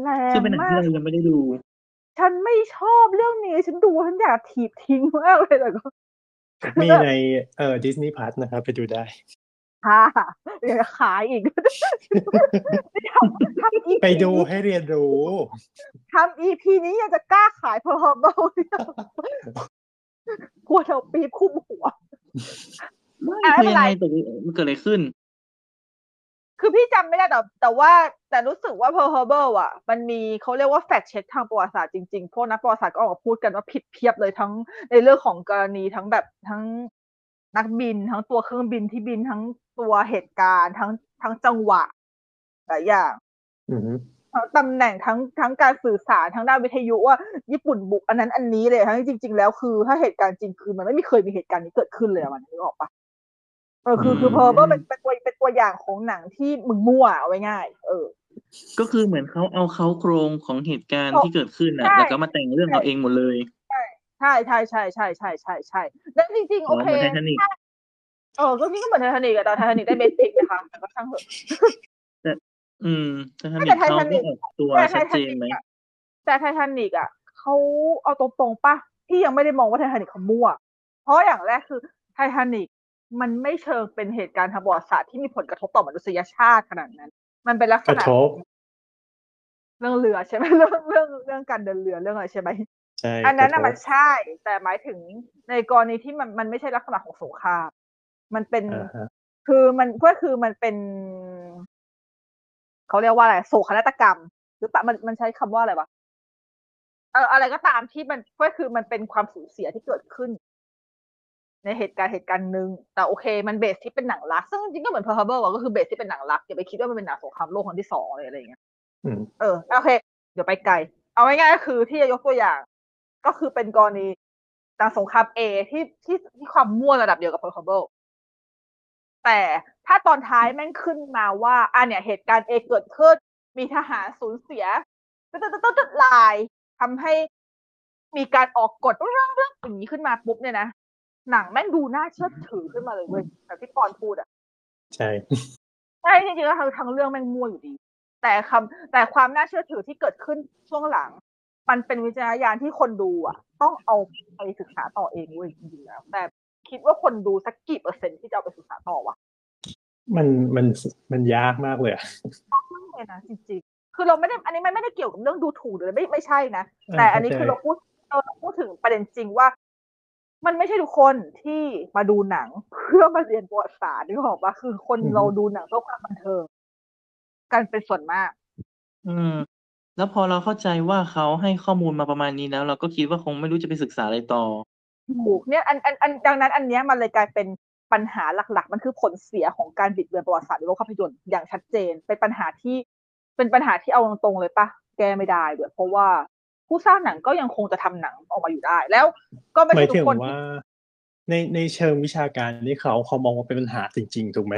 S2: แร
S4: ซึ่งเป็นหนัง
S2: งมา
S4: ที่
S2: ก
S4: เรายังไม่ได้ดู
S2: ฉันไม่ชอบเรื่องนี้ ฉันดูฉันอยากถีบทิ้งมากเลยแต่ก็
S3: มีในเอ่อดิสนีย์พัทนะครับ ไปดูได้
S2: ค่ะเดี๋ยวจะขายอีกทำทำ EP
S3: ไปดูให้เรียนรู้
S2: ทำ EP นี้ยังจะกล้าขายเพอร์เบิลกลัวเธอปี๊บคุ้มหัว
S4: ไม่
S2: อะ
S4: คือ
S2: ไม่
S4: ยัง
S2: เป็นไร
S4: ไงตกลงมันเกิดอะไรขึ้น
S2: คือพี่จำไม่ได้แต่แต่ว่าแต่รู้สึกว่า Pearl Harbor อะ มันมีเขาเรียกว่าแฟกเช็คทางประวัติศาสตร์จริงๆ พวกนักประวัติศาสตร์ก็ออกมาพูดกันว่าผิดเพียบเลยทั้งในเรื่องของกรณีทั้งแบบทั้งนักบิน ทั้งตัวเครื่องบินที่บินทั้งตัวเหตุการณ์ทั้งทั้งจังหวะหลายอย่าง
S3: อือฮึ
S2: ทั้งตำแหน่งทั้งทั้งการสื่อสารทั้งด้านวิทยุว่าญี่ปุ่นบุกอันนั้นอันนี้เลยทั้งที่จริง ๆ แล้วคือถ้าเหตุการณ์จริงคือมันไม่มีเคยมีเหตุการณ์นี้เกิดขึ้นเลยอะมันนึกออกปะ เออคือคือ
S4: อืม
S2: เพอร์เบอร์เป็นเป็นตัวเป็นตัวอย่างของหนังที่มึงมั่วเอาไว้ง่าย เออ
S4: ก็คือเหมือนเขาเอาเขาโครงของเหตุการณ์
S2: โอ้
S4: ที่เกิดขึ้นน่ะ
S2: ใช่
S4: แล้วก็มาแต่งเรื่องเอาเองหมดเลย
S2: ใช่ใช่ใช่ใช่ใช่ใช่ใช่แล้วจริงๆ
S4: อ๋
S2: โอ
S4: อ
S2: เค
S4: เหมือนไททานิค
S2: เออก็นี่ก็เหมือนไททานิกอะแต่ไททานิกได้เบสิกนะคะแต่ก็ช่างเถอะ
S4: อืมไททานิ
S2: แต่
S4: คเขา
S2: Titanic
S4: ก็ออกตัว
S2: แต่ไท
S4: ชัด
S2: ทา
S4: เจน
S2: นิก
S4: ไหม
S2: อะแต่ไททานิกอะเขาเอาตรงๆป่ะพี่ยังไม่ได้มองว่าไททานิกเขามั่ว เพราะอย่างแรกคือไททานิก มันไม่เชิงเป็นเหตุการณ์ทางประวัติศาสตร์ที่มีผลกระทบต่อมนุษยชาติขนาดนั้น มันเป็นลักษ
S3: กระ
S2: ณะ
S3: ทบ
S2: เรื่องเรือใช่ไหมเรื่องเรื่องเรื่องการเดินเรือเรื่องอะไรใช่ไหม
S3: ใช่
S2: อันนั้น
S3: กระ
S2: น่ะ
S3: ทบ
S2: มันใช่ แต่หมายถึงในกรณีที่มันมันไม่ใช่ลักษณะของสงครามมันเป็น
S3: อ่าฮะ
S2: คือมันก็คือมันเป็นเขาเรียกว่าอะไรโศกนาฏกรรม หรือปะมันมันใช้คำว่าอะไรวะเอออะไรก็ตามที่มันก็คือมันเป็นความสูญเสียที่เกิดขึ้น ในเหตุการณ์เหตุการณ์หนึ่งแต่โอเคมันเบสที่เป็นหนังรัก ซึ่งจริงก็เหมือน Pearl Harbor อะก็คือเบสที่เป็นหนังรักอย่าไปคิดว่ามันเป็นหนังสงครามโลกครั้งที่สองเลยอะไรอย่างเงี้ยเออโอเค เดี๋ยวไปไกล เอาง่ายๆก็คือที่จะยกตัวอย่าง ก็คือเป็นกรณีหนังสงครามเอที่ที่ที่ความมั่วระดับเดียวกับ Pearl Harbor แต่ถ้าตอนท้ายแม่งขึ้นมาว่าอะเนี่ยเหตุการณ์เอเกิดขึ้นมีทหารสูญเสียตึ๊ดตึ๊ดตึ๊ดตึ๊ดลายทำให้มีการออกกฎเรื่องเรื่องอย่างนี้ขึ้นมาปุ๊บเนี่ยนะ หนังแม่งดูน่าเชื่อถือขึ้นมาเลยเว้ยแบบที่ปอนพูดอะ
S3: ใช่
S2: ใช่จริงๆแล้วทั้งทั้งเรื่องแม่งมั่วอยู่ดี แต่คำแต่ความน่าเชื่อถือที่เกิดขึ้นช่วงหลัง มันเป็นวิจารณญาณที่คนดูอะ ต้องเอาไปศึกษาต่อเองเว้ยจริงๆแล้วแต่คิดว่าคนดูสักกี่เปอร์เซ็นต์ที่จะเอาไปศึกษาต่อวะ
S3: มันมันมันยากมากเลยอะ
S2: ไม่เลยนะจริงๆ คือเราไม่ได้อันนี้มันไม่ได้เกี่ยวกับเรื่องดูถูกหรือไม่ไม่ใช่นะ
S3: อ่า
S2: แต่อันนี้
S3: เข้าใจ
S2: คือเราพูดเราพูดถึงประเด็นจริงว่า มันไม่ใช่ทุกคนที่มาดูหนังเพื่อมาเรียนประวัติศาสตร์นึกออกปะคือคนเราดูหนังเพื่อความบันเทิงกันเป็นส่วนมาก
S4: อืม แล้วพอเราเข้าใจว่าเขาให้ข้อมูลมาประมาณนี้แล้ว เราก็คิดว่าคงไม่รู้จะไปศึกษาอะไรต่อ
S2: ถูกเนี่ยอันอันอันดังนั้น อันเนี้ยมันเลยกลายเป็นปัญหาหลัก ๆ มันคือผลเสียของการบิดเบือนประวัติศาสตร์ในโลกภาพยนตร์อย่างชัดเจนเป็นปัญหาที่เป็นปัญหาที่เอาตรงๆเลยปะแก้ไม่ได้ด้วยเพราะว่า ผู้สร้างหนังก็ยังคงจะทำหนังออกมาอยู่ได้ แล้วก็ไม่
S3: หมา
S2: ใช่
S3: ย
S2: ทุ
S3: ถึ
S2: ก
S3: ง
S2: คน
S3: ว่า ในในเชิงวิชาการนี่เขาเขามองว่าเป็นปัญหาจริง ๆ ถูกไหม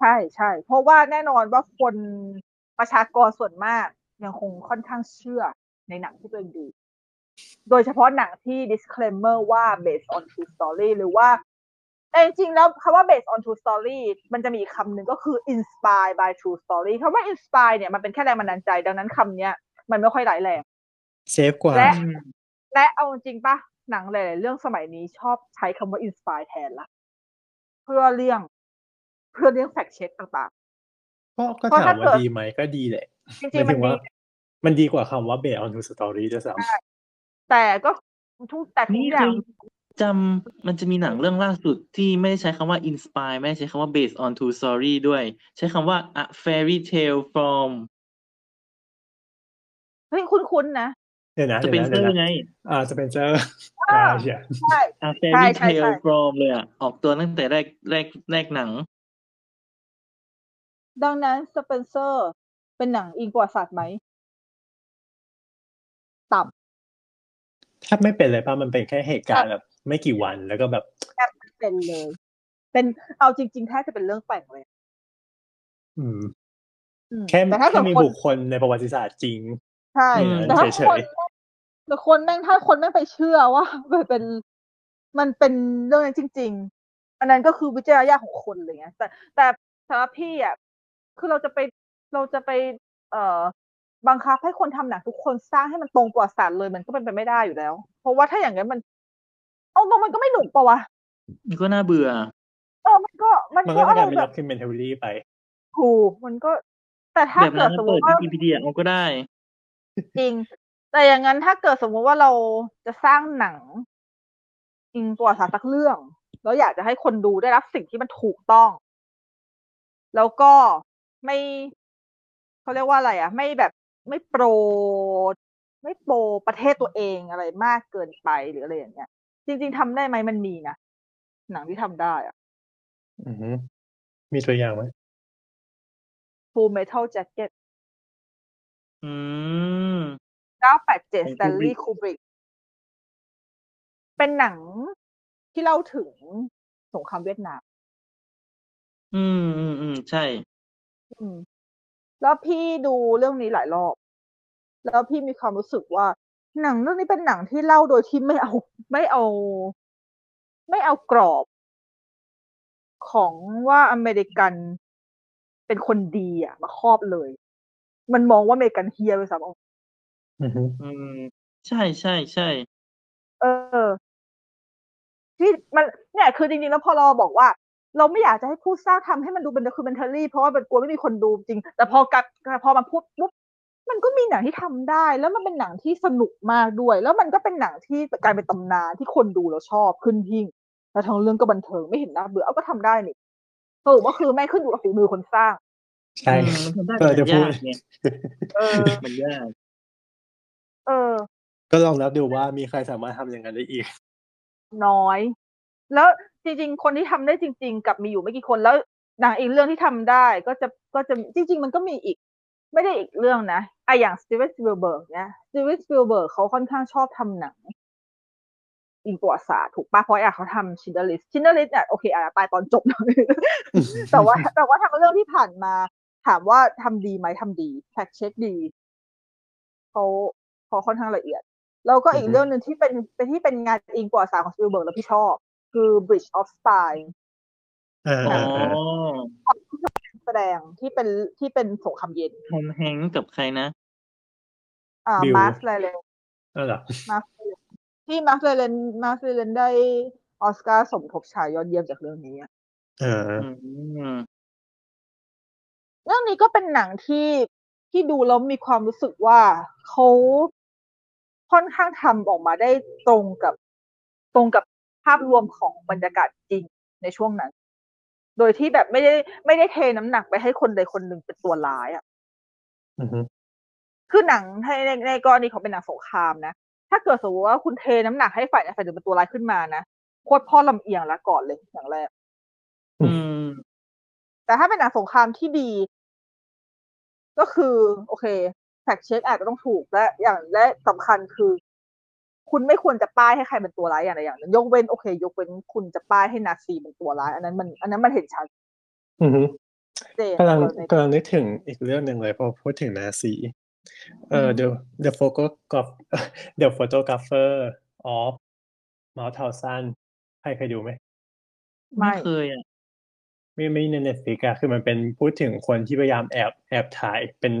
S2: ใช่ใช่เพราะว่าแน่นอนว่าคนประชากรส่วนมากยังคงค่อนข้างเชื่อในหนังที่ตัวเองดู โดยเฉพาะหนังที่ disclaimer ว่า based on true story หรือว่า แต่จริงๆ แล้วคำว่า based on true story มันจะมีอีกคำหนึ่งก็คือ inspired by true story คำว่า inspire เนี่ยมันเป็นแค่แรงบันดาลใจ ดังนั้นคำเนี้ย มันไม่ค่อยร้ายแรง
S3: เซฟกว่า
S2: และและเอาจริงๆปะหนังหลายๆเรื่องสมัยนี้ชอบใช้คำว่า inspire แทนละเพื่อเลี่ยง เพื่อเลี่ยง fact check ต่าง
S3: ก็ก็
S2: เพราะ
S3: ถาม
S2: ถ้า
S3: ว่า
S2: เกิด
S3: ดีไหมก็ดีแหละ
S2: ๆจริงๆมัน
S3: หมายถึง
S2: ดี
S3: ว่ามันดีกว่าคำว่า based on true story ด้วยซ้
S2: แต่ก็ทุกแต่ทุก
S4: นี่
S2: อย่า
S4: คื
S2: ง
S4: อจำมันจะมีหนังเรื่องล่าสุดที่ไม่ได้ใช้คำว่า inspire ไม่ได้ใช้คำว่า based on true story ด้วย ใช้คำว่า a fairy tale from
S2: เฮ้ยคุ้นๆนะำ
S3: เดี๋ยวนะ
S4: ส
S3: เดี๋ยว
S4: เปน
S3: นะ
S4: เซอ
S3: เดี๋ยว
S4: ร์
S3: นะ
S4: ไง
S3: อ่าสเปนเซอร์
S2: อ่า
S3: อ่าเชีย
S2: ใช่
S4: a
S2: ใช่
S4: fairy
S2: ใช่
S4: tale
S2: ใช่
S4: from เลยอะออกตัวตั้งแต่แรกแรกแรกหนัง
S2: ดังนั้นสเปนเซอร์ เป็นหนังอิงประวัติศาสตร์ไหมต่
S3: แทบไม่เป็นเลยป่ะมันเป็นแค่เหตุการณ์แบบ ไม่กี่วันแล้วก็แบบำ
S2: แทบไม่เป็นเลย เป็นเอาจริงๆแทบจะเป็นเรื่องแต่งเลย
S3: อืม
S2: อืม
S3: แค่
S2: แต่ถ้า
S3: แค่
S2: เกิด
S3: มี
S2: คน
S3: บุคคลในประวัติศาสตร์จริง
S2: ใช่
S4: อืม
S2: แต่ถ้า
S3: เฉ
S2: คน
S3: ย
S2: แต่คนแม่งถ้าคนแม่งไปเชื่อว่ามันเป็นมันเป็นเรื่องนั้นจริง ๆ อันนั้นก็คือวิจารณญาณของคนอะไรเงี้ย แต่แต่สำหรับพี่อะคือเราจะไปเราจะไป เอ่อบังคับให้คนทำหนังทุกคนสร้างให้มันตรงประวัติศาสตร์เลยมันก็เป็นไปไม่ได้อยู่แล้ว เพราะว่าถ้าอย่างนั้นมันเอาตรงมันก็ไม่หนุกปะวะ
S4: มันก็น่าเบื่อ
S2: เออมันก็มัน
S3: มัน
S2: ก็
S3: ก็เป็น
S2: อะ
S3: การ
S2: ไร
S3: เป็น
S2: แบ
S3: บ docu- mentary ไป
S2: ถูกมันก็ แต่ถ้า
S4: แบบ
S2: เกิ
S4: นั้
S2: ด
S4: น
S2: สมม
S4: เปิด
S2: ติว่า
S4: วิกิพีเดียเอาก็ได้
S2: จริง แต่อย่างนั้นถ้าเกิดสมมุติว่าเราจะสร้างหนังอิงประวัติศาสตร์สักเรื่อง แล้วอยากจะให้คนดูได้รับสิ่งที่มันถูกต้อง แล้วก็ไม่เขาเรียกว่าอะไรอะไม่แบบไม่โปร ไม่โปรประเทศตัวเองอะไรมากเกินไปหรืออะไรอย่างเงี้ย จริง ๆทำได้ไหมมันมีนะหนังที่ทำได้อะ
S3: อือฮึมีตัวอย่างไหม
S2: Full Metal Jacket
S4: อืม
S2: 987
S4: ของ
S2: Stanley Kubrick เป็นหนังที่เล่าถึงสงครามเวียดนาม
S4: อืมอืมอืมใช่
S2: อืม แล้วพี่ดูเรื่องนี้หลายรอบ แล้วพี่มีความรู้สึกว่า หนังเรื่องนี้เป็นหนังที่เล่าโดยที่ไม่เอาไม่เอา ไม่เอากรอบของว่าอเมริกันเป็นคนดีอะ มาครอบเลย มันมองว่าอเมริกันเหี้ยเลยซ้ำ
S3: อื อฮึ
S4: อืม ใช่ใช่ใช่
S2: เออ ที่มัน เนี่ย คือจริง ๆ แล้วพอเราบอกว่า เราไม่อยากจะให้ผู้สร้างทำให้มันดูเป็น documentary เพราะว่ามันกลัวไม่มีคนดูจริง แต่พอกัดพอมาพูดปุ๊บ มันก็มีหนังที่ทำได้ แล้วมันเป็นหนังที่สนุกมากด้วย แล้วมันก็เป็นหนังที่กลายเป็นตำนานที่คนดูแล้วชอบขึ้นหิ้งแล้วทั้งเรื่องก็บันเทิง ไม่เห็นน่าเบื่อเอาก็ทำได้นี่ สรุปว่าคือไม่ขึ้นอยู่กับฝีมือคนสร้าง
S3: ใช่
S4: อืม มันทำได้
S3: เออ
S4: แต่
S3: จะพู
S4: ยา
S3: ด
S4: กเนี่ย
S2: เออ
S4: มันยาก
S2: เออ
S3: ก็ลองนับดูว่ามีใครสามารถทำอย่างนั้นได้อีก
S2: น้อย แล้วจริง ๆ คนที่ทำได้จริง ๆ กับมีอยู่ไม่กี่คนแล้วหนังอีกเรื่องที่ทำได้ก็จะก็จะจริง ๆ มันก็มีอีก ไม่ได้อีกเรื่องนะไอะอย่างสตีเวนสปิลเบิร์กเนี่ยสตีเวนสปิลเบิร์กเขาค่อนข้างชอบทำหนังอิงประวัติศาสตร์ถูกปะเพราะอะเขาทำ Schindler's List Schindler's List เนี่ยโอเคอาจจะตายตอนจบหน่อยแต่ว่าแต่ว่าทางเรื่องที่ผ่านมา ถามว่าทำดีไหมทำดี fact check ดีเขา เขาค่อนข้างละเอียด แล้วก็อี
S3: อื
S2: ก
S3: อฮึ
S2: เรื่องหนึ่งที่เป็นเป็นที่เป็นงานอิงประวัติศาสตร์ของสปิลเบิร์กแล้วพี่ชอบ คือ Bridge of Spies
S3: อ่า
S4: อ๋อ
S3: อ่าอ่า
S2: แสดงที่เป็นที่เป็นสงครามเย็น
S4: ทอมแฮงค์กับใครนะ
S2: อ่า
S3: บิล
S2: มาร์คเลเลน
S3: นั่นเหรอ
S2: Mark ที่ Mark Rylance Mark Rylance ได้ออสการ์สมทบชายยอดเยี่ยมจากเรื่องนี้อะ
S3: อ่า
S4: อืม
S2: เรื่องนี้ก็เป็นหนังที่ที่ดูแล้วมีความรู้สึกว่าเขา ค่อนข้างทำออกมาได้ตรงกับตรงกับภาพรวมของบรรยากาศจริงในช่วงนั้น โดยที่แบบไม่ได้ไม่ได้เทน้ำหนักไปให้คนใดคนหนึ่งเป็นตัวร้ายอะ
S3: อือฮึ
S2: คือหนังในในในกรณีของเป็นหนังสงครามนะถ้าเกิดสมมติว่าคุณเทน้ำหนักให้ฝ่ายใดฝ่ายหนึ่งเป็นตัวร้ายขึ้นมานะโคตรพ่อลำเอียงละก่อนเลยอย่างแรก
S4: อืม
S2: แต่ถ้าเป็นหนังสงครามที่ดี ก็คือ โอเค แฟกเช็คอาจจะต้องถูกและอย่างและสำคัญคือ คุณไม่ควรจะป้ายให้ใครเป็นตัวร้ายอย่างใดอย่างหนึ่งยกเว้นโอเค ยกเว้นคุณจะป้ายให้นาซีเป็นตัวร้าย อันนั้นมัน อันนั้นมันเห็นชัด
S3: อือฮึ
S2: เจน
S3: กำลัง
S2: ใน
S3: กำลังนึกถึงอีกเรื่องหนึ่งเลยพอพูดถึงนาซีเอ่อ the the photograph the photographer of Mount Towson ใครเคยดูไหม
S4: ไม่
S2: ไม่
S4: เคยอะ
S3: ไม่ไม่ในเน็ตฟลิกอะคือมันเป็นพูดถึงคนที่พยายามแอบแอบถ่ายเป็น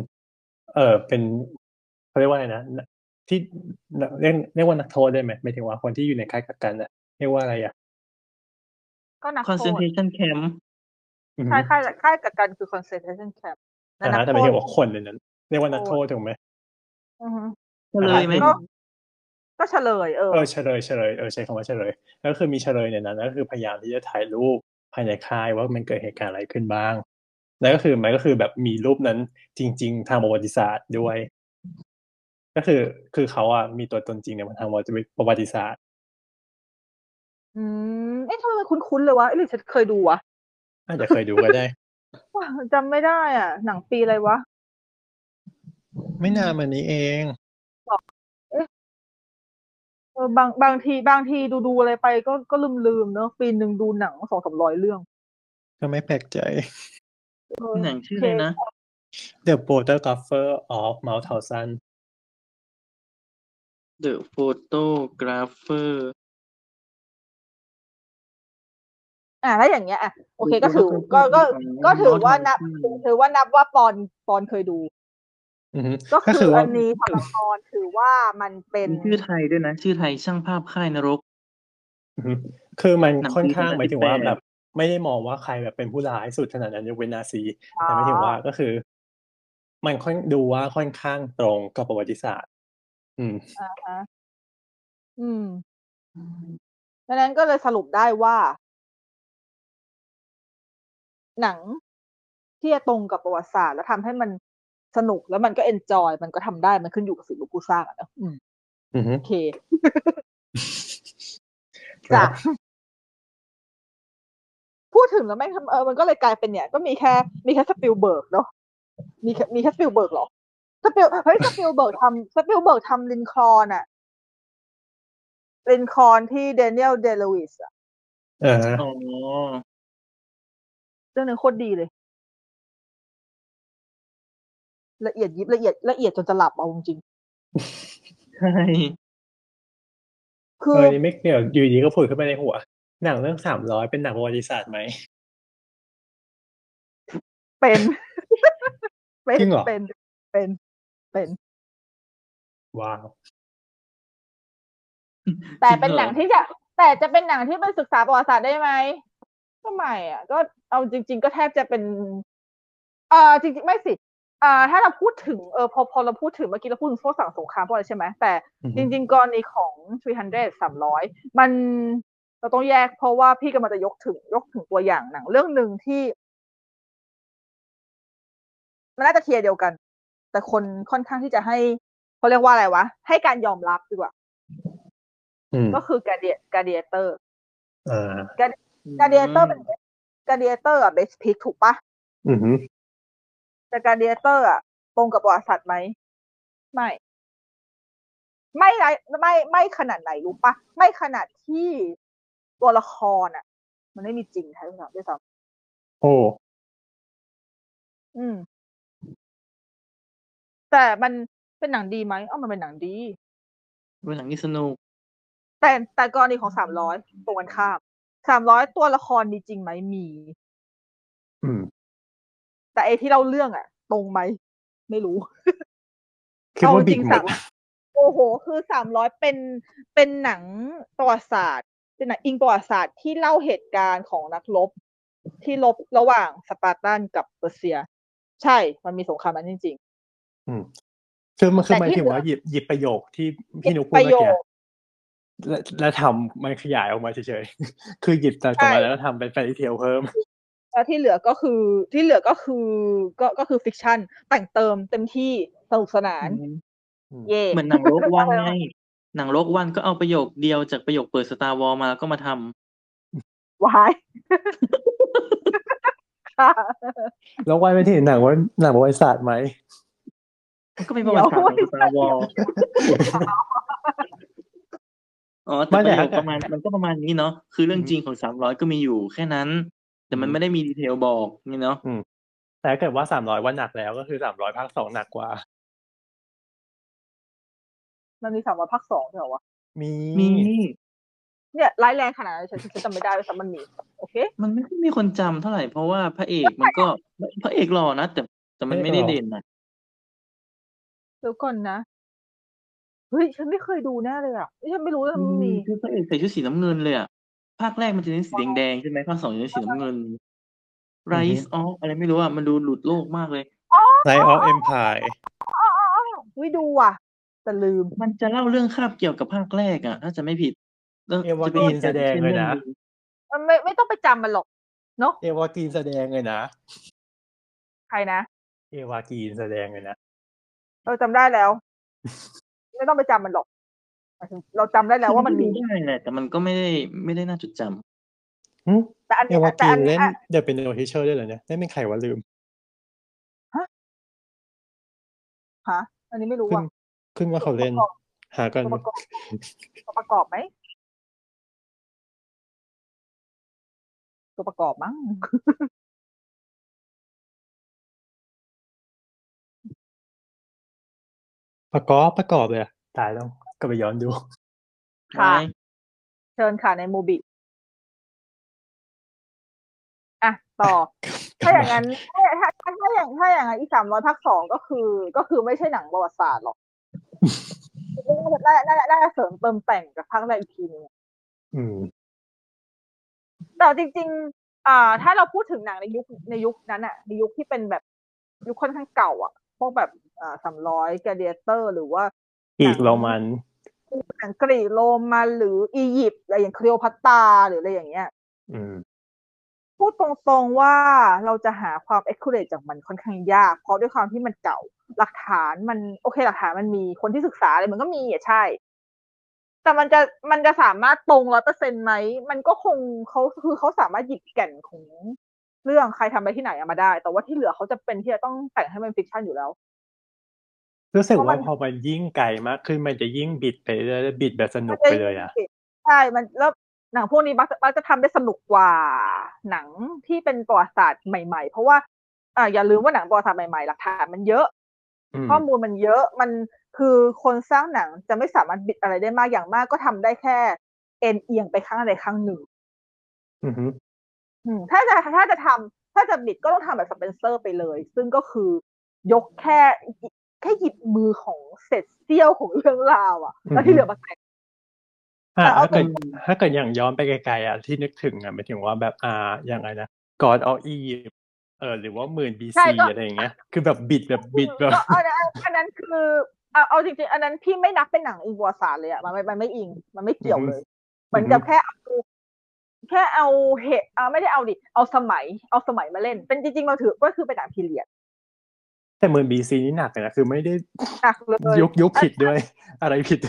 S3: เออเป็นเขาเรียกว่าอะไรนะที่เรียกเรียกว่านักโทษได้ไหมหมายถึงว่าคนที่อยู่ในค่ายกักกันอะเรียกว่าอะไรอะ
S2: ก็นักโทษ
S4: concentration camp
S3: อือฮึ
S2: ค่ายค่ายค่ายกักกันคือ concentration camp และ
S3: อ่า
S2: นัก
S3: ฮะแต่
S2: โท
S3: ไม่
S2: ษ
S3: ใช่ว่าคนในนั้นเรียกว่านักโทษถูกไหม
S2: อือฮึ
S4: เฉลยไหม
S2: ก็ก็เฉลยเออ
S3: เออเฉลยเฉลยเออใช้คำว่าเฉลยก็คือมีเฉลยในนั้นก็คือพยายามที่จะถ่ายรูปภายในค่ายว่ามันเกิดเหตุการณ์อะไรขึ้นบ้าง แล้วก็คือมันก็คือแบบมีรูปนั้นจริง ๆ ทางประวัติศาสตร์ด้วย ก็คือคือเขาอะมีตัวตนจริงในทางประวัติศาสตร์
S2: อืมเอ๊ะทำไมมันคุ้นๆเลยวะเอ๊ะหรือฉันเคยดูวะ
S3: อาจจะเคยดูก็ได้
S2: ว้าจำไม่ได้อะ หนังปีอะไรวะ
S3: ไม่นานมานี้เอง
S2: เออบางบางทีบางทีดูดูอะไรไปก็ก็ลืมลืมๆเนอะปีหนึ่งดูหนังสองสามร้อยเรื่อง
S3: ก็ไม่แปลกใจ
S2: เออ
S4: หนังชื่ออะไรนะ
S3: The Photographer of Mauthausen
S4: The Photographer
S2: อะถ้าอย่างเงี้ยอะโอเค
S4: ดู
S2: ก็ถือ
S4: ก็
S2: ก็
S4: คือ
S2: ก็
S4: ของ
S2: ก็ถือว่านับ
S4: Mauthausen
S2: ถือว่านับว่าปอนปอนเคยดู
S3: อือฮึ
S2: ก็
S3: ก็
S2: คื
S3: คืออว่า
S2: อันนี้สำหรับปอนถือว่ามันเป็น
S4: มีชื่อไทยด้วยนะ ชื่อไทยช่างภาพค่ายนรก
S3: อือฮึคือมัน
S4: หนัง
S3: ค่อน
S4: ปี
S3: ข้าง
S4: 2018
S3: หมายถึงว่าแบบ ไม่ได้มองว่าใครแบบเป็นผู้ร้ายสุดขนาดนั้นยกเว้นนาซีแต่หมายถึงว่าก็คือ มันค่อนดูว่าค่อนข้างตรงกับประวัติศาสตร์ อืม
S2: อ่าฮะอืมดังนั้นก็เลยสรุปได้ว่า หนังที่จะตรงกับประวัติศาสตร์ แล้วทำให้มันสนุกแล้วมันก็เอนจอย มันก็ทำได้มันขึ้นอยู่กับสิ่งที่ผู้สร้างอะนะอืม
S3: อือฮึ
S2: โอเคจ้ะ พูดถึงแล้วไม่งทำเออมันก็เลยกลายเป็นเนี่ย ก็มีแค่มีแค่สปิลเบิร์กเนาะมีแค่มีแค่สปิลเบิร์กเหรอสปิลเฮ้ยสปิลเบิร์กทำสปิลเบิร์กทำลินคอร์นอะลินคอร์นที่ Daniel Day-Lewis อะ
S3: เออ
S4: อ๋อ
S2: เรื่องนึงโคตรดีเลย ละเอียดยิบละเอียดละเอียดจนจะหลับเอาจริง
S4: ใช่
S2: ๆคื
S3: เอ
S2: อ
S3: อนี่ไม่เกี่ยวอยู่ดีก็ผุดขึ้นมาในหัว หนังเรื่องสามร้อยเป็นหนังประวัติศาสตร์ไหม
S2: เป็น เป็น
S3: จริงเหรอ
S2: เป็น เป็น เป็น
S3: ว้าว
S2: แต่เป็นหนังที่จะ แต่จะเป็นหนังที่มันศึกษาประวัติศาสตร์ได้ไหมก็ไม่อะ ก็เอาจริง ๆ ก็แทบจะเป็น เอ่อจริงๆไม่สิอ่าถ้าเราพูดถึงเออพอพอเราพูดถึงเมื่อกี้เราพูดถึงพวกสั่งสงครามพวกอะไรใช่ไหมแต่
S3: อือฮึ
S2: จริง ๆกรณีของ 300 300 มัน เราต้องแยกเพราะว่าพี่กำลังจะยกถึงยกถึงตัวอย่างหนังเรื่องหนึ่งที่มันน่าจะเคลียร์เดียวกัน แต่คนค่อนข้างที่จะให้เขาเรียกว่าอะไรวะ ให้การยอมรับดีกว่า
S3: อืม
S2: ก็คือ Gladi- Gladiator
S3: อ่า
S2: Gladiator เป็น Gladiator อะ best pick ถูกปะ
S3: อือฮึ
S2: แต่ Gladiator อะตรงกับประวัติศาสตร์ไหมไม่ ไม่ไรไม่ไม่ขนาดไหนรู้ปะไม่ขนาดที่ ตัวละครอะ มันไม่มีจริงแท้ด้วยซ้ำด้วยซ้
S3: โอ้ำ
S2: อืม แต่มันเป็นหนังดีไหมอ้าวมันเป็นหนังดี
S4: เป็นหนังที่สนุก
S2: แต่แต่กรณีของสามร้อยตรงกันข้ามสามร้อยตัวละครมีจริงไหมมี
S3: อืม
S2: แต่ไอที่เล่าเรื่องอะ ตรงไหมไม่รู้
S3: คิดว่า
S2: เอาจ
S3: บิ
S2: ริ
S3: ด
S2: ง
S3: หม
S2: สา
S3: ด
S2: มโอ้โห คือสามร้อยเป็นเป็นหนังประวัติศาสตร์ เป็นหนังอิงประวัติศาสตร์ที่เล่าเหตุการณ์ของนักรบที่รบระหว่างสปาร์ตันกับเปอร์เซีย ใช่ มันมีสงครามนั้นจริง
S3: อืมคือมันคือ
S2: แต่
S3: หมาย
S2: ที่
S3: ถึงว่า
S2: เหลือ
S3: หยิบหยิบประโยคที่
S2: ๆ
S3: พี่นุกพู
S2: ป
S3: ด
S2: ระ
S3: เมื่
S2: โย
S3: อกี้
S2: ค
S3: และและทำมันขยายออกมาเฉยๆ คือหยิบจากตรงนั้นแล้วทำเป็นแฟนดีเทลเพิ่ม
S2: แล้วที่เหลือก็คือที่เหลือก็คือก็ก็คือฟิกชันแต่งเติมเต็มที่สนุกสนาน เย่
S4: เหมือนหนังโลกวันไง หนังโลกวันก็เอาประโยคเดียวจากประโยคเปิดสตาร์วอลมาแล้วก็มาทำ
S2: วายค่ะ
S3: แล้ววายไปที่หนังว่าหนังประวัติศาสตร์ไหม
S4: มันก็เป็นประวัติศาสตร์ของ Star Wars อ๋อแต่
S3: ไม่
S4: ป
S3: แต่
S4: ระโย
S3: ถ้า
S4: คประมาณมันก็ประมาณนี้เนาะคือเรื่องจริงของสามร้อยก็มีอยู่แค่นั้น แต่มันไม่ได้มี detail บอกนี่เนาะ
S3: แต่ถ้าเกิดว่าสามร้อยว่าหนักแล้วก็คือสามร้อยภาคสองหนักกว่า
S2: มันมีสามร้อยภาคสองด้วยเหรอวะ
S3: มี
S4: มี
S2: เนี่ยร้ายแรงขนาดนั้นฉันฉันจำไม่ได้เลยซ้ำมันมีโอเค
S4: มันไม่ค่อยมีคนจำเท่าไหร่เพราะว่าพระเอกมันก็พระเอกหล่อนะแต่แต่มันไม่ได้เด่นนะ
S2: เดี๋ยวก่อนนะเฮ้ยฉันไม่เคยดูแน่เลยอะเฮ้ยฉันไม่รู้ว่ามันมี
S4: คือพระเอกใส่ชุดสีน้ำเงินเลยอะภาคแรกมันจะเน้นสีแดงๆใช่ไหมภาคสองจะเน้นสีน้ำเงิน Rise of อะไรไม่รู้อะมันดูหลุดโลกมากเลย
S3: ไลออฟเอ็มพาย
S2: วิดูอะ แต่ลืม
S4: มันจะเล่าเรื่องคาบเกี่ยวกับภาคแรกอะถ้าจะไม่ผิดรื่อง
S3: เอวา
S4: จะป็
S3: กีนแสดงเลยนะ
S2: มันไม่ไม่ต้องไปจำมันหรอกเนาะ
S3: เอวากีนแสดงเลยนะ
S2: ใครนะ
S3: เอวากีนแสดงเลยนะ
S2: เราจำได้แล้ว ไม่ต้องไปจำมันหรอกหมายถึงเราจำได้แล้วว่ามันมี
S4: ได้แหละแต่มันก็ไม่ได้ไม่ได้น่าจดจำ
S3: หึ
S2: แต่อัน
S3: เอ
S2: นี้
S3: วา
S2: แต่
S3: กี
S2: อั
S3: น
S2: น
S3: เล่น
S2: อะ
S3: เดี๋ยวเป็นโนทิเชอร์ได้เหรอเนี่ยเล่นเป็นใครวะลืม
S2: ฮะอันนี้ไม่รู้
S3: ขึ้น
S2: อะ
S3: ขึ้นว่าเขาเล่น หากัน
S2: ตัวประกอบตัวประกอบไหมตัวประกอบมั้ง
S3: ประกอบประกอบเลยอะตายแล้วก็ไปย้อนดู
S2: ค่ะ
S4: ไม่
S2: เชิญค่ะในโมบิอะต่อ ถ้าอย่างนั้นถ้าถ้าถ้าถ้าอย่างถ้าอย่างนั้นอีสามร้อยภาคสองก็คือ ก็คือไม่ใช่หนังประวัติศาสตร์หรอก น่าจะน่าจะน่าจะเสริมเติมแต่งกับภาคแรกอีกทีนึง
S3: อืม
S2: แต่จริง ๆ อ่า ถ้าเราพูดถึงหนังในยุคในยุคนั้นอะในยุคที่เป็นแบบยุคค่อนข้างเก่าอะพวกแบบอ่าสามร้อยแกเดียเตอร์ หรือว่า
S3: อีกโรมัน
S2: หนังกรีกโรมันหรืออียิปต์อะไรอย่างเคลียวพัตตราหรืออะไรอย่างเงี้ย
S3: อืม
S2: พูดตรงๆว่าเราจะหาความ accurate จากมันค่อนข้างยาก เพราะด้วยความที่มันเก่าหลักฐานมันโอเคหลักฐานมันมีคนที่ศึกษาอะไรมันก็มีอะใช่ แต่มันจะมันจะสามารถตรงร้อยเปอร์เซ็นไหมมันก็คงเขาคือเขาสามารถหยิบแก่นของเรื่องใครทำไปที่ไหนเอามาได้ แต่ว่าที่เหลือเขาจะเป็นที่จะต้องแต่งให้มันฟิกชันอยู่แล้ว
S3: รู้สึก
S2: เพราะมั
S3: ว่านพอมันยิ่งไกลมากขึ้นมันจะยิ่งบิดไปเรื่อยๆบิดแบบสนุกไปเลยอะ
S2: ใช่ มันแล้ว หนังพวกนี้มักจะมักจะทำได้สนุกกว่าหนังที่เป็นประวัติศาสตร์ใหม่ ๆ เพราะว่าอ่าอย่าลืมว่าหนังประวัติศาสตร์ใหม่ๆหลักฐานมันเยอะ
S3: อืม
S2: ข้อมูลมันเยอะมันคือคนสร้างหนังจะไม่สามารถบิดอะไรได้มากอย่างมากก็ทำได้แค่ เอ็นเอียงไปข้างใดข้างหนึ่ง
S3: อือฮึ
S2: อืมถ้าจะถ้าจะทำถ้าจะบิดก็ต้องทำแบบสเปนเซอร์ไปเลย ซึ่งก็คือยกแค่แค่หยิบมือของเศษเสี้ยวของเรื่องราวอะแล้วที่เหลือมาแต่ง
S3: อ่า
S2: แต่เอา
S3: ถ้าเกิด
S2: ตรง
S3: ถ้าเกิดอย่างย้อนไปไกลๆอะที่นึกถึงอะหมายถึงว่าแบบอ่าอย่างไรนะ God of Egypt เออหรือว่าหมื่นบี
S2: ใช่
S3: ซี
S2: ก็
S3: อะไรอย่างเงี้ย คือแบบบิดแบบบิดแบบ
S2: ก็อันนั้นอันนั้นคือเอาเอาจริงๆ อันนั้นพี่ไม่นับเป็นหนังอิงประวัติศาสตร์เลยอะมันไม่มันไม่อิง มันไม่เกี่ยวเลยเหมือนกับแค่เอาแค่เอาเหตุเอาไม่ได้เอาดิเอาสมัย เอาสมัยมาเล่น เป็นจริงๆมันถือก็คือเป็นหนังพีเรียด
S3: แต่หมื่นบีซีนี่หนักเลยนะคือไม่ได้
S2: หนักเลย
S3: ยุคยุคผิดด้วย อะไรผิด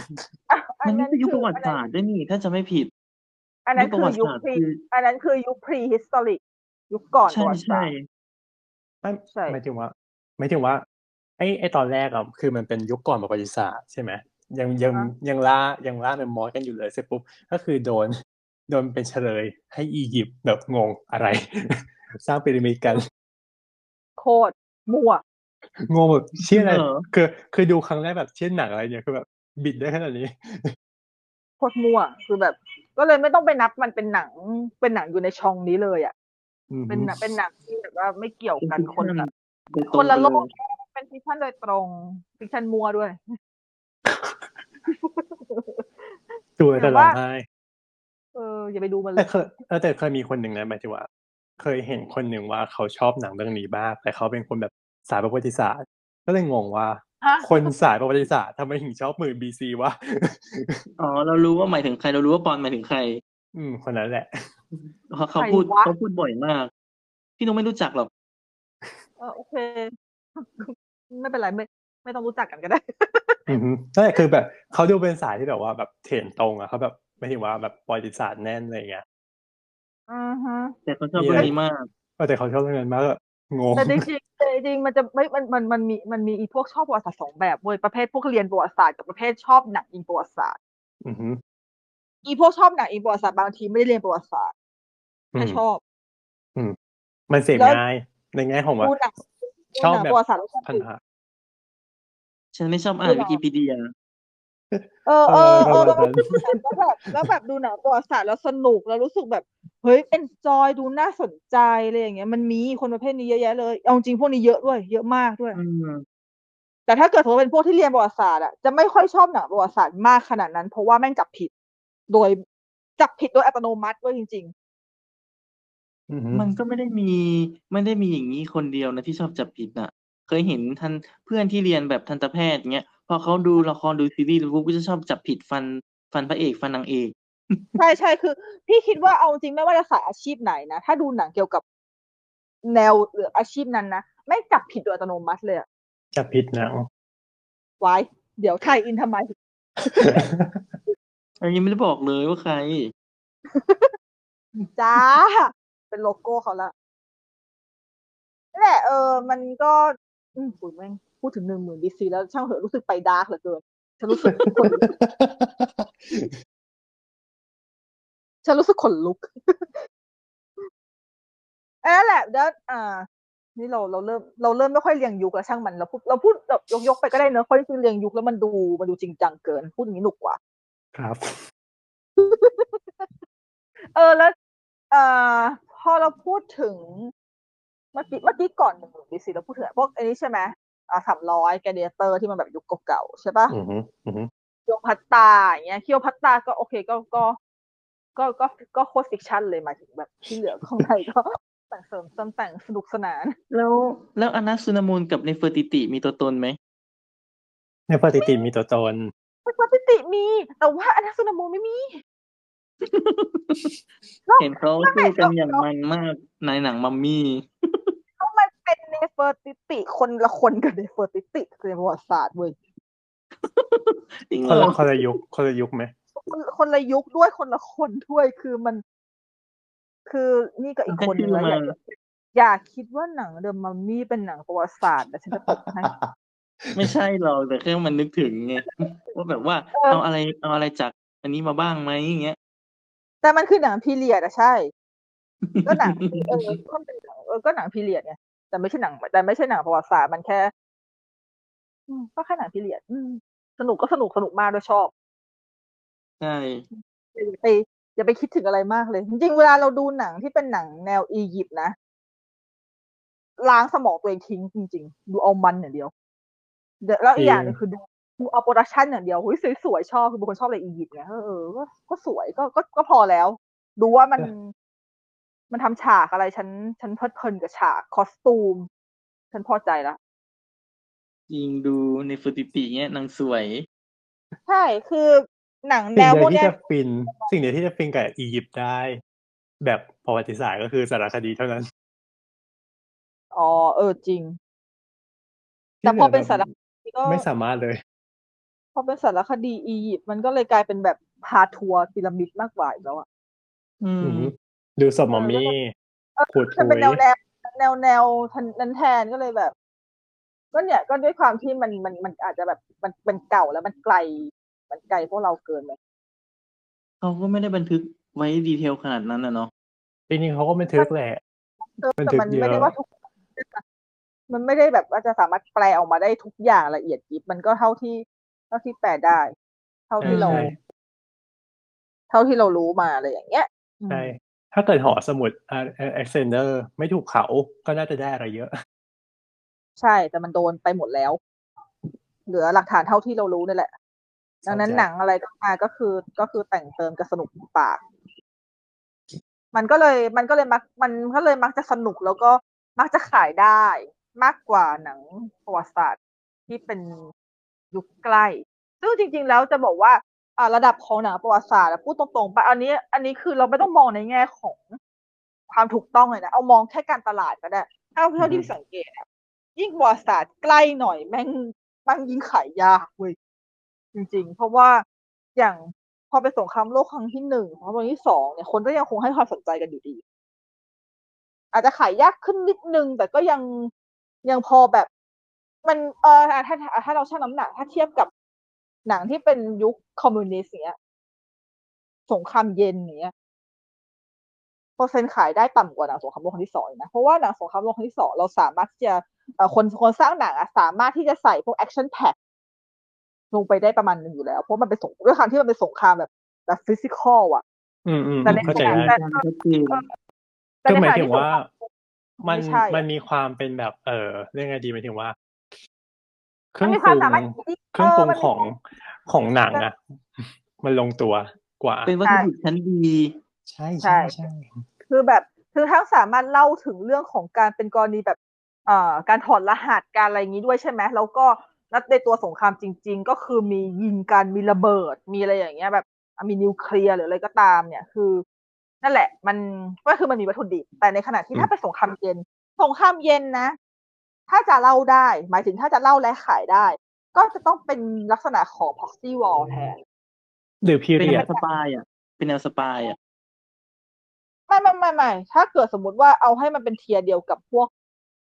S2: อั
S4: มันไม่ใช่ยุค
S2: คื
S4: ประวัติศาสตร์ด้วยนี่ถ้าจะไม่ผิด
S2: อันนั้น
S4: ยุคประ
S2: คือ
S4: วัติ
S2: ยุค
S4: ศาสตร์
S2: พรี
S4: คือ
S2: อันนั้นคือยุค prehistoric ยุคก่อนป
S4: ใช่
S2: ระวัติศา
S4: ใช่
S2: สตร์
S3: ไม่
S2: ใช่
S3: หมายถึงว่าหมายถึงว่า ไอ้ไอ้ตอนแรกอะคือมันเป็นยุคก่อนประวัติศาสตร์ใช่ไหมยังยังยังล่ายังล่าเมมมอสกันอยู่เลยเสร็จปุ๊บก็คือโดนโดนเป็นเฉลยให้อียิปต์แบบงงอะไร สร้างพีระมิดกัน
S2: โคตรมั่ว
S3: งงแบบเชื่ออะไร
S4: เหรอ
S3: คือคือดูครั้งแรกแบบเชื่อหนังอะไรเนี่ยคือแบบบิดได้ขนาดนี้
S2: โคตรมั่วคือแบบ ก็เลยไม่ต้องไปนับมันเป็นหนัง เป็นหนังอยู่ในช่องนี้เลยอะ
S3: อืม
S2: เป็นหนังเป็นหนังที่แบบว่าไม่เกี่ยวกัน
S4: เป็น
S2: คนละ
S4: โดยตรง
S2: คนละโล
S4: ไป
S2: กเป็นฟิกชันโดยตรงฟิกชันมัวด้วย
S3: ดูแล้วแต่ร้องไห้
S2: เอออย่าไปดูมันเล
S3: แต่
S2: ย
S3: เคยเออแต่เคยมีคนหนึ่งนะหมายถึงว่า เคยเห็นคนหนึ่งว่าเขาชอบหนังเรื่องนี้มากแต่เขาเป็นคนแบบ สายประวัติศาสตร์ ก็เลยงงว่า
S2: ฮะ
S3: คนสายประวัติศาสตร์ทำไมถึงชอบหมื่นบีซีวะ
S4: อ๋อเรารู้ว่าหมายถึงใครเรารู้ว่าปอนหมายถึงใคร
S3: อืม คนนั้นแหละ
S4: เขาเขาพูดเขาพูดบ่อยมาก พี่นุ้งไม่รู้จักหรอก
S2: เออโอเค ไม่เป็นไรไม่ ไม่ต้องรู้จักกันก็ได้
S3: อือฮึใช่คือแบบเขาดูเป็นสายที่แบบว่าแบบเถนตรงอะเขาแบบไม่ถึงว่าแบบประวัติศาสตร์แน่นอะไรอย่างเงี้ย
S2: อือฮะ
S4: แต่เขาชอบเรื่องนี้มาก
S3: เออแต่เขาชอบเรื่องนั้นมากแบบ งง
S2: แต่จริงๆแต่จริงๆมันจะไม่มันมันมันมีมันมีอีพวกชอบประวัติศาสตร์สองแบบเว้ยประเภทพวกเรียนประวัติศาสตร์กับประเภทชอบหนังอิงประวัติศาสตร์
S3: อือฮึ
S2: อีพวกชอบหนังอิงประวัติศาสตร์บางทีไม่ได้เรียนประวัติศาสตร์
S3: อื
S2: แต่
S3: ม
S2: ชอบ
S3: มันเสพ
S2: แล้ว
S3: ง่ายในแง่ของว่า
S2: ดูหนังดู
S3: ชอบ
S2: หนัง
S3: แบบ
S2: ประวัติศาสตร์แล้วชอบ
S3: พัน
S2: ดู
S3: ธะ
S4: ฉันไม่ชอบอ่าน
S2: ดูหรอ
S4: วิกิพีเดีย
S2: เออเออเออ
S3: เออ
S2: แล้วแบบแล้วแบบดูหนังประวัติศาสตร์แล้วสนุกแล้วรู้สึกแบบ เฮ้ยเอนจอยดูน่าสนใจอะไรอย่างเงี้ยมันมีคนประเภทนี้เยอะแยะเลยเอาจริงพวกนี้เยอะด้วย เยอะมากด้วย
S4: อืม
S2: แต่ถ้าเกิดสมมติเป็นพวกที่เรียนประวัติศาสตร์อะจะไม่ค่อยชอบหนังประวัติศาสตร์มากขนาดนั้น เพราะว่าแม่งจับผิด โดยจับผิดโดยอัตโนมัติด้วยจริง
S3: อือฮึ
S4: มันก็ไม่ได้มีไม่ได้มีอย่างนี้คนเดียวนะที่ชอบจับผิดน่ะ เคยเห็นทัน เพื่อนที่เรียนแบบทันตแพทย์เงี้ย พอเขาดูละคร ดูซีรีส์ปุ๊บก็จะชอบจับผิดฟัน ฟันพระเอก ฟันนางเอก
S2: ใช่ใช่คือ พี่คิดว่าเอาจริงไม่ว่าจะสายอาชีพไหนนะ ถ้าดูหนังเกี่ยวกับแนวหรืออาชีพนั้นนะไม่จับผิดโดยอัตโนมัติเลยอะ
S3: จะผิดหนัง
S2: ไว้ เดี๋ยวไทยอินทำไม
S4: อันนี้ไม่ได้บอกเลยว่าใคร
S2: จ้า เป็นโลโก้เขาละนั่นแหละเออ มันก็อืม ปุ๋ยแม่งพูดถึงหนึ่งหมื่นดีซีแล้วช่างเถอะรู้สึกไปดาร์กเหลือเกินฉันรู้สึกขนฉันรู้สึกขนลุกเออแหละเดี๋ยวอ่า นี่เราเราเริ่มเราเริ่มไม่ค่อยเรียงยุคแล้วช่างมันเราพูดเราพูดแบบยกยกไปก็ได้เนอะเพราะจริงๆเรียงยุคแล้วมันดูมันดูจริงจังเกิน พูดอย่างนี้หนุกกว่า
S3: ครับ
S2: เออแล้ว เอ่อพอเราพูดถึง เมื่อกี้เมื่อกี้ก่อนหนึ่งดีซีเราพูดถึงพวกอันนี้ใช่ไหมอ่าสามร้อยแกเดียเตอร์ที่มันแบบยุคเก่าๆใช่ปะ
S3: อือฮึอือฮึ
S2: โยพัตตาอย่างเงี้ยคิโอพัตตาก็โอเคก็ก็ ก็ก็ก็โคตรฟิกชันเลยหมายถึงแบบที่เหลือของไทยก็แต่งเสริมเติมแต่งสนุกสนาน
S4: แล้วแล้วอนัคซุนามุนกับเนเฟอร์ติติมีตัวตนไหม
S3: ในปฏิทินมีตัวตน
S2: ปกติมี แต่ว่าอนัคซุนามุนไม่มี
S4: เห็นเขาสู้กันอย่างมันมากในหนังมัมมี่
S2: เพราะมั นเป็นเนเฟอร์ติติคนละคนกับเนเฟอร์ติติในประวัติศาสตร์เว้ย
S4: จริงเหรอคน
S3: ละคนละยุคคนละยุคไหม
S2: คนคนละยุคด้วยคนละคนด้วยคือมัน คือนี่ก็อีกคนนึงแล้วอย่าอย่าคิดว่าหนังเดอะมัมมี่เป็นหนังประวัติศาสตร์แต่ฉันจะตบให้
S4: ไม่ใช่หรอกแต่แค่มันนึกถึงไงว่าแบบว่า
S2: เออ
S4: เอาอะไรเอาอะไรจากอันนี้มาบ้างไหมอย่างเงี้ย
S2: แต่มันคือหนังพีเรียดอะใช่ ก็หนังเออก็เป็นหนังเออก็หนังพีเรียดไง แต่ไม่ใช่หนัง แต่ไม่ใช่หนังประวัติศาสตร์มันแค่อืมก็แค่หนังพีเรียดอืมสนุกก็สนุกสนุกมากด้วยชอบ
S4: ใช่
S2: อย่าไปอย่าไปคิดถึงอะไรมากเลย จริงๆเวลาเราดูหนังที่เป็นหนังแนวอียิปต์นะล้างสมองตัวเองทิ้งจริง ๆ ดูเอามันอย่างเดียวเดี๋ยวแล้วอีกอย่างหนึ่งคือดูดูเอา production อย่างเดียวหุยสวยๆชอบ คือเป็นคนชอบอะไรอียิปต์ไงเออเออก็ก็สวยก็ก็ก็พอแล้ว ดูว่ามัน มันทำฉากอะไรฉันฉันเพลิดเพลินกับฉาก costume ฉันพอใจละ
S4: จริงดูเนเฟอร์ติติเงี้ยนางสวย
S2: ใช่คือหนังแนวพ
S3: ว
S2: ก
S3: ที่
S2: เนี้ยสิ่งเดียวที่
S3: จะฟิน สิ่งเดียวที่จะฟินกับอียิปต์ได้ แบบประวัติศาสตร์ก็คือสารคดีเท่านั้น
S2: อ๋อ เออจริง แต่พอเป็นสารคดีก็
S3: ไม่สามารถเลย
S2: พอเป็นสารคดีอียิปต์มันก็เลยกลายเป็นแบบพาทัวร์พีระมิดมากกว่าอีกแล้วอะ
S4: อื
S3: อื
S4: ม
S3: ม ดูศพมัมมี่พูด
S2: จะ
S3: คุ
S2: เป็น
S3: ย
S2: แนวแนวแนวแนวนั้นแทนก็เลยแบบ ก็เนี่ยก็ด้วยความที่มันมันมันอาจจะแบบมันเป็นเก่าแล้วมันไกล มันไกลพวกเราเกินไป
S4: เขาก็ไม่ได้บันทึกไว้ดีเทลขนาดนั้นนะเนาะ
S3: จริงๆเขาก็บันทึกแหละ
S2: เออ
S3: มัน
S2: แต่
S3: ถึง
S2: มัน
S3: เยอะ
S2: ไม่ได้ว่าทุกมันไม่ได้แบบว่าจะสามารถแปลออกมาได้ทุกอย่างละเอียดยิบมันก็เท่าที่ เท่าที่แปลได้ เท่าที่เรา
S3: ใช่
S2: เท่าที่เรารู้มาอะไรอย่างเงี้ยอืม
S3: ใช่ ถ้าเกิดหอสมุดอ่าเอ็กเซนเดอร์ไม่ถูกเขาก็น่าจะได้อะไรเยอะ
S2: ใช่แต่มันโดนไปหมดแล้ว เหลือหลักฐานเท่าที่เรารู้นี่แหละ ดังนั้น
S3: เข้าใจ
S2: หนังอะไรก็มาก็คือก็คือแต่งเติมกับสนุกปาก มันก็เลยมันก็เลยมักมันก็เลยมักจะสนุกแล้วก็มักจะขายได้มากกว่าหนังประวัติศาสตร์ที่เป็นยุคใกล้ ซึ่งจริง ๆ แล้วจะบอกว่า อ่าระดับของหนังประวัติศาสตร์อะพูดตรงๆไปอันนี้ อันนี้คือเราไม่ต้องมองในแง่ของความถูกต้องเลยนะ เอามองแค่การตลาดก็ได้เท่าเท่าที่สังเกตอะยิ่งประวัติศาสตร์ใกล้หน่อยแม่งแม่งยิ่งขายยากเว้ยจริง ๆ เพราะว่าอย่างพอเป็นสงครามโลกครั้งที่หนึ่งสงครามโลกครั้งที่สองเนี่ยคนก็ยังคงให้ความสนใจกันอยู่ดี อาจจะขายยากขึ้นนิดนึง แต่ก็ยังยังพอแบบ มันเออถ้าถ้าถ้าเราชั่งน้ำหนัก ถ้าเทียบกับ หนังที่เป็นยุคคอมมิวนิสต์เนี้ย สงครามเย็นเนี้ยเปอร์เซ็นต์ขายได้ต่ำกว่าหนังสงครามโลกครั้งที่สองอีกนะเพราะว่าหนังสงครามโลกครั้งที่สองเราสามารถที่จะเอ่อคนคนสร้างหนังอะสามารถที่จะใส่พวก action pack ลงไปได้ประมาณหนึ่งอยู่แล้ว เพราะมันเป็นสงด้วยความที่มันเป็นสงครามแบบแบบ physical อะ
S3: อืมอืม
S2: แต่ใน
S3: เข้าใจ
S2: ขณะ
S3: ได้
S2: นั้น
S4: ชัดเจน
S2: แต่
S3: ก็
S2: ใน
S3: หมาย
S2: ขณะ
S3: ถึ
S2: ที่
S3: ง
S2: สง
S3: ว่า
S2: คราม
S3: มัน
S2: ไม่ใช่อะ
S3: มันมีความเป็นแบบ เออเรื่องไงดีหมายถึงว่า เครื่
S2: มั
S3: อนง
S2: มี
S3: ป
S2: ความ
S3: รุง
S2: สามารถที่
S3: เครื่องปรุง
S2: มัน
S3: ของของหนังอะมันลงตัวกว่า
S4: เป็นวัตถุดิบชั้นดี
S3: ใช่
S2: ใช่
S3: ใช่ใช่
S2: คือแบบคือทั้งสามารถเล่าถึงเรื่องของการเป็นกรณีแบบเอ่อการถอดรหัสการอะไรอย่างนี้ด้วยใช่ไหมแล้วก็แล้วในตัวสงครามจริง ๆ ก็คือมียิงกันมีระเบิด มีอะไรอย่างเงี้ยแบบอะมีนิวเคลียร์หรืออะไรก็ตามเนี่ยคือ นั่นแหละ มันก็คือมันมีวัตถุดิบแต่ในขณะที่ถ้าเป็นสงครามเย็น สงครามเย็นนะ ถ้าจะเล่าได้ หมายถึงถ้าจะเล่าและขายได้ ก็จะต้องเป็นลักษณะของ proxy war แทน
S3: หรือ period
S4: เป็น
S3: เรีย
S4: แน
S3: ด
S4: ว spy อะ เป็นแนว spy อะ
S2: ไม่ไม่ไม่ไม่ถ้าเกิดสมมุติว่าเอาให้มันเป็น tier เดียวกับพวก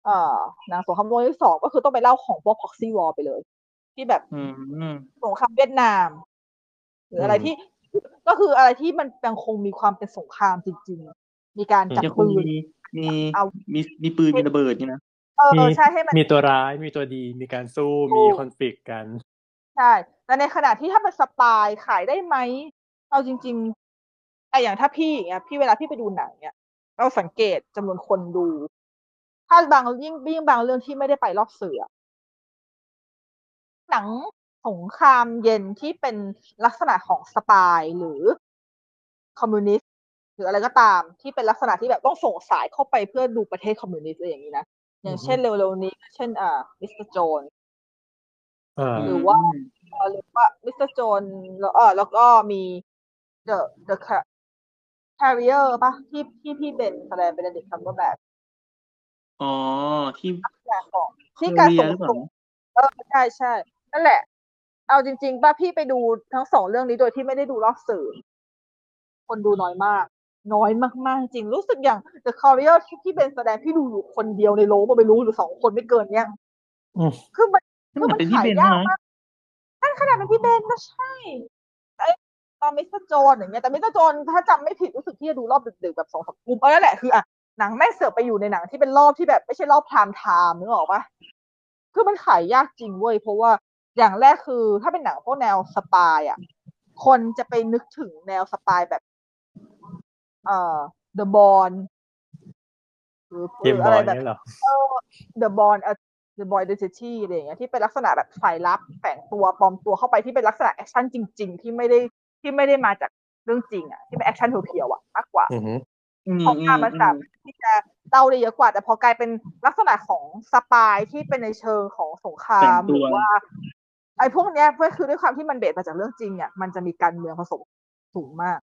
S2: เอ่อหนังสงครามโลกที่สองก็คือต้องไปเล่าของพวก proxy war ไปเลย ที่แบบ
S4: อืม
S2: สงครามเวียดนาม หรืออะไรที่ก็คืออะไรที่มันยังคงมีความเป็นสงครามจริง ๆ มีการจับ
S4: ยังค
S2: ปื
S4: ง
S2: น
S4: มีมี
S2: เอา
S4: มีมีปืนมีระเบิดนี่นะ
S2: เออ
S3: มี
S2: ใช่ให้มัน
S3: มีตัวร้ายมีตัวดีมีการสู้
S2: ถูก
S3: มีคอนฟ lict กัน
S2: ใช่แต่ในขณะที่ถ้าเป็นสปายขายได้ไหมเอาจริงๆไออย่างถ้าพี่อย่างเงี้ยพี่เวลาพี่ไปดูหนังเนี่ยเราสังเกตจำนวนคนดู ถ้าบางยิ่งยิ่งบางเรื่องที่ไม่ได้ไปรอบสื่ออะหนังสงครามเย็นที่เป็นลักษณะของ spy หรือคอมมิวนิสต์หรืออะไรก็ตามที่เป็นลักษณะที่แบบต้องส่งสายเข้าไปเพื่อดูประเทศคอมมิวนิสต์อะไรอย่างนี้นะ อย่างเช่นเร็วๆนี้เช่นอ่า Mr. Jonesเอ
S3: อ
S2: หรือว่าเอ่อหรือว่า Mr. Jones แล้วเออแล้วก็มี The The Ca- Carrier ปะที่ที่พี่เบนแสดง Benedict Cumberbatchอ๋
S4: อ ที่
S2: แบบของที่การส่ง
S4: หรือเปล่า
S2: ส่งเออใช่ใช่นั่นแหละ เอาจริง ๆ ป่ะพี่ไปดูทั้งสองเรื่องนี้โดยที่ไม่ได้ดูรอบสื่อ คนดูน้อยมาก น้อยมากๆ จริงรู้สึกอย่าง The Courier ที่พี่เบนแสดงพี่ดูอยู่คนเดียวในโรงไม่รู้หรือสองคนไม่เกินเนี้ย
S3: อืม
S2: คือมัน
S4: ที่
S2: คือ
S4: มัน
S2: มัน
S4: เป็นที่
S2: ขาย
S4: เบน
S2: ยาก
S4: นะ
S2: มากนั่นขนาดเป็นพี่เบนก็ใช่แต่ตอน Mr. Jones อย่างเงี้ยแต่ Mr. Jones ถ้าจำไม่ผิดรู้สึกที่จะดูรอบดึกๆแบบสองสามทุ่มเออนั่นแหละคืออะหนังแม่งเสือกไปอยู่ในหนังที่เป็นรอบที่แบบไม่ใช่รอบ prime time นึกออกปะคือมันขายยากจริงเว้ยเพราะว่าอย่างแรกคือถ้าเป็นหนังพวกแนว spy อะคนจะไปนึกถึงแนว spy แบบ เอ่อ The Bond หรือ
S3: เกม
S2: หรื
S3: บอ
S2: อะไร
S3: ล
S2: แบบ
S3: เนี่ยเหรอ
S2: The Bond เอ่อ The Bourne Identity อะไรอย่างเงี้ยที่เป็นลักษณะแบบสายลับแฝงตัวปลอมตัวเข้าไปที่เป็นลักษณะ action จริง ๆ ที่ไม่ได้ที่ไม่ได้มาจากเรื่องจริงอะที่เป็น action pure ๆอะมากกว่า
S3: อือฮึ
S4: อืม
S2: ของ
S4: อื
S2: การ
S4: ม
S2: มัน
S4: อื
S2: สามมารถที่จะเล่าได้เยอะกว่า แต่พอกลายเป็นลักษณะของ spy ที่เป็นในเชิงของสงครามหรือว่า ไอ้พวกเนี้ยเพื่อคือด้วยความที่มัน base มาจากเรื่องจริงอะมันจะมีการเมืองผสมสูงมาก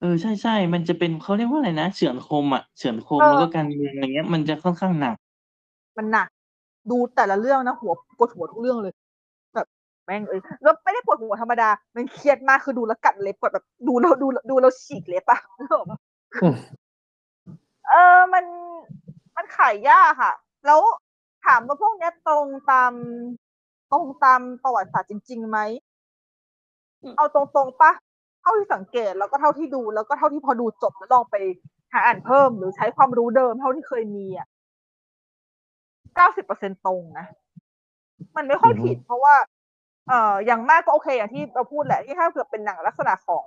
S4: เออ ใช่ใช่มันจะเป็น เขาเรียกว่าอะไรนะ เฉือนคมอะเฉือนคม
S2: เออ
S4: แล้วก็การเมือง อะไรเงี้ย มันจะค่อนข้างหนัก
S2: มันหนัก ดูแต่ละเรื่องนะ หัว ปวดหัวทุกเรื่องเลย แบบ แม่งเอ้ยแล้วไม่ได้ปวดหัวธรรมดา มันเครียดมาก คือดูแล้วกัดเล็บกดแบบ ดูแล้ว ดู ดูแล้วฉีกเล็บอะ นึกออกปะ
S3: อืม
S2: เออ มัน มันขายยากค่ะแล้วถามว่าพวกเนี้ยตรงตาม ตรงตามประวัติศาสตร์จริง ๆ ไหมเอาตรงๆปะเท่าที่สังเกตแล้วก็เท่าที่ดูแล้วก็เท่าที่พอดูจบแล้วลองไปหาอ่านเพิ่มหรือใช้ความรู้เดิมเท่าที่เคยมีอะเก้าสิบเปอร์เซ็นตรงนะ มันไม่ค่อย
S3: อือฮึ
S2: ผิด เพราะว่า เอ่ออย่างมากก็โอเค อย่างที่เราพูดแหละที่ถ้าเกิดเป็นหนังลักษณะของ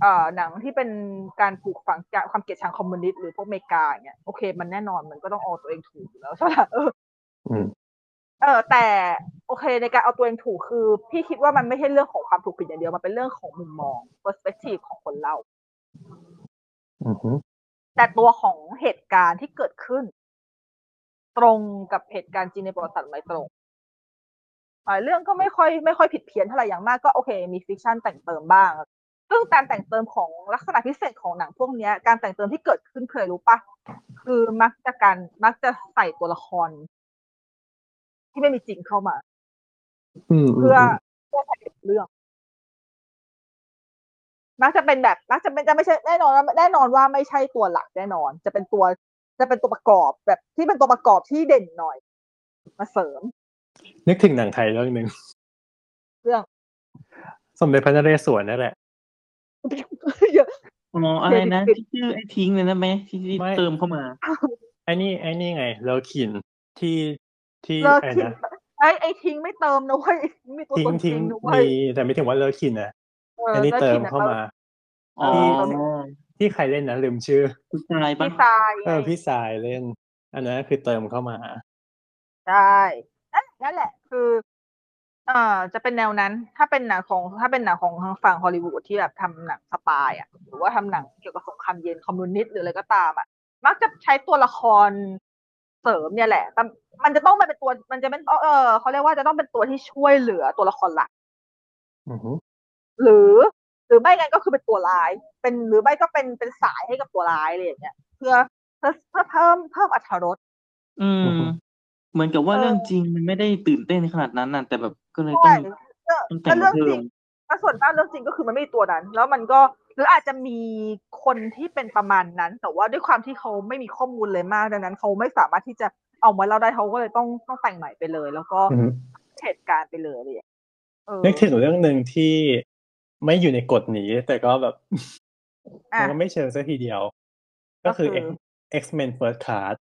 S2: เอ่อหนังที่เป็นการปลูกฝังความเกลียดชังคอมมิวนิสต์หรือพวกอเมริกาอย่างเงี้ยโอเค มันแน่นอนมันก็ต้องเอาตัวเองถูกอยู่แล้วใช่ไหมเออ
S3: อืม
S2: เออแต่โอเคในการเอาตัวเองถูกคือ พี่คิดว่ามันไม่ใช่เรื่องของความถูกผิดอย่างเดียวมันเป็นเรื่องของมุมมอง perspective ของคนเล่า
S3: อือฮึ
S2: แต่ตัวของเหตุการณ์ที่เกิดขึ้น ตรงกับเหตุการณ์จริงในประวัติศาสตร์ไหมตรงหลายเรื่องก็ไม่ค่อยไม่ค่อยผิดเพี้ยนเท่าไหร่อย่างมากก็โอเค มี fiction แต่งเติมบ้างซึ่งการแต่งเติมของลักษณะพิเศษของหนังพวกเนี้ยการแต่งเติมที่เกิดขึ้นเคยรู้ปะคือมักจะการมักจะใส่ตัวละคร ที่ไม่มีจริงเข้ามา
S3: อืม
S2: เพื่อเพื่อใช้เรื่องมักจะเป็นแบบมักจะเป็นจะไม่ใช่แน่นอนว่าแน่นอนว่าไม่ใช่ตัวหลักแน่นอน จะเป็นตัว จะเป็นตัวประกอบแบบที่เป็นตัวประกอบที่เด่นหน่อย มาเสริม
S3: นึกถึงหนังไทยเรื่องหนึ่ง
S2: เรื่อง
S3: สมเด็จพระนเรศวรนั่นแหละ
S2: เยอะ
S4: อ๋ออะไรนะ
S2: เด็ด
S4: ที่ชื่อไอ้ทิ้งเลยนะไหมที่ที่
S3: ไม่
S4: เติมเข้ามา
S3: ไอ้นี่ไอ้นี่ไงเลอคินที่ ที่
S2: เลิก
S3: ไอ้
S2: ทิ้ง
S3: นะ
S2: ไอ้ไอ้ทิ้งไม่เติมนะเว้ยมีตัว
S3: ทิ้ง
S2: ตนจริ
S3: ทิ้ง
S2: งนะเว้
S3: มี
S2: ย
S3: แต่ไม่ถึงว่าเลอคินนะ
S2: เออ
S3: อันนี้
S2: ลิก
S3: เติม
S2: ทิ้งอะ
S3: เข้ามา
S4: อ๋อ
S3: ที่ใครเล่นนะลืมชื่อ
S4: ผู้ชายปะ
S2: พี่ทราย
S3: เอ
S2: ไง
S3: อพี่สายเล่น อันนั้นคือเติมเข้ามา
S2: ใช่นั่นนั่นแหละ คือเอ่อจะเป็นแนวนั้น ถ้าเป็นหนังของ ถ้าเป็นหนังของทางฝั่งฮอลลีวูดที่แบบทำหนังสปายอะ หรือว่าทำหนังเกี่ยวกับสงครามเย็นคอมมิวนิสต์หรืออะไรก็ตามอะ มักจะใช้ตัวละคร เสริมเนี่ยแหละแต่มันจะต้องเป็นตัว มันจะเป็นเออเขาเรียกว่าจะต้องเป็นตัวที่ช่วยเหลือตัวละครหลัก
S3: อือฮึ
S2: หรือ หรือไม่งั้นก็คือเป็นตัวร้าย เป็นหรือไม่ก็เป็นเป็นสายให้กับตัวร้ายอะไรอย่างเงี้ยเพื่อเพื่อเพื่อเพิ่มเพิ่มอรรถรส
S4: อืม เหมือนกับว่า
S2: เออ
S4: เรื่องจริงมันไม่ได้ตื่นเต้นขนาดนั้นน่ะแต่แบบก็เลย
S2: ใช่
S4: ต้อง
S2: ก็
S4: ต้องแต่
S2: ก็
S4: ง
S2: เรื่อง
S4: เพิ่
S2: จริ
S4: ม
S2: งถ้าส่วนมากเรื่องจริงก็คือมันไม่มีตัวนั้น แล้วมันก็ หรืออาจจะมีคนที่เป็นประมาณนั้น แต่ว่าด้วยความที่เขาไม่มีข้อมูลเลยมากดังนั้นเขาไม่สามารถที่จะเอามาเล่าได้เขาก็เลยต้องต้องแต่งใหม่ไปเลย แล้วก็
S3: อือฮึ
S2: เหตุการณ์ไปเลยอะไรอย่างเงี้ยเออ
S3: นึกถึงเรื่องหนึ่งที่ไม่อยู่ในกฎนี้ แต่ก็แบบ
S2: อะ
S3: มันก็ไม่เชิงซะทีเดียว ก็คือ
S2: ก็คือ
S3: X Men First Class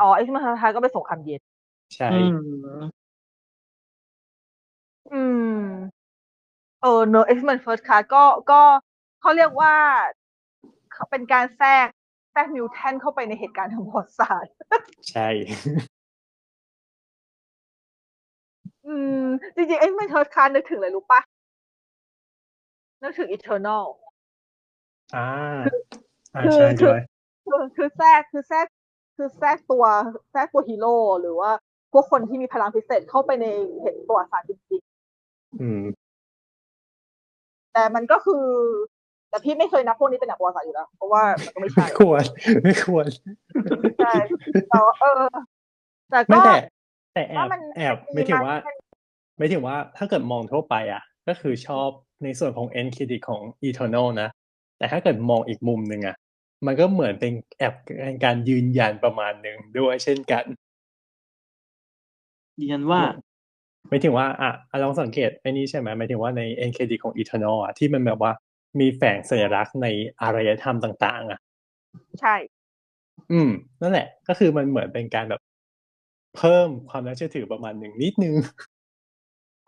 S2: อ๋อไอ้ที่มันท้ายๆก็เป็นสงครามเย็น
S3: ใช่
S4: อืม
S2: อืม เออเนอะ X-Men First Class ก็ก็เขาเรียกว่าเขาเป็นการแทรกแทรกมิวแทนเข้าไปในเหตุการณ์ทางประวัติศาสตร์
S3: ใช่
S2: อืม จริงๆ X-Men First Class นึกถึงอะไรรู้ปะนึกถึง Eternal
S3: อ่าอ่า
S2: คือ
S3: ใช่
S2: คือ
S3: ด้วย
S2: คือคือแทรกคือแทรกคือแทรกตัวแทรกตัวฮีโร่หรือว่าพวกคนที่มีพลังพิเศษเข้าไปในเหตุประวัติศาสตร์จริง
S3: อืม
S2: ๆ แต่มันก็คือ แต่พี่ไม่เคยนับพวกนี้เป็นหนังประวัติศาสตร์อยู่แล้ว เพราะว่ามันก็ไม่ใช่
S3: ไม่ควรไม่ควร
S2: ใช่แต่ว่าเออ แต่
S3: ไม่
S2: ก็
S3: แต่แต่แอ
S2: ว่า
S3: บ
S2: มัน
S3: แอบ
S2: มัน
S3: ไม่ถึง
S2: มัน
S3: ว่า ไม่ถึงว่าถ้าเกิดมองทั่วไปอะ ก็คือชอบในส่วนของ end credit ของ Eternal นะ แต่ถ้าเกิดมองอีกมุมหนึ่งอะ มันก็เหมือนเป็นแอบเป็นการยืนยันประมาณหนึ่งด้วยเช่นกัน
S4: ยืนยันว่า
S3: ไม่ถึงว่าอะอะลองสังเกตไอ้นี่ใช่ไหมหมายถึงว่าใน end credit ของ Eternal อะที่มันแบบว่ามีแฝงสัญลักษณ์ในอารยธรรมต่าง ๆ อะ
S2: ใช่
S3: อืม นั่นแหละ ก็คือมันเหมือนเป็นการแบบ เพิ่มความน่าเชื่อถือประมาณหนึ่งนิดนึง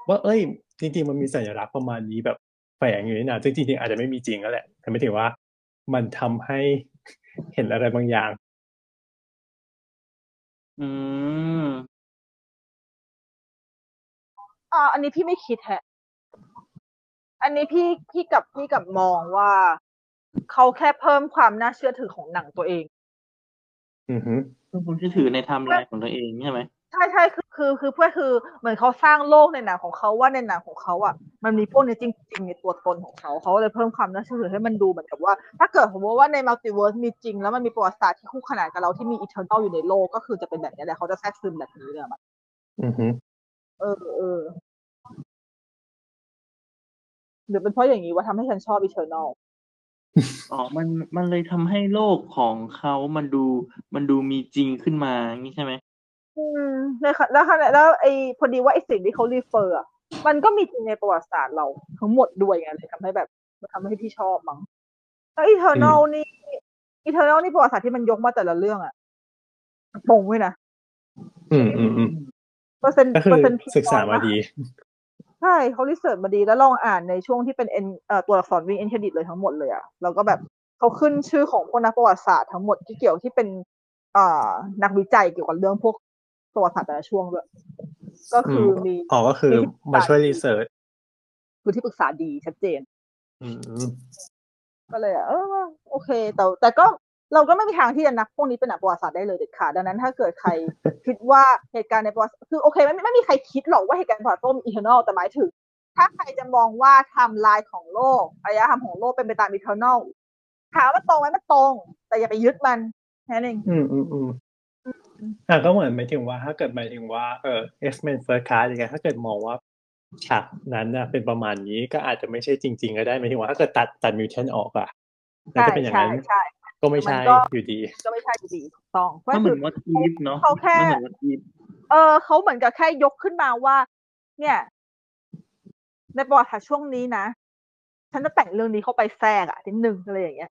S3: ว่าเอ้ย จริง ๆ มันมีสัญลักษณ์ประมาณนี้แบบแฝงอยู่นี่นะซึ่งจริงๆอาจจะไม่มีจริงแล้วแหละแต่ไม่ถึงว่า มันทำให้เห็นอะไรบางอย่าง
S4: อืม
S2: อ่าอันนี้พี่ไม่คิดแฮะ อันนี้พี่พี่กับพี่กับมองว่าเขาแค่เพิ่มความน่าเชื่อถือของหนังตัวเอง
S3: อือฮึ
S4: เพื่อความเชื่อถือในไทม์ไลนของตัวเองใช่ไหม
S2: ใช่ใช่คือคือคือเพื่อคือเหมือนเขาสร้างโลกในหนังของเขาว่าในหนังของเขาอะมันมีพวกนี้จริงๆในตัวตนของเขาเขาเลยเพิ่มความน่าเชื่อถือให้มันดูเหมือนกับว่า ถ้าเกิดสมมติว่าใน multiverse มีจริง แล้วมันมีประวัติศาสตร์ที่คู่ขนานกับเราที่มี Eternal อยู่ในโลกก็คือจะเป็นแบบนี้แหละเขาจะแทรกซึมแบบนี้เลยอะ
S3: อือฮึ
S2: เออ เออ หรือเป็นเพราะอย่างนี้ว่าทำให้ฉันชอบ Eternalอ๋อ
S4: มัน มันเลยทำให้โลกของเขามันดู มันดูมีจริงขึ้นมาอย่างนี้ใช่ไหม
S2: อืมแล้วค่ะแล้วค่ะแล้วไอ้พอดีว่าไอ้สิ่งที่เขา refer อะมันก็มีจริงในประวัติศาสตร์เรา ทั้งหมดด้วยไงเลยทำให้แบบมันทำให้พี่ชอบมั้งแล้ว Eternal นี่ Eternal นี่ประวัติศาสตร์ที่มันยกมาแต่ละเรื่องอะตรงด้วยนะ
S3: อืมอืมอืม
S2: เปอร์เซ็นต์
S3: ก็คือ
S2: เปอ
S3: อ
S2: ร์เซ็นต์
S3: ศึกษามาดี
S2: ใช่เขา research มาดีแล้วลองอ่านในช่วงที่เป็น end เอ่อตัวอักษรวิ่ง end credit เลยทั้งหมดเลยอะแล้วก็แบบเขาขึ้นชื่อของพวกนักประวัติศาสตร์ทั้งหมดที่เกี่ยวที่เป็นอ่านักวิจัยเกี่ยวกับเรื่องพวกประวัติศาสตร์แต่ละช่วงด้วยก็คืออ
S3: ม
S2: มี
S3: อ๋อก็คือมาช่วย research
S2: คือที่ปรึกษาดีชัดเจน
S3: อืม
S2: ก็เลยอะเออโอเค แต่แต่ก็ เราก็ไม่มีทางที่จะนับพวกนี้เป็นหนังประวัติศาสตร์ได้เลยเด็ดขาดดังนั้น ถ้าเกิดใครคิดว่าเหตุการณ์ในประวัติคือโอเคไม่ไม่มีใครคิดหรอกว่าเหตุการณ์ประวัติศาสตร์มี Eternal แต่หมายถึง ถ้าใครจะมองว่าไทม์ไลน์ของโลกอารยธรรมของโลกเป็นไปตาม Eternal ถามว่าตรงไหมมันตรง แต่อย่าไปยึดมันแค่นั้นเอง
S3: อืมอืมอืมอะก็เหมือนหมายถึงว่า ถ้าเกิดหมายถึงว่าเออ X-Men First Class อย่างเงี้ยถ้าเกิดมองว่าฉากนั้นน่ะเป็นประมาณนี้ก็อาจจะไม่ใช่จริง ๆ ก็ได้หมายถึงว่าถ้าเกิดตัดตัด mutant ออกอะแล้ว
S2: ใช่
S3: จะเป็นอย่างนั้น
S2: ใช่
S3: ก็ไม่ใช่
S2: มันก็
S3: อยู่ดี
S2: ก็ไม่ใช่อยู่ดีถูกต้องเพราะ
S4: มันคือเหมื
S2: อ
S4: นว่าทีฟเนาะ
S2: เขาแค่
S4: มันเหมือนว่าทีฟ
S2: เออเขาเหมือนกับแค่ยกขึ้นมาว่า เนี่ย ในประวัติศาสตร์ช่วงนี้นะฉันจะแต่งเรื่องนี้เข้าไปแทรกอะนิดนึงอะไรอย่างเงี้ย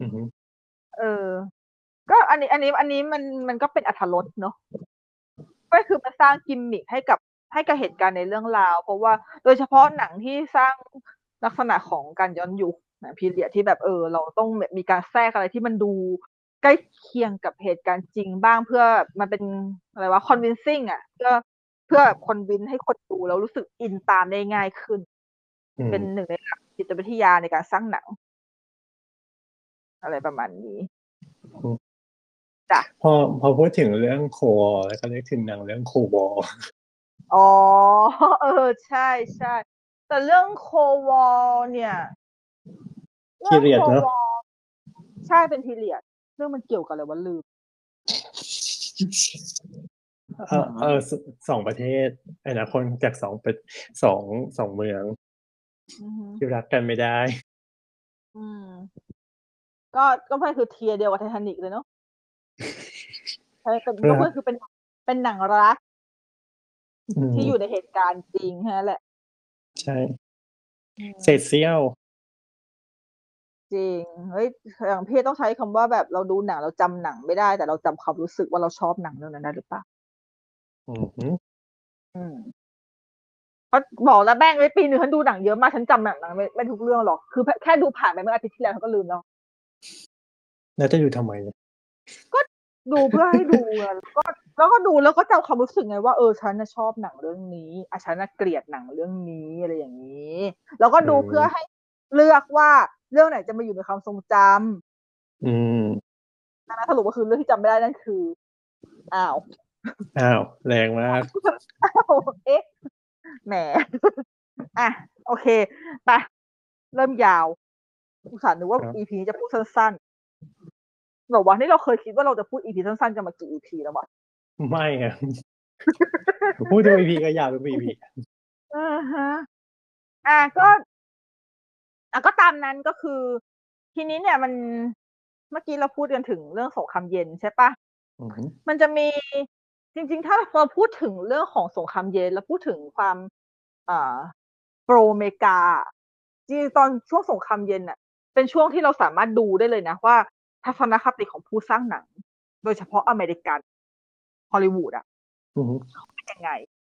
S3: อือฮึ
S2: เออ ก็อันนี้ อันนี้ อันนี้มันมันก็เป็นอัธรสเนาะก็คือมาสร้างกิมมิคให้กับให้กับเหตุการณ์ในเรื่องราว เพราะว่าโดยเฉพาะหนังที่สร้างลักษณะของการย้อนยุค นะพีเรียดที่แบบเออ เราต้องแบบมีการแทรกอะไรที่มันดูใกล้เคียงกับเหตุการณ์จริงบ้างเพื่อมันเป็นอะไรวะ convincing อะเพื่อเพื่อคอนวินให้คนดูแล้วรู้สึกอินตามได้ง่ายขึ้น
S3: อืม
S2: เป็นหนึ่งในหลักจิตวิทยาในการสร้างหนัง อะไรประมาณนี้
S3: อืม
S2: จ้ะ
S3: พอพอพูดถึงเรื่องโควอลแล้วก็นึกถึงหนังเรื่องโควอล
S2: อ๋อ เออ ใช่ใช่แต่เรื่องโควอลเนี่ย
S3: พีเรียดเนอะ
S2: Cold War ใช่เป็นพีเรียดเรื่องมันเกี่ยวกับอะไรวะลืม
S3: เออเออสสองประเทศไอ้นะคนจากสองเป็นสองสองเมือง
S2: อือฮึ
S3: ที่รักกันไม่ได้
S2: อืม ก็ก็ไม่คือเทียร์เดียวกับไททานิกเลยเนาะใช่เป็น
S3: ครับ
S2: ก็คือเป็นเป็นหนังรัก
S3: อืม
S2: ที่อยู่ในเหตุการณ์จริงแค่นั้นแหละ
S3: ใช่
S2: อืม
S3: เศษเสี้ยว
S2: จริง เฮ้ยอย่างพี่ต้องใช้คำว่าแบบเราดูหนังเราจำหนังไม่ได้ แต่เราจำความรู้สึกว่าเราชอบหนังเรื่องนั้นได้หรือเปล่า
S3: อือหือ
S2: อืมเพราะบอกแล้วแม่งไว้ปีหนึ่งฉันดูหนังเยอะมากฉันจำหนังหนังไม่ไม่ทุกเรื่องหรอก คือแค่ดูผ่านไปเมื่ออาทิตย์ที่แล้วฉันก็ลืมแล้ว
S3: แล้วจะดูทำไมเนี่ย
S2: ดูเพื่อให้ดูไงแล้วก็แล้วก็ดูแล้วก็จำความรู้สึกไงว่าเออฉันน่ะชอบหนังเรื่องนี้อะฉันน่ะเกลียดหนังเรื่องนี้อะไรอย่างนี้ แล้วก็ดูเพื่อให้เลือกว่า เรื่องไหนจะมาอยู่ในความทรงจำ
S3: อืม
S2: นะสรุปก็คือเรื่องที่จำไม่ได้นั่นคืออ้าว
S3: อ้าวแรงมาก
S2: อ้าวเอ๊ะแหมอะโอเคไปเริ่มยาวอุตส่าห์นึกว่า
S3: ครับ
S2: EP นี้จะพูดสั้นๆแบบว่านี่เราเคยคิดว่าเราจะพูด EP สั้นๆกันมากี่ EP แล้ววะ
S3: ไม่อะพูดดูอีพีก็ยาวดูอีพี
S2: อ่าฮะอะก็ อะก็ตามนั้นก็คือ ทีนี้เนี่ยมันเมื่อกี้เราพูดกันถึงเรื่องสงครามเย็นใช่ปะ
S3: อือหือ
S2: มันจะมีจริง ๆ ถ้าเราพูดถึงเรื่องของสงครามเย็นแล้วพูดถึงความอ่าโปรอเมริกาจริงๆตอนช่วงสงครามเย็นน่ะ เป็นช่วงที่เราสามารถดูได้เลยนะว่าทัศนคติของผู้สร้างหนัง โดยเฉพาะอเมริกันฮอลลีวูดอะ
S3: อือหือ
S2: เป็นยังไง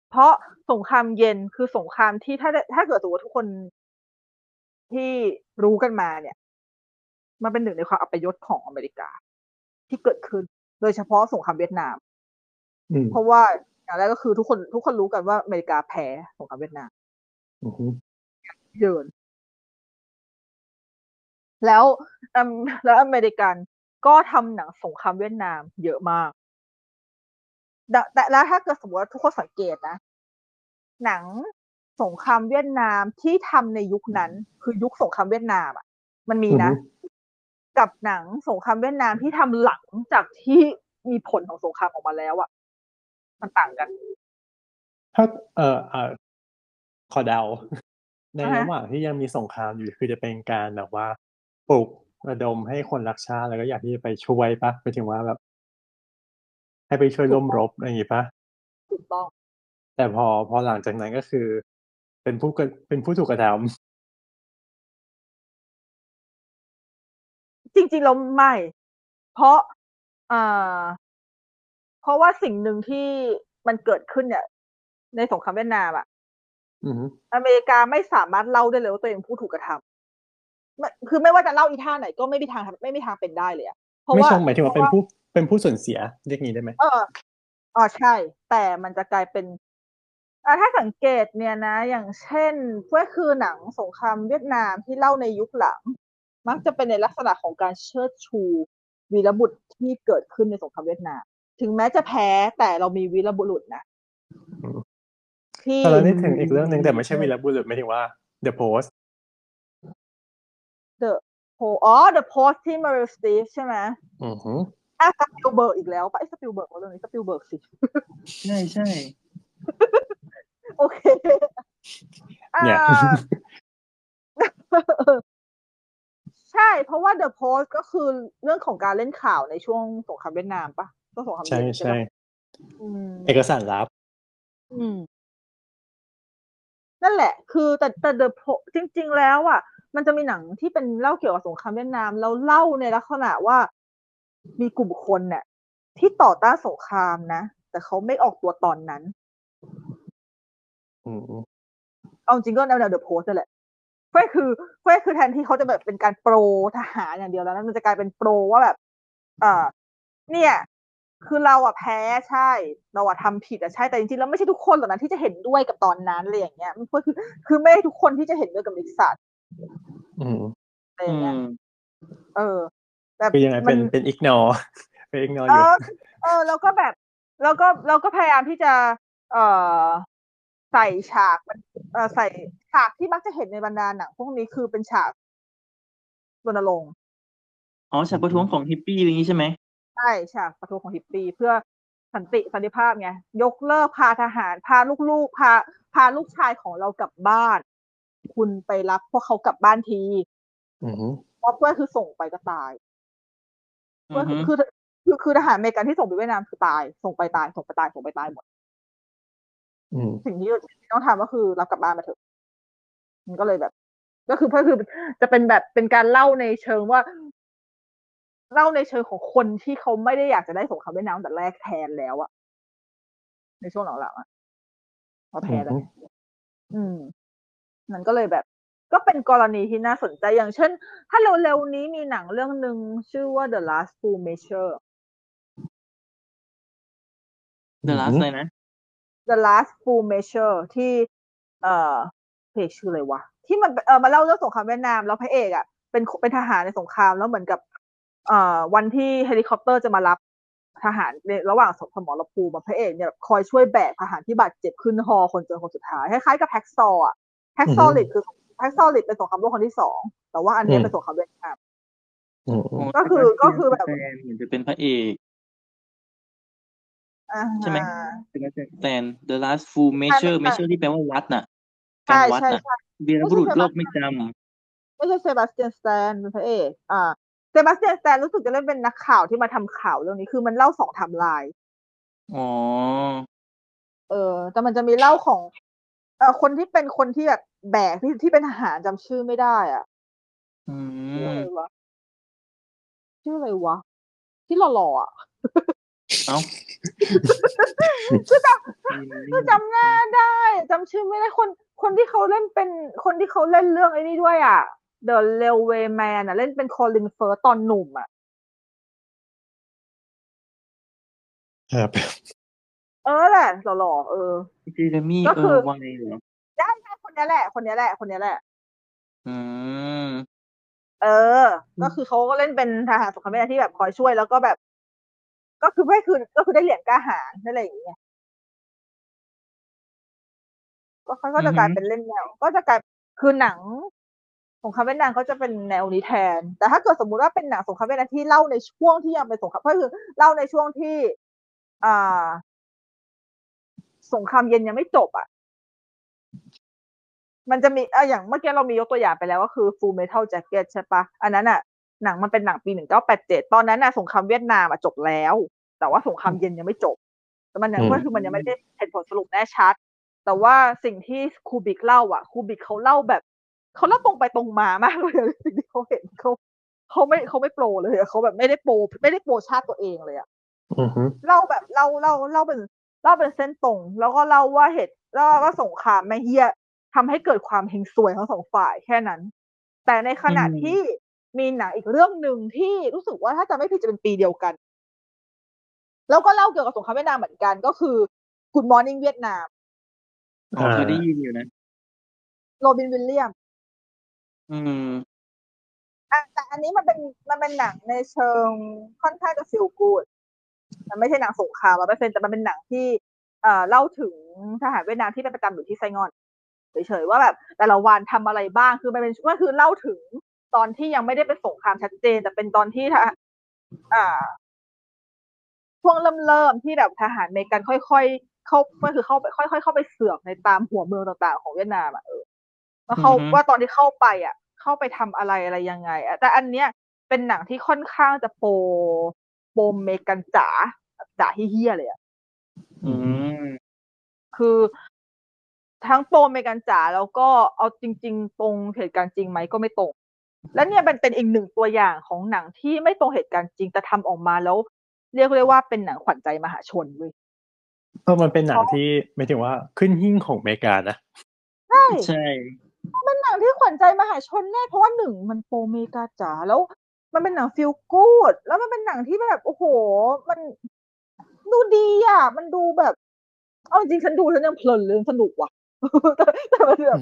S2: เพราะสงครามเย็นคือสงครามที่ถ้าได้ถ้าเกิดสมมติว่าทุกคน ที่รู้กันมาเนี่ย มันเป็นหนึ่งในความอัปยศของอเมริกา ที่เกิดขึ้น โดยเฉพาะสงครามเวียดนาม
S3: อืม
S2: เพราะว่าอย่างแรกก็คือทุกคนทุกคนรู้กันว่าอเมริกาแพ้สงครามเวียดนาม
S3: อือหือ
S2: เยิน แล้วอืมแล้วอเมริกันก็ทำหนังสงครามเวียดนามเยอะมากแต่แต่แล้วถ้าเกิดสมมติว่าทุกคนสังเกตนะ หนัง สงครามเวียดนามที่ทำในยุคนั้น คือยุคสงครามเวียดนามอะ มันมีนะ กับหนังสงครามเวียดนามที่ทำหลังจากที่มีผลของสงครามออกมาแล้วอะ มันต่างกัน
S3: ถ้าเอ่อเอ่อขอเดา ใน
S2: อ่าฮะ
S3: ระหว่างที่ยังมีสงครามอยู่คือจะเป็นการแบบว่าปลุกระดมให้คนรักชาติแล้วก็อยากที่จะไปช่วยปะไปถึงว่าแบบ ให้ไปช่วยร่วมรบอะไรอย่างงี้ปะ
S2: ถูกต้อง
S3: แต่พอพอหลังจากนั้นก็คือ เป็นผู้กระเป็นผู้ถูกกระท
S2: จริงๆเราไม่ เพราะอ่าเพราะว่าสิ่งหนึ่งที่มันเกิดขึ้นเนี่ย ในสงครามเวียดนามอะำ
S3: อือหือ
S2: อเมริกาไม่สามารถเล่าได้เลยว่าตัวเองผู้ถูกกระทำไม่คือไม่ว่าจะเล่าอีท่าไหนก็ไม่มีทางทำไม่มีทางเป็นได้เลยอะเพราะ
S3: ไม่
S2: ว่า
S3: ใช่หมายถึงว่าเป็นผู้เป็นผู้สูญเสียเรียกงี้ได้ไหม
S2: เอออ๋อใช่ แต่มันจะกลายเป็นอ่า ถ้าสังเกตเนี่ยนะ อย่างเช่นก็คือหนังสงครามเวียดนามที่เล่าในยุคหลัง มักจะเป็นในลักษณะของการเชิดชูวีรบุรุษที่เกิดขึ้นในสงครามเวียดนาม ถึงแม้จะแพ้แต่เรามีวีรบุรุษนะที่
S3: ตอนนั้นนึกถึงอีกเรื่องหนึ่งแต่ไม่ใช่วีรบุรุษหมายถึงว่า The Post
S2: The Po- อ๋อ The Post ที่ Meryl Streep ใช่ไหม
S3: อือหือ
S2: อะสปิลเบิร์กอีกแล้วปะไอ้สปิลเบิร์กเรื่องนี้สปิลเบิร์กสิ
S4: ใช่ใช่
S2: โอเคอ่า
S3: เนี่ย
S2: ใช่ เพราะว่า The Post ก็คือเรื่องของการเล่นข่าวในช่วงสงครามเวียดนามปะช่วงสงคราม
S3: ใช่
S2: เย็น
S3: ใช่
S2: ปะอืม
S3: เอกสารลับ
S2: อืม นั่นแหละ คือแต่แต่ The Post จริง ๆ แล้วอะ มันจะมีหนังที่เป็นเล่าเกี่ยวกับสงครามเวียดนาม แล้วเล่าในลักษณะว่ามีกลุ่มคนเนี่ยที่ต่อต้านสงครามนะ แต่เขาไม่ออกตัวตอนนั้น
S3: อืม
S2: เอาจริงก็แนวแนวเดอะโพสนั่นแหละเพื่อคือเพื่อคือแทนที่เขาจะแบบเป็นการโปรทหารอย่างเดียวแล้วนะมันจะกลายเป็นโปรว่าแบบอ่าเนี่ย คือเราอะแพ้ใช่ เราอะทำผิดอะใช่แต่จริงๆแล้วไม่ใช่ทุกคนหรอกนะที่จะเห็นด้วยกับตอนนั้นอะไรอย่างเงี้ยมันก็คือคือไม่ได้ทุกคนที่จะเห็นด้วยกับนิสสัต
S3: อืม
S2: อะไรอ
S4: อื
S2: ย่างเงี้ย
S4: ม
S2: เออแบบ
S3: คือยังไงเป็น
S2: มั
S3: เป็นอิกนอพระเอกนอน
S2: เอ
S3: อยู่
S2: อเออแล้วก็แบบ แล้วก็แล้วก็พยายามที่จะ เอ่อ ใส่ฉากมันเอ่อใส่ฉากที่มักจะเห็นในบรรดาหนังพวกนี้คือเป็นฉากรณรงค์
S4: อ๋อฉากประท้วงของฮิปปี้อะไรอย่างนี้ใช่ไหม
S2: ใช่ฉากประท้วงของฮิปปี้เพื่อสันติสันติภาพไงยกเลิกพาทหาร พาลูกๆพาพาลูกชายของเรากลับบ้าน คุณไปรับพวกเขากลับบ้านที
S3: อือฮึ
S2: เพราะเพื่อนคือส่งไปก็ตาย
S4: อื
S2: เพื่อ
S4: อฮึ
S2: คือคือคือทหารอเมริกันที่ส่งไปเวียดนามคือตาย ส่งไปตายส่งไปตายส่งไปตายหมด
S3: อืม
S2: สิ่งที่ต้องทำก็คือรับกลับบ้านมาเถอะมันก็เลยแบบ ก็คือเพื่อคือจะเป็นแบบเป็นการเล่าในเชิงว่า เล่าในเชิงของคนที่เขาไม่ได้อยากจะได้สงครามเวียดนามแต่แรกแทนแล้วอะในช่วงหลังๆอะเขาแพ้แล้วไงอืม มันก็เลยแบบ ก็เป็นกรณีที่น่าสนใจอย่างเช่น ถ้าเร็วๆนี้มีหนังเรื่องหนึ่งชื่อว่า The Last Full Measure
S4: The Last อะไรนะ
S2: The Last Full Measure ที่เอ่อเพลงชื่ออะไรวะที่มันเออมาเล่าเรื่องสงครามเวียดนามแล้วพระเอกอะเป็นเป็นทหารในสงครามแล้วเหมือนกับ เอ่อวันที่เฮลิคอปเตอร์จะมารับทหารในระหว่างสมรภูมิอะพระเอกเนี่ยคอยช่วยแบกทหารที่บาดเจ็บขึ้นฮอคนจนคนสุดท้ายคล้ายๆกับ Hacksaw อะHacksaw Ridge คือ Hacksaw Ridge เป็นสงครามโลกครั้งที่สองแต่ว่าอันเนี้ยเป็นสงครามเวียดนาม
S3: อืมอืม
S2: ก็คือก็คือแบบ
S4: แฟนเหมือนจะเป็นพระเอก
S2: อ่า
S4: ใช่ไหมเป็นแฟน The Last Full Measure
S2: ใช่
S4: Measure ที่แปลว่าวัดน่ะ
S2: ใช่
S4: การวัด
S2: ใช่
S4: น่ะ
S2: ใช่
S4: วีรบุรุษโลกไม่จ
S2: ไม่ใช่ Sebastian Stan เป็นพระเอกอ่า Sebastian Stan รู้สึกจะเล่นเป็นนักข่าวที่มาทำข่าวเรื่องนี้คือมันเล่าสองไทม์ไลน์ำ
S4: อ๋อ
S2: เออ แต่มันจะมีเล่าของ เอ่อคนที่เป็นคนที่แบบแบกที่ที่เป็นทหารจำชื่อไม่ได้ อะ
S4: อื
S2: ชื่อ
S4: ม
S2: อะไรวะชื่ออะไรวะที่หล่อๆอะ
S4: เอ้า
S2: คือจำคือจำหน้าได้จำชื่อไม่ได้คน คนที่เขาเล่นเป็นคนที่เขาเล่นเรื่องไอ้นี่ด้วยอะ The Railway Man อะ เล่นเป็นคอลินเฟิร์ตอนหนุ่มอะ
S3: ครับ
S2: เออแหละหล่อๆเออ
S4: เจเรมี่
S2: ก็
S4: เอ
S2: คือ
S4: อวังไงเหรอ
S2: ได้ใช่คนนี้แหละ คนนี้แหละ คนนี้แหละ
S4: อืม
S2: เออ ก็คือเขาก็เล่นเป็นทหารสงครามเวียดนามที่แบบคอยช่วยแล้วก็แบบ ก็คือไม่คือก็คือได้เหรียญกล้าหาญได้อะไรอย่างเงี้ยก็เขาก็จะกลายเป็นเล่นแนว ก็จะกลายคือหนังสงครามเวียดนามเขาจะเป็นแนวนี้แทน แต่ถ้าเกิดสมมุติว่าเป็นหนังสงครามเวียดนามที่เล่าในช่วงที่ยังเป็นสงครามก็คือเล่าในช่วงที่ อ่า สงครามเย็นยังไม่จบอะ มันจะมีเอออย่างเมื่อกี้เรามียกตัวอย่างไปแล้วก็คือ Full Metal Jacket ใช่ปะอันนั้นอะ หนังมันเป็นหนังปีหนึ่งเก้าแปดเจ็ดตอนนั้นน่ะสงครามเวียดนามอะจบแล้ว แต่ว่าสงครามเย็นยังไม่จบแต่มันยัง
S3: อืม
S2: ก็คือมันยังไม่ได้เห็นผลสรุปแน่ชัด แต่ว่าสิ่งที่คูบิกเล่าอะคูบิกเขาเล่าแบบเขาเล่าตรงไปตรงมามากเลยสิ่งที่เขาเห็นเขาเขาไม่เขาไม่โปรเลยอะเขาแบบไม่ได้โปรไม่ได้โปรชาติตัวเองเลยอะ
S3: อือฮึ
S2: เล่าแบบเล่าเล่าเล่าเป็นเล่าเป็นเส้นตรง แล้วก็เล่าว่าเหตุแล้วก็สงครามไม่เฮียทำให้เกิดความเฮงซวยทั้งสองฝ่ายแค่นั้น แต่ในขณะ
S4: อืม
S2: ที่ มีหนังอีกเรื่องหนึ่งที่รู้สึกว่าถ้าจะไม่ผิดจะเป็นปีเดียวกัน แล้วก็เล่าเกี่ยวกับสงครามเวียดนามเหมือนกันก็คือ Good Morning เวียดนาม
S4: อ๋อเคยได้ยินอยู่นะ
S2: Robin Williams
S4: อืม
S2: อะแต่อันนี้มันเป็นมันเป็นหนังในเชิงค่อนข้างจะ feel good มันไม่ใช่หนังสงครามร้อยเปอร์เซ็นต์แต่มันเป็นหนังที่เอ่อเล่าถึงทหารเวียดนามที่เป็นประจำอยู่ที่ไซงอนเฉยๆว่าแบบแต่ละวันทำอะไรบ้างคือมันเป็นก็คือเล่าถึง ตอนที่ยังไม่ได้เป็นสงครามชัดเจน แต่เป็นตอนที่ทหารอ่าช่วงเริ่มเริ่มๆที่แบบทหารอเมริกันค่อยๆเข้าก็คือเข้าไปค่อยๆเข้าไปเสือกในตามหัวเมืองต่างๆ ของเวียดนามอะเออว่าเขา
S4: อือฮึ
S2: ว่าตอนที่เข้าไปอะ เข้าไปทำอะไรอะไรยังไงอะแต่อันเนี้ยเป็นหนังที่ค่อนข้างจะโปรโปรเมกันจ๋าจ๋าเฮี้ยๆเลยอะ
S4: อืม
S2: คือทั้งโปรเมกันจ๋าแล้วก็เอาจริง ๆ ตรงเหตุการณ์จริงไหมก็ไม่ตรง และเนี่ยเป็นเป็นอีกหนึ่งตัวอย่างของหนังที่ไม่ตรงเหตุการณ์จริงแต่ทำออกมาแล้ว เรียกได้ว่าเป็นหนังขวัญใจมหาชนเว้ย
S3: เพราะมันเป็นหนังที่ไม่ถึงว่าขึ้นหิ้งของอเมริกานะ
S2: ใช่
S4: ใช่
S2: เป็นหนังที่ขวัญใจมหาชนแน่เพราะว่าหนึ่งมันโปรเมกาจ๋าแล้ว มันเป็นหนังฟิลกูดแล้วมันเป็นหนังที่แบบโอ้โห มันดูดีอะ มันดูแบบเอาจริงๆฉันดูฉันยังเพลินเลยสนุกว่ะ แต่แต่มันแบบ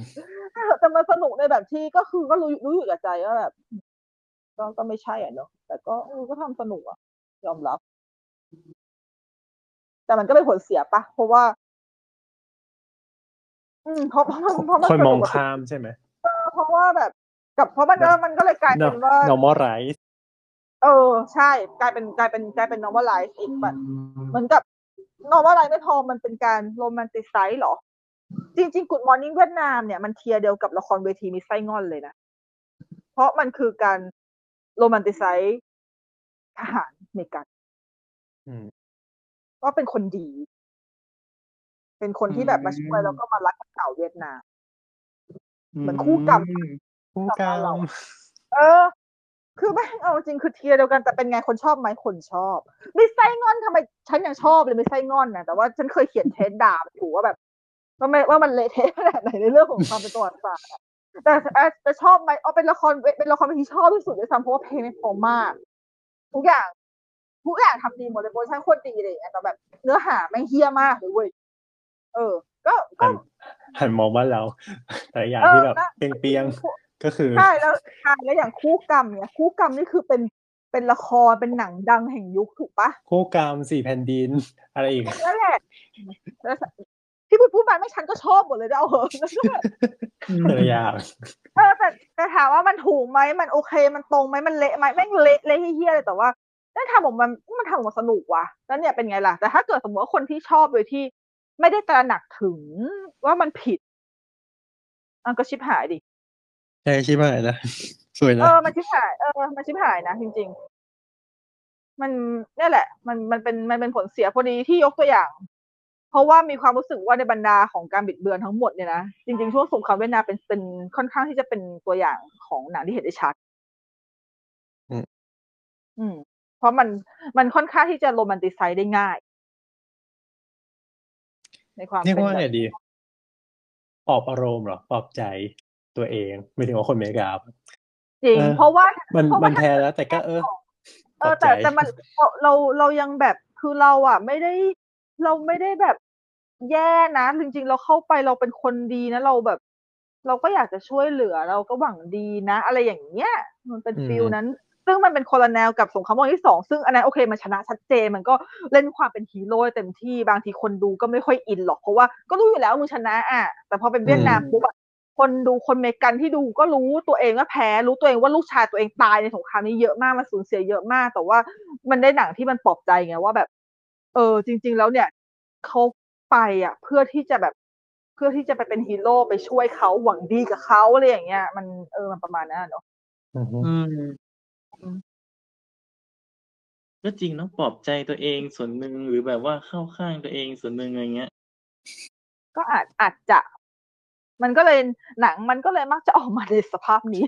S2: แต่มันสนุกในแบบที่ก็คือก็รู้รู้อยู่กับใจว่าแบบก็ก็ไม่ใช่อะเนอะแต่ก็เออก็ทำสนุกอะ ยอมรับ แต่มันก็เป็นผลเสียปะเพราะว่า อืมเพราะเพราะเพราะมัน
S3: คนมอง
S2: เป็นปกติ
S3: ข้ามใช่ไหม
S2: เพราะว่าแบบ กับเพราะมันเออมันก็เลยกลายเป็นว่า
S3: normalize
S2: เออ ใช่ กลายเป็นกลายเป็นกลายเป็น normalize อีกแบบเหมือนกับ normalize ไม่พอมันเป็นการ romanticize เหรอ จริงๆ Good Morning เวียดนามเนี่ยมัน tier เดียวกับละครเวที Miss Saigon เลยนะ เพราะมันคือการ romanticize ทหารอเมริกัน
S3: อืม
S2: ว่าเป็นคนดี เป็นคนที่แบบมาช่วยแล้วก็มารักกับสาวเวียดนามเหมือนคู่กรรม
S3: คู่กรรม
S2: เราเออ คือแม่งเอาจริงคือ tier เดียวกันแต่เป็นไงคนชอบไหมคนชอบ Miss Saigon ทำไมฉันยังชอบเลย Miss Saigon นะแต่ว่าฉันเคยเขียน thesis ด่ามันถูกว่าแบบ ว่าไม่ว่ามันเละเทะขนาดไหนในเรื่องของความเป็นประวัติศาสตร์อะแต่แต่แต่ชอบไหมอ๋อเป็นละครเป็นละครที่ชอบที่สุดด้วยซ้ำเพราะว่าเพลงมันเพราะมาก ทุกอย่างทุกอย่างทำดีหมดเลย production โคตรดีเลยอย่างเงี้ยแต่แบบเนื้อหาแม่งเหี้ยมากเลยเว้ยเออ ก็ก็
S3: หันหันมองว่าเรา แต่ละอย่าง
S2: เออ
S3: ที่แบบ
S2: นะ
S3: เปียงๆก็คือ
S2: ใช่แล้วใช่แล้วอย่างคู่กรรมเนี่ย คู่กรรมนี่คือเป็นเป็นละครเป็นหนังดังแห่งยุคถูกปะ
S3: คู่กรรมสี่แผ่นดิน อะไรอีก
S2: นั่นแหละแล้ว ที่พูดพูดมาไม่ฉันก็ชอบหมดเลยนะเอาเหอะแล้วก็แบบ
S3: แต่ละอย่าง
S2: เออแต่แต่ถามว่ามันถูกไหมมันโอเค มันตรงไหมมันเละไหมแม่งเละเละเฮี้ยๆเลยแต่ว่าได้ทำออกมามันทำออกมาสนุกว่ะแล้วเนี่ยเป็นไงล่ะ แต่ถ้าเกิดสมมติว่าคนที่ชอบโดยที่ ไม่ได้ตระหนักถึงว่ามันผิดมันก็ชิบหายดิ
S3: ใช่ใช่ไหมนะสวย
S2: เอ
S3: นะ
S2: อมันชิบหายเออมันชิบหายนะจริง ๆ มันเนี่ยแหละ มันมันเป็นมันเป็นผลเสียพอดีที่ยกตัวอย่างเพ ราะว่ามีความรู้สึกว่าในบรรดาของการบิดเบือนทั้งหมดเนี่ยนะจริงๆช่วงสงครามเวียดนามเป็นเป็นค่อนข้างที่จะเป็นตัวอย่างของหนังที่เห็นได้ชัด
S3: อืม
S2: อืมเพราะมันมันค่อนข้างที่จะโรแมนติไซด์ได้ง่าย ในความ
S3: เรียก
S2: เป็น
S3: ว่า
S2: แบ
S3: ไง
S2: บ
S3: ดีปลอบอารมณ์เหรอปลอบใจตัวเอง ไม่ถึงว่าคนอเมริกา
S2: จริง
S3: เออ
S2: เพราะว่า
S3: มัน
S2: เพราะ
S3: มั
S2: ว่าน
S3: แพ้แล้ว แต่ก็เออ
S2: เออแต่
S3: ปลอบใจ
S2: แต่มันเราเราเรายังแบบคือเราอะ ไม่ได้เราไม่ได้แบบ แย่นะ จริง ๆ เราเข้าไปเราเป็นคนดีนะ เราแบบ เราก็อยากจะช่วยเหลือ เราก็หวังดีนะ อะไรอย่างเงี้ย มันเป็น
S3: อืม
S2: ฟิลนั้น ซึ่งมันเป็นคนละแนวกับสงครามโลกที่สองซึ่งอันนั้น โอเค มันชนะชัดเจน มันก็เล่นความเป็นฮีโร่เต็มที่ บางทีคนดูก็ไม่ค่อยอินหรอก เพราะว่าก็รู้อยู่แล้วว่ามึงชนะอะแต่พอเป็นเวียดนามปุ๊บอะ คนดู คนเมกันที่ดูก็รู้ตัวเองว่าแพ้ รู้ตัวเองว่าลูกชายตัวเองตายในสงครามนี้เยอะมาก มันสูญเสียเยอะมาก แต่ว่ามันได้หนังที่มันปลอบใจไงว่าแบบ เออ จริง ๆ แล้วเนี่ย เขา ไปอะ เพื่อที่จะแบบเพื่อที่จะไปเป็นฮีโร่ไปช่วยเขาหวังดีกับเขาอะไรอย่างเงี้ย มันเออมันประมาณนั้นอะเนาะ
S3: อือฮึ
S4: อืม
S2: อืม
S4: ก็จริงเนาะปลอบใจตัวเองส่วนหนึ่งหรือแบบว่าเข้าข้างตัวเองส่วนหนึ่งอะไรเงี้ย
S2: ก็อาจอาจจะ มันก็เลยหนังมันก็เลยมักจะออกมาในสภาพนี้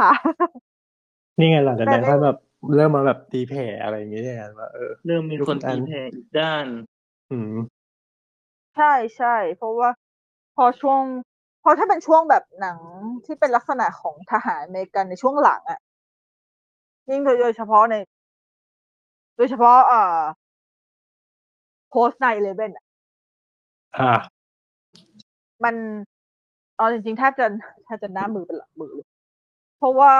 S2: ค่ะ
S3: นี่ไงหลังจากนั้น
S2: แต่ใน
S3: ถ้าแบบ เริ่มมาแบบตีแผ่อะไรอย่างเงี้ยเนี่ยว่าเออ
S4: เริ่มมีคน
S3: ยุคนั้
S4: ตี
S3: น
S4: แผ่อีกด้าน
S3: อืม
S2: ใช่ใช่เพราะว่า พอช่วง พอถ้าเป็นช่วงแบบหนังที่เป็นลักษณะของทหารอเมริกันในช่วงหลังอะ่ะยิ่งโดยเฉพาะใน โดยเฉพาะเอ่อโพสต์ในเลเว่นอะ
S3: อ่า
S2: มันเอาจริงๆแทบจะแทบจะหน้ามือเป็นหลังมือเลยเพราะว่า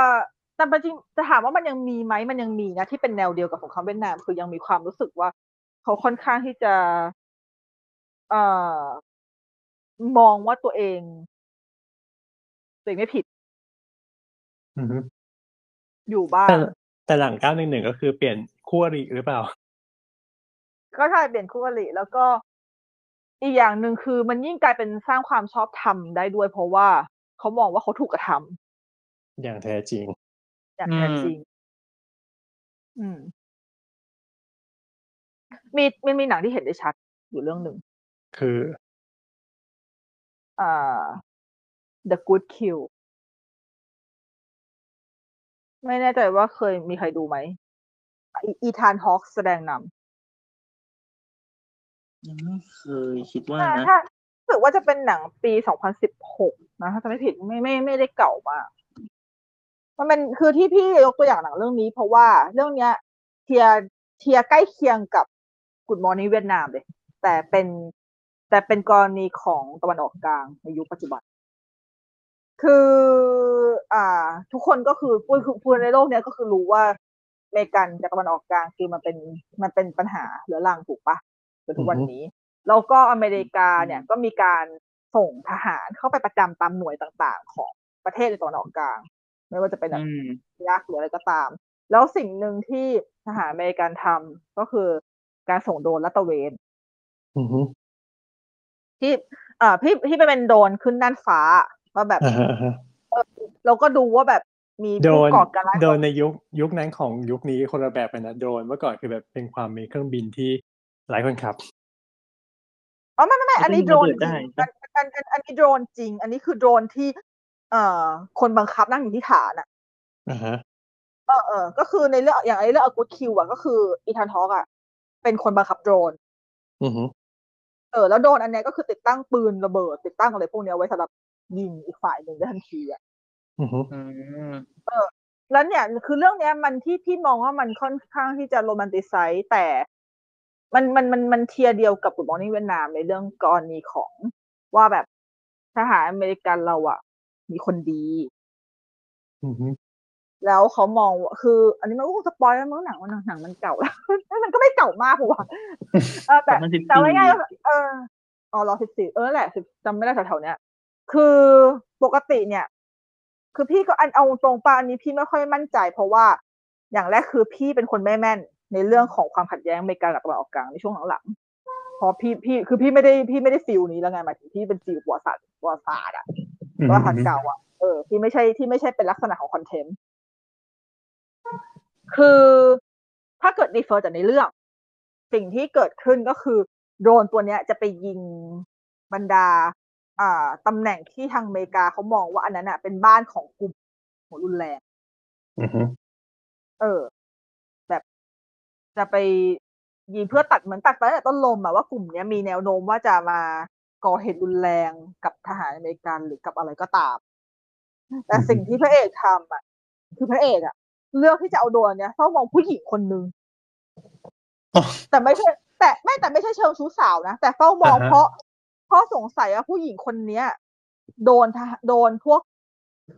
S2: แต่จริงจะถามว่ามันยังมีไหมมันยังมีนะที่เป็นแนวเดียวกับสงครามเวียดนาม คือยังมีความรู้สึกว่า เขาค่อนข้างที่จะ เอ่อมองว่าตัวเองตัวเองไม่ผิด
S3: อือฮึ
S2: อยู่บ้าง
S3: แต่แต่หลังเก้าหนึ่งหนึ่งก็คือเปลี่ยนคู่อริหรือเปล่า
S2: ก็ใช่เปลี่ยนคู่อริแล้วก็อีกอย่างหนึ่งคือมันยิ่งกลายเป็นสร้างความชอบธรรมได้ด้วยเพราะว่าเขามองว่าเขาถูกกระทำ
S3: อย่างแท้จริง
S2: อย่างแท้จริงอืม มี มันมีหนังที่เห็นได้ชัดอยู่เรื่องหนึ่ง
S3: คือ
S2: อ่า The Good Kill ไม่แน่ใจว่าเคย มีใครดูไหม อีอีธานฮอคแสดงนำ
S4: ยังไม่เคย คิดว่า
S2: ถ้า
S4: นะ
S2: ถ้า รู้สึกว่าจะเป็นหนังปี 2016 นะ ถ้าจะไม่ผิด ไม่ ไม่ ไม่ได้เก่ามาก มันเป็นคือที่พี่ยกตัวอย่างหนังเรื่องนี้ เพราะว่าเรื่องเนี้ย tier tier ใกล้เคียงกับ Good Morning เวียดนามเลย แต่เป็นแต่เป็นกรณีของตะวันออกกลางในยุคปัจจุบัน คือ อ่า ทุกคนก็คือพูดพูดในโลกเนี้ยก็คือรู้ว่าเมกันจากตะวันออกกลางคือมันเป็นมันเป็นปัญหาเรื้อรังถูกปะจนทุกวันนี้ แล้วก็อเมริกาเนี่ยก็มีการส่งทหารเข้าไปประจำตามหน่วยต่างๆ ของประเทศในตะวันออกกลาง ไม่ว่าจะเป็นแบบ
S4: อืม
S2: ยักษ์หรืออะไรก็ตาม แล้วสิ่งหนึ่งที่ทหารอเมริกันทำก็คือการส่งโดรนลัดตระเวน
S3: อือฮึ
S2: ที่เอ่อพี่ที่ไปเป็นโดรนขึ้นด้านฟ้าว่าแบบ
S3: อ่าฮะอ่าฮะ
S2: เราก็ดูว่าแบบมี
S3: โด
S2: ผู้
S3: น
S2: ก่อการร้าย
S3: โดนในยุคยุคนั้นของยุคนี้คนละแบบกันนะโดนเมื่อก่อนคือแบบเป็นความมีเครื่องบินที่หลายคนขับ
S2: อ๋อไม่ไม่ไม่อันนี้โดรนจ
S4: ได้
S2: ริงอันอันอันอันนี้โดรนจริง อันนี้คือโดรนที่ เอ่อคนบังคับนั่งอยู่ที่ฐานอะ
S3: อ่าฮะ
S2: เออเออก็คือในเรื่องอย่างไอ้เรื่องอ g กูดคิวอะก็คืออีธานฮอกอะเป็นคนบังคับโดรน
S3: อือฮึ
S2: เออ แล้วโดรนอันเนี้ยก็คือติดตั้งปืนระเบิด ติดตั้งอะไรพวกเนี้ยไว้สำหรับยิงอีกฝ่ายหนึ่งได้ทันทีอะ
S3: อือฮึ
S4: อืม
S2: แล้วเนี่ย คือเรื่องเนี้ยมันที่พี่มองว่ามันค่อนข้างที่จะ romanticize แต่มันมันมันมัน tier เดียวกับ Good Morning เวียดนามในเรื่องกรณีของว่าแบบทหารอเมริกันเราอะ มีคนดี
S3: อือฮึ
S2: แล้วเขามองว่าคือ อันนี้มันก็คง spoil แล้วมั้งหนังมันหนังมันเก่าแล้วมันก็ไม่เก่ามากเพราะว่าเออแต่
S4: 2014
S2: แต่ว่าง่ายๆก็เอออ๋อรอสิบสี่เออแหละสิบจำไม่ได้แถวๆเนี้ยคือปกติเนี่ย คือพี่ก็อันเอาตรงปาอันนี้พี่ไม่ค่อยมั่นใจ เพราะว่าอย่างแรกคือพี่เป็นคนไม่แม่น ในเรื่องของความขัดแย้งอเมริกากับตะวันออกกลางในช่วงหลังๆเพราะพี่พี่คือพี่ไม่ได้พี่ไม่ได้ field นี้แล้วไงหมายถึงพี่เป็น field ประวัติศาสตร์ประวัติศาสตร์อะ
S3: อือ
S2: ป ระ
S3: ฮึ
S2: วัติศาสตร์เก่าอะเออที่ไม่ใช่ที่ไม่ใช่เป็นลักษณะของ contemp คือถ้าเกิด refer จากในเรื่อง สิ่งที่เกิดขึ้นก็คือโดรนตัวเนี้ยจะไปยิงบรรดา อ่าตำแหน่งที่ทางอเมริกาเขามองว่าอันนั้นอะเป็นบ้านของกลุ่มหัวรุนแรง
S3: อือฮึ
S2: เออ แบบจะไปยิงเพื่อตัดเหมือนตัดไปตั้งแต่ต้นลมอะว่ากลุ่มเนี้ยมีแนวโน้มว่าจะมา ก่อเหตุรุนแรงกับทหารอเมริกันหรือกับอะไรก็ตาม แต่สิ่งที่พระเอกทำอะ คือพระเอกอะ เลือกที่จะเอาโดรนเนี้ยเฝ้ามองผู้หญิงคนนึง
S3: อ๋อ
S2: แต่ไม่ใช่ แต่ไม่แต่ไม่ใช่เชิงชู้สาวนะแต่เฝ้ามอง
S3: อ่าฮะ
S2: เพราะเพราะสงสัยว่าผู้หญิงคนเนี้ย โดนทหโดนพวก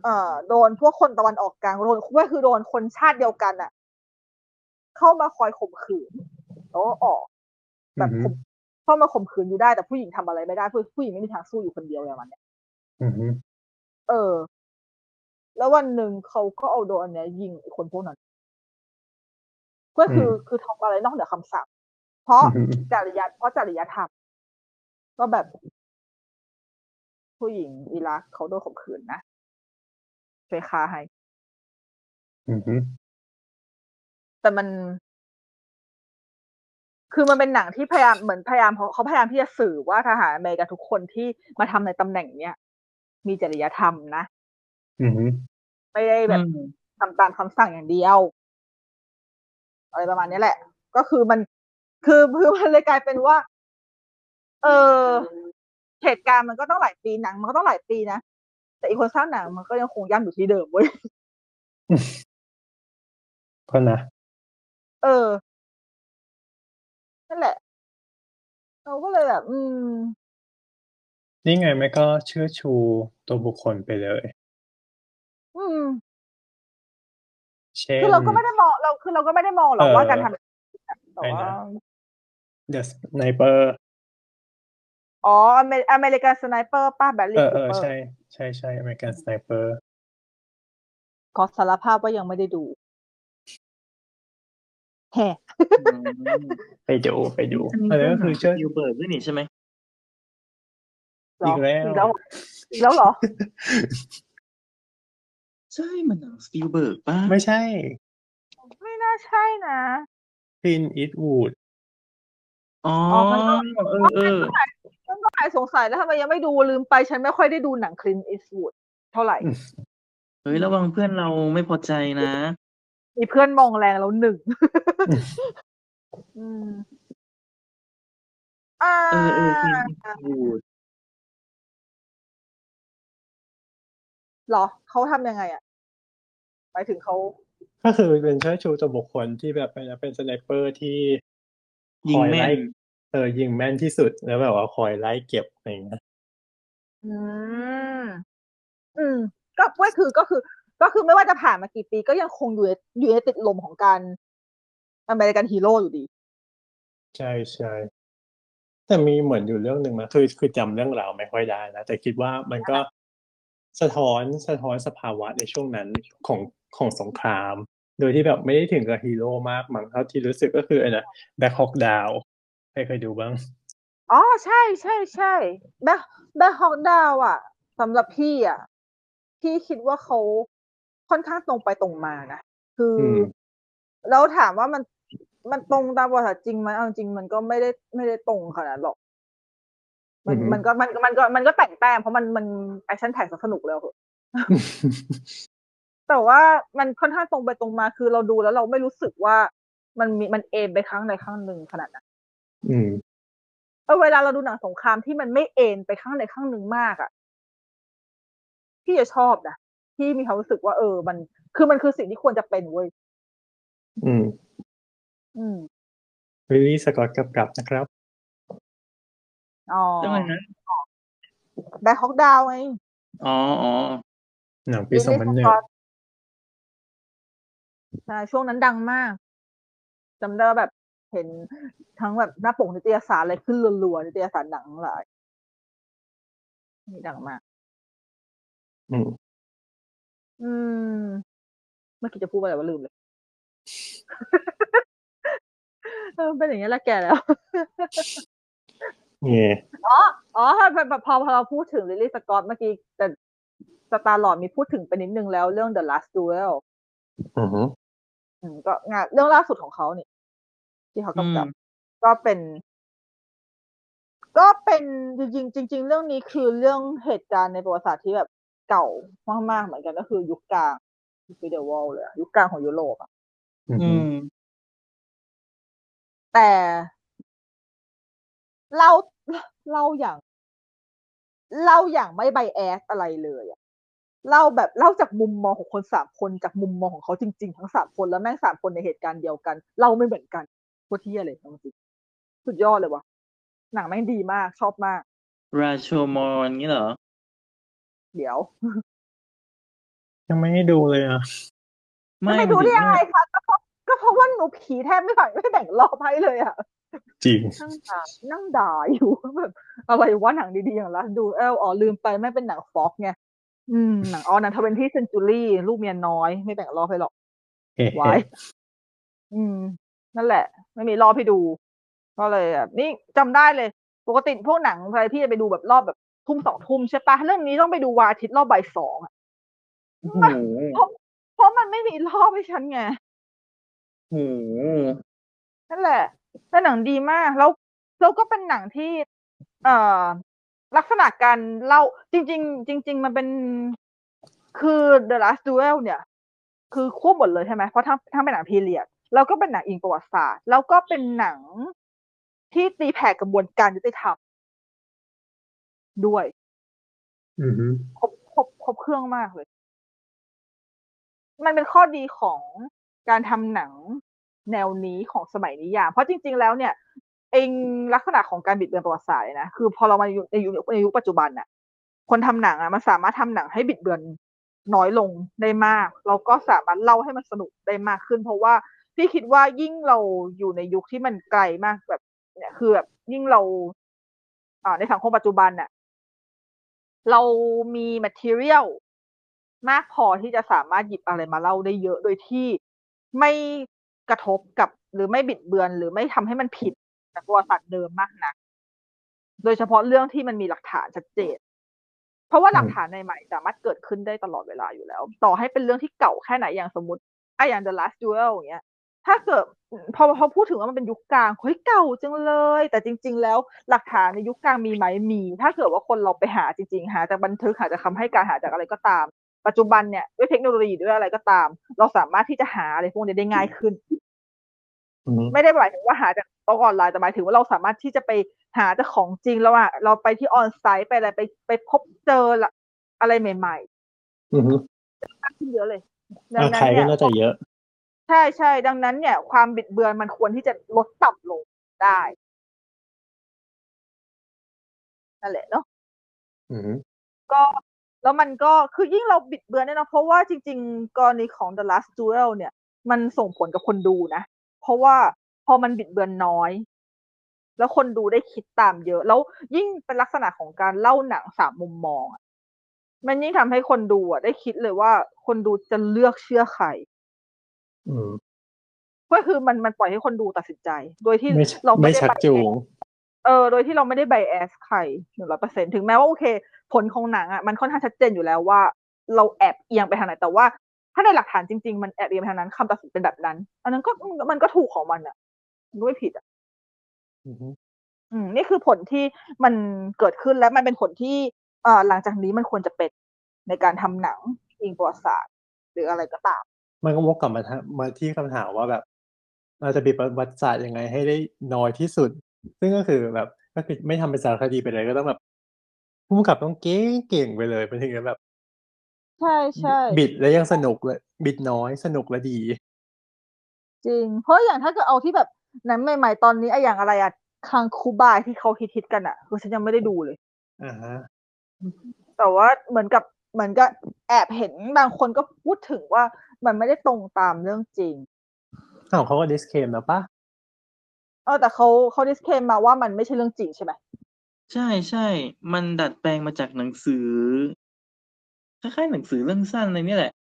S2: เอ่อโดนพวกคนตะวันออกกลางโดนก็คือโดนคนชาติเดียวกันอะ เข้ามาคอยข่มขืนแล้วก็ออกแบบ
S3: อือฮึ
S2: ข่ม เข้ามาข่มขืนอยู่ได้แต่ผู้หญิงทำอะไรไม่ได้ผู้ผู้หญิงไม่มีทางสู้อยู่คนเดียวเลยมันเนี่ย
S3: อือฮึ
S2: เออ แล้ววันหนึ่งเขาก็เอาโดรนอันเนี้ยยิงไอ้คนพวกนั้นเพื่อคือคือทำอะไรนอกเหนือคำสั่งเพราะ
S3: อือฮึ
S2: จริยธรรมเพราะจริยธรรมก็แบบ ผู้หญิงอิรักเขาโดนข่มขืนนะช่วยฆ่าให้
S3: อือฮึ
S2: แต่มัน คือมันเป็นหนังที่พยายามเหมือนพยายามเขาเขาพยายามที่จะสื่อว่าทหารอเมริกันทุกคนที่มาทำในตำแหน่งเนี้ยมีจริยธรรมนะ
S3: อือฮึ
S2: ไม่ได้แบบ
S4: อืม
S2: ทำตามคำสั่งอย่างเดียวอะไรประมาณนี้แหละ ก็คือมันคือคือมันเลยกลายเป็นว่า เออเหตุการณ์มันก็ต้องหลายปีหนัง มันก็ต้องหลายปีนะแต่อีกคนสร้างหนังมันก็ยังคงย่ำอยู่ที่เดิมเว้ย
S3: ก็นะ
S2: เออ นั่นแหละ เราก็เลยแบบ อืม
S3: นี่ไงไม่ก็เชื่อชูตัวบุคคลไปเลย
S2: อืม
S3: เช่น
S2: คือเราก็ไม่ได้มองเราคือเราก็ไม่ได้มองหรอก
S3: เออ
S2: ว่าการทำแต่
S3: ไอ้
S2: ว่า
S3: นะ The Sniper
S2: อ๋ออเมอเมริกันสไนเปอร์ป้าแบล
S3: เอ
S2: ลี่
S3: อ
S2: คู
S3: เออ
S2: เปอร์
S3: ใช่ใช่ใช่ American Sniper
S2: ขอสารภาพว่ายังไม่ได้ดู แฮ่
S4: อืม
S3: ไปดูไปดู
S4: อันนี้
S3: อันนี้ก็คือเชื่อ
S4: ยูเบิร์ดด้วยนี่ใช่ไหม
S2: เหร
S3: อีกแล้ว
S2: อีกแล้วอีกแล้วเหรอ
S4: ใช่มันหนังสตีลเบิร์กป่ะ
S3: ไม่ใช่
S2: ไม่น่าใช่นะ
S3: Clint Eastwood
S4: อ๋อ
S2: อ๋อมันก็
S4: เออเออ
S2: ฉันก็หายสงสัยแล้วทำไมยังไม่ดูลืมไป ฉันไม่ค่อยได้ดูหนังคลินอิสวูดเท่าไหร่
S3: อืม
S4: เฮ้ย ระวังเพื่อนเราไม่พอใจนะ
S2: มีเพื่อนมองแรงแล้วหนึ่งอืมอ่า
S4: เออเออคือบูด
S2: เหรอ เขาทำยังไงอะหมายถึงเขา
S3: ก็คือเป็นเชิดชูตัวบุคคลที่แบบเป็นเป็น sniper ที่
S4: ยิง
S3: ค
S4: ง
S3: อย
S4: แม่
S3: ไล่
S4: น
S3: เออยิงแม่นที่สุดแล้วแบบว่าคอยไล่เก็บอะไรอย่างเงี้ย
S2: อืมอืมก็ก็คือก็คือ ก็คือไม่ว่าจะผ่านมากี่ปีก็ยังคงอยู่ในอยู่ในติดลมของการ American hero อยู่ดี
S3: ใช่ใช่แต่มีเหมือนอยู่เรื่องหนึ่งมาคือคือจำเรื่องราวไม่ค่อยได้นะแต่คิดว่ามันก็สะท้อนสะท้อนสภาวะในช่วงนั้นของของสงคราม โดยที่แบบไม่ได้ถึงกับฮีโร่มากมั้งเท่าที่รู้สึกก็คือไอ้นะ Black Hawk Down ใครเคยดูบ้าง
S2: อ๋อใช่ใช่ใช่ Black Black Hawk Down อะสำหรับพี่อะ พี่คิดว่าเขา ค่อนข้างตรงไปตรงมานะคืออ
S3: ม
S2: แล้วถามว่ามันมันตรงตามบทจริงไหมเอาจริงมันก็ไม่ได้ไม่ได้ตรงขนาดหรอก มัน
S3: อือฮึ
S2: มันก็มันมันก็มันก็แต่งแต้มเพราะมันมัน action แตกสนุกแล้วแต่ว่ามันค่อนข้างตรงไปตรงมา คือเราดูแล้วเราไม่รู้สึกว่ามันมีมันเอนไปข้างใดข้างหนึ่งขนาดนั้น
S3: อืม
S2: เออเวลาเราดูหนังสงครามที่มันไม่เอนไปข้างใดข้างหนึ่งมากอะ่ะพี่จะชอบนะ พี่มีความรู้สึกว่าเออ มัน คือมันคือสิ่งที่ควรจะเป็นเว้ย
S3: อืม
S2: อืม
S3: วิลลี่สกอตกับกับนะครับ
S2: อ๋อ
S4: เรื่องอะไรนะ
S2: แบ็คฮอกดาวไง
S4: อ๋ออ๋อ
S3: หนังปีสองพันหนึ่ง
S2: ใช่ช่วงนั้นดังมากจำได้ว่าแบบเห็นทั้งแบบหน้าปกนิตยสารอะไรขึ้นรัวๆนิตยสารหนังทั้งหลายนี่ดังมาก
S3: อืม
S2: อืม เมื่อกี้จะพูดอะไรวะลืมเลย เออเป็นอย่างนี้ยแหละแกแล้ว
S3: เนี่ย
S2: อ๋อ อ๋อพอพอพอพอเราพูดถึงลิลลี่สกอตเมื่อกี้แต่สตาร์ลอดมีพูดถึงไปนิดนึงแล้วเรื่อง The Last Duel
S3: อือฮึ
S2: อืมก็งานเรื่องล่าสุดของเขาเนี่ยที่เขากำกับก็เป็น ก็เป็นจริงๆจริง ๆ เรื่องนี้คือเรื่องเหตุการณ์ในประวัติศาสตร์ที่แบบ เก่ามากๆเหมือนกันก็คือยุคกลางยุคเดวอลเลยอะยุคกลางของยุโรปอะ
S3: อือ
S4: อื
S3: ฮึ
S4: ม
S2: แต่เล่าเล่าอย่างเล่าอย่างไม่ไบแอสอะไรเลยอะเล่าแบบเล่าจากมุมมองของคนสามคนจากมุมมองของเขาจริง ๆ ทั้งสามคนแล้วแม่งสามคนในเหตุการณ์เดียวกันเล่าไม่เหมือนกันโคตรเที่ยเลยจริงๆสุดยอดเลยวะหนังแม่งดีมากชอบมาก
S4: ราโชมอนงี้เหรอ
S2: เดี๋ยว
S3: ยังไม่ให้ดูเลยอะ
S2: จะไปดูได้ยังไงคะก็เพราะก็เพราะว่าหนูผีแทบไม่ฝังไม่แบ่งรอบให้เลยอะ
S3: จริง
S2: นั่งด่านั่งด่าอยู่แบบอะไรวะหนังดีๆอย่างละดูเอลอ๋อลืมไปไม่เป็นหนังฟ็อกไงอืมหนังอ๋อหนังทเวนที่เซนจูรี่ลูกเมียน้อยไม่แบ่งรอบให้หรอก
S3: เฮ้
S2: ไว้อืม นั่นแหละ ไม่มีรอบให้ดู ก็เลยแบบนี่จำได้เลย ปกติพวกหนังอะไรที่จะไปดูแบบรอบแบบ ทุ่มสองทุ่มใช่ปะเรื่องนี้ต้องไปดูวันอาทิตย์รอบบ่ายสองอะ
S4: โอ้โห
S2: เพราะเพราะมันไม่มีรอบให้ฉันไง
S4: โอ้โห
S2: นั่นแหละแต่หนังดีมาก แล้วแล้วก็เป็นหนังที่ เอ่อ ลักษณะการเล่าจริง ๆ จริง ๆ มันเป็นคือ The Last Duel เนี่ย คือควบหมดเลยใช่ไหมเพราะทั้งทั้งเป็นหนังพีเรียดแล้วก็เป็นหนังอิงประวัติศาสตร์ แล้วก็เป็นหนังที่ตีแผ่กระบวนการยุติธรรม ด้วย
S3: อือฮึ
S2: ครบครบครบเครื่องมากเลย มันเป็นข้อดีของการทำหนังแนวนี้ของสมัยนิยาม เพราะจริง ๆ แล้วเนี่ยเองลักษณะของการบิดเบือนประวัติศาสตร์เลยนะคือพอเรามาอยู่ในยุคในยุคปัจจุบันน่ะ คนทำหนังอะมันสามารถทำหนังให้บิดเบือนน้อยลงได้มาก เราก็สามารถเล่าให้มันสนุกได้มากขึ้น เพราะว่าพี่คิดว่ายิ่งเราอยู่ในยุคที่มันไกลมากแบบเนี่ยคือแบบยิ่งเราอ่าในสังคมปัจจุบันน่ะ เรามี material มากพอที่จะสามารถหยิบอะไรมาเล่าได้เยอะโดยที่ไม่กระทบกับหรือไม่บิดเบือน หรือไม่ทำให้มันผิดจากประวัติศาสตร์เดิมมากนัก โดยเฉพาะเรื่องที่มันมีหลักฐานชัดเจน เพราะว่าหลักฐานใหม่ๆสามารถเกิดขึ้นได้ตลอดเวลาอยู่แล้ว ต่อให้เป็นเรื่องที่เก่าแค่ไหนอย่างสมมติไออย่าง The Last Duel อย่างเงี้ย ถ้าเกิดพอพอพูดถึงว่ามันเป็นยุคกลางเฮ้ยเก่าจังเลย แต่จริง ๆ แล้วหลักฐานในยุคกลางมีไหมมี ถ้าเกิดว่าคนเราไปหาจริง ๆ หาจากบันทึกหาจากคำให้การหาจากอะไรก็ตาม ปัจจุบันเนี่ยด้วยเทคโนโลยีด้วยอะไรก็ตาม เราสามารถที่จะหาอะไรพวกนี้ได้ง่ายขึ้น
S3: อือฮึ
S2: ไม่ได้หมายถึงว่าหาจากโต๊ะออนไลน์แต่หมายถึงว่าเราสามารถที่จะไปหาจากของจริงแล้วอะเราไปที่ออนไซต์ไปอะไรไปไปพบเจอละอะไรใหม่
S3: อือฮึ
S2: ๆมากขึ้นเยอะเลยดั
S3: อ่าง
S2: นั้
S3: ใคร
S2: น
S3: ก็
S2: เนี่ย
S3: น่าจะเยอะ
S2: ใช่ใช่ดังนั้นเนี่ย ความบิดเบือนมันควรที่จะลดต่ำลงได้นั่นแหละเนาะ
S3: อือฮึ
S2: ก็แล้วมันก็คือยิ่งเราบิดเบือนเนี่ยนะเพราะว่าจริง ๆ กรณีของ The Last Duel เนี่ย มันส่งผลกับคนดูนะ เพราะว่าพอมันบิดเบือนน้อย แล้วคนดูได้คิดตามเยอะ แล้วยิ่งเป็นลักษณะของการเล่าหนังสามมุมมองอะมันยิ่งทำให้คนดูอะได้คิดเลยว่า คนดูจะเลือกเชื่อใคร
S3: อืม
S2: ก็คือมันมันปล่อยให้คนดูตัดสินใจ โดยที่
S3: ไม่
S2: เรา
S3: ไม่
S2: ไม่ได้
S3: ชัก
S2: bias
S3: จูง
S2: เออโดยที่เราไม่ได้ไบแอสใครหนึ่งร้อยเปอร์เซ็นถึงแม้ว่าโอเค ผลของหนังอะมันค่อนข้างชัดเจนอยู่แล้วว่า เราแอบเอียงไปทางไหนแต่ว่า ถ้าในหลักฐานจริง ๆ มันแอบเอียงไปทางนั้นคำตัดสินเป็นแบบนั้น อันนั้นก็มันก็ถูกของมันอะมันก็ไม่ผิดอะ
S3: อือฮึ
S2: อืมนี่คือผลที่มันเกิดขึ้นและมันเป็นผลที่เอ่อหลังจากนี้มันควรจะเป็นในการทำหนังอิงประวัติศาสตร์ หรืออะไรก็ตาม
S3: มันก็วกกลับมาทะมาที่คำถามว่าแบบ เราจะบิดประวัติศาสตร์ยังไงให้ได้น้อยที่สุด ซึ่งก็คือแบบก็คือไม่ทำเป็นสารคดีไปเลยก็ต้องแบบผู้กำกับต้องเก่งเก่งไปเลยมันถึงจะแบบ
S2: ใช่ใช่
S3: บิดแล้วยังสนุกเลยบิดน้อยสนุกและดี
S2: จริง เพราะอย่างถ้าเกิดเอาที่แบบหนังใหม่ ๆ ตอนนี้ไอะอย่างอะไรอะคังคูบายที่เขาฮิตๆกันอะคือฉันยังไม่ได้ดูเลย
S3: อ่าฮะ
S2: แต่ว่าเหมือนกับเหมือนกับแอบเห็นบางคนก็พูดถึงว่า มันไม่ได้ตรงตามเรื่องจริง
S3: อ้าวเขาก็ดิสเคมแล้วปะ
S2: เออแต่เขาเขาดิสเคมมาว่ามันไม่ใช่เรื่องจริงใช่ไหม
S4: ใช่ใช่ มันดัดแปลงมาจากหนังสือคล้ายๆหนังสือเรื่องสั้นอะไรนี่แหละ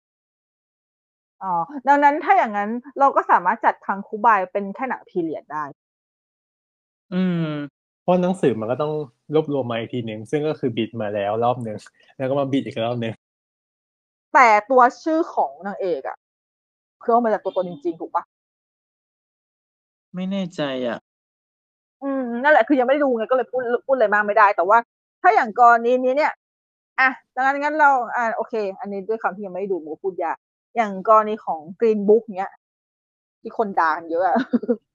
S2: อ๋อดังนั้นถ้าอย่างนั้นเราก็สามารถจัดคังคูบายเป็นแค่หนังพีเรียดได้
S4: อืม
S3: เพราะหนังสือมันก็ต้องรวบรวมมาอีกทีหนึ่งซึ่งก็คือบิดมาแล้วรอบหนึ่งแล้วก็มาบิดอีกรอบหนึ่ง
S2: แต่ตัวชื่อของนางเอกอะคือเอามาจากตัวตนจริงๆ ถูกปะ
S4: ไม่แน่ใจอะ
S2: อืมนั่นแหละคือยังไม่ได้ดูไงก็เลยพูดพูดอะไรมากไม่ได้ แต่ว่า ถ้าอย่างกรณีนี้เนี่ย อะดังนั้นงั้นเราอ่าโอเค อันนี้ด้วยคำที่ยังไม่ได้ดูหมูพูดยากอย่างกรณีของ Green Book เนี้ยที่คนด่ากันเยอะอะ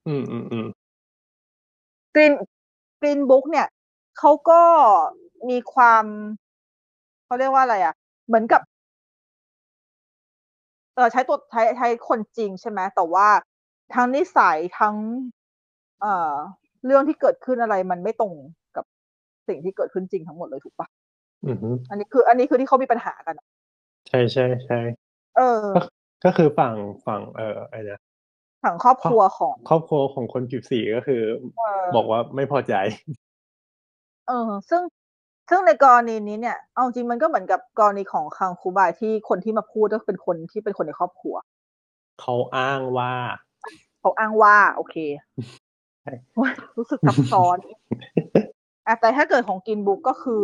S3: อืมอืมอืม
S2: Green Green Book เนี่ยเขาก็มีความเขาเรียกว่าอะไรอะ เหมือนกับ เออใช้ตัวใช้ใช้คนจริงใช่ไหมแต่ว่าทั้งนิสัยทั้ง เอ่อ เรื่องที่เกิดขึ้นอะไรมันไม่ตรงกับสิ่งที่เกิดขึ้นจริงทั้งหมดเลยถูกปะ
S3: อืมฮึ
S2: อันนี้คือ อันนี้คือที่เขามีปัญหากันอะ
S3: ใช่ใช่ใช่
S2: เออ
S3: ก็คือฝั่งฝั่งเอ่ออะไรนะ
S2: ฝั่งครอบครัวของ
S3: ครอบครัวของคนผิวสีก็คือ
S2: เออ
S3: บอกว่าไม่พอใจ
S2: เออ ซึ่ง ซึ่งในกรณีนี้เนี่ย เอาจริงมันก็เหมือนกับกรณีของคังคูบายที่คนที่มาพูดก็เป็นคนที่เป็นคนในครอบครัว
S3: เขาอ้างว่า
S2: เขาอ้างว่า โอเค
S3: ใช่
S2: โอ๊ยรู้สึกซับซ้อนอะแต่ถ้าเกิดของกินบุ๊กก็คือ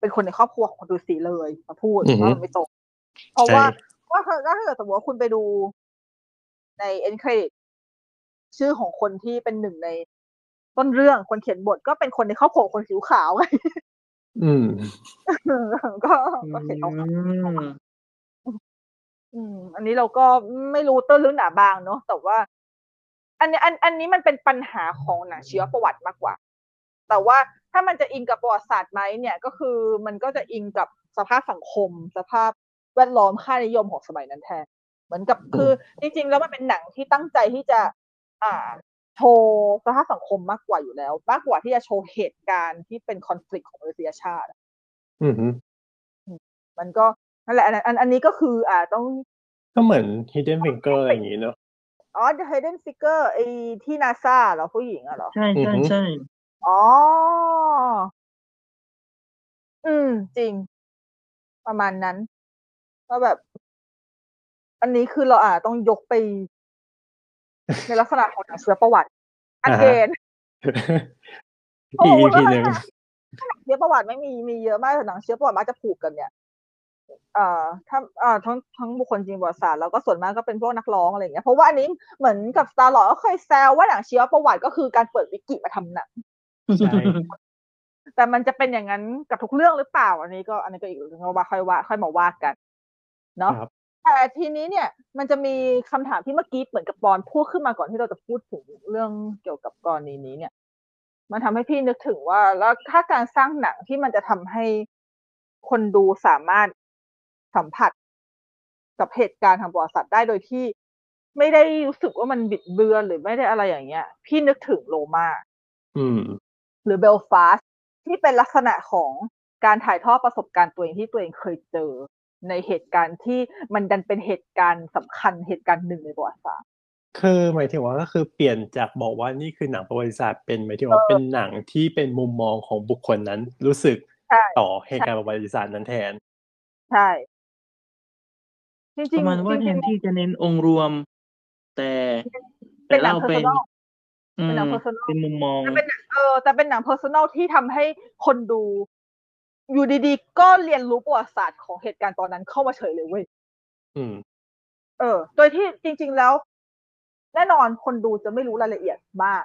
S2: เป็นคนในครอบครัวของคนดูสีเลยมาพูด
S3: อือฮึ
S2: ว่ามันไม่ตรงเพราะว่า
S3: ใช่
S2: ว่าถ้าถ้าเกิดสมมติว่าคุณไปดูในเอ็นเครดิตชื่อของคนที่เป็นหนึ่งในต้นเรื่องคนเขียนบทก็เป็นคนในครอบครัวของคนผิวขาวไง
S3: อืม
S2: ก็ก็เขียนเอา
S4: อืม
S2: อืม อันนี้เราก็ไม่รู้ต้นลึกหนาบางเนาะ แต่ว่า อันนี้อัน อันนี้มันเป็นปัญหาของหนังชีวประวัติมากกว่า แต่ว่าถ้ามันจะอิงกับประวัติศาสตร์ไหมเนี่ย ก็คือมันก็จะอิงกับสภาพสังคม สภาพแวดล้อม ค่านิยมของสมัยนั้นแทน เหมือนกับคือจริง ๆ แล้วมันเป็นหนังที่ตั้งใจที่จะ อ่า โชว์สภาพสังคมมากกว่าอยู่แล้ว มากกว่าที่จะโชว์เหตุการณ์ที่เป็น conflict ของมนุษยชาติ
S3: อืมฮึ
S2: มันก็นั่นแหละอันอันอันนี้ก็คืออ่าต้อง
S3: ก็เหมือน hidden finger อะไรอย่างงี้เนอะ
S2: อ๋อ The Hidden Figure ไอ้ที่นาซาเหรอผู้หญิงอะเหรอ
S4: ใช่ใช่
S3: อือฮึ
S4: ใช่
S2: อ๋อ อืม จริง ประมาณนั้นก็แบบ อันนี้คือเราอาจต้องยกไป ในลักษณะของหนังเชื้อประวัติอัน
S3: อ่า
S2: เก
S3: ฮะ
S2: น
S3: อีก
S2: โอ้
S3: EP
S2: โห
S3: หนึ่ง
S2: เชื้อประวัติไม่มีมีเยอะมากแต่หนังเชื้อประวัติมักจะผูกกันเนี่ยเอ่อถ้าเอ่อทั้งทั้งบุคคลจริงประวัติศาสตร์แล้วก็ส่วนมากก็เป็นพวกนักร้องอะไรอย่างเงี้ยเพราะว่าอันนี้เหมือนกับสตาร์ลอก็เคยแซวว่าหนังเชื้อประวัติก็คือการเปิดวิกิมาทำหนัง
S3: ใช่
S2: แต่มันจะเป็นอย่างนั้นกับทุกเรื่องหรือเปล่า อันนี้ก็อันนี้ก็อีกเรื่องว่าค่อยว่า ค่อยมาว่ากัน เนาะ
S3: ครับ
S2: แต่ทีนี้เนี่ยมันจะมีคำถามที่เมื่อกี้เหมือนกับปอนพูดขึ้นมาก่อนที่เราจะพูดถึงเรื่องเกี่ยวกับกรณีนี้เนี่ย มันทำให้พี่นึกถึงว่าแล้วถ้าการสร้างหนังที่มันจะทำให้คนดูสามารถสัมผัสกับเหตุการณ์ทางประวัติศาสตร์ได้โดยที่ไม่ได้รู้สึกว่ามันบิดเบือนหรือไม่ได้อะไรอย่างเงี้ย พี่นึกถึงโรมา
S3: อืม
S2: หรือเบลฟาสที่เป็นลักษณะของการถ่ายทอดประสบการณ์ตัวเองที่ตัวเองเคยเจอ ในเหตุการณ์ที่มันดันเป็นเหตุการณ์สำคัญเหตุการณ์หนึ่งในประวัติศาสตร์
S3: คือหมายถึงว่าก็คือเปลี่ยนจากบอกว่านี่คือหนังประวัติศาสตร์เป็นหมายถึงว่าเป็นหนังที่เป็นมุมมองของบุคคลนั้น รู้สึก
S2: ใช่
S3: ต่อเหตุการณ์ประวัติศาสตร์นั้นแทน
S2: ใช่จริงๆ
S4: ประมาณว่า
S2: จ
S4: แท
S2: ริ
S4: น
S2: งๆ
S4: ที่จะเน้นองค์รวม แต่
S2: เป็
S4: แต่
S2: นหนัง
S4: เราเป็น
S2: personal
S4: อื
S2: เป็น
S4: ม
S2: หนัง personal
S4: เป็นมุมมอง
S2: แต่เป็นหนังเออแต่เป็นหนัง personal ที่ทำให้คนดู อยู่ดีๆ ก็เรียนรู้ประวัติศาสตร์ของเหตุการณ์ตอนนั้นเข้ามาเฉยเลยเว้ย
S3: อืม
S2: เออ โดยที่จริง ๆ แล้ว แน่นอนคนดูจะไม่รู้รายละเอียดมาก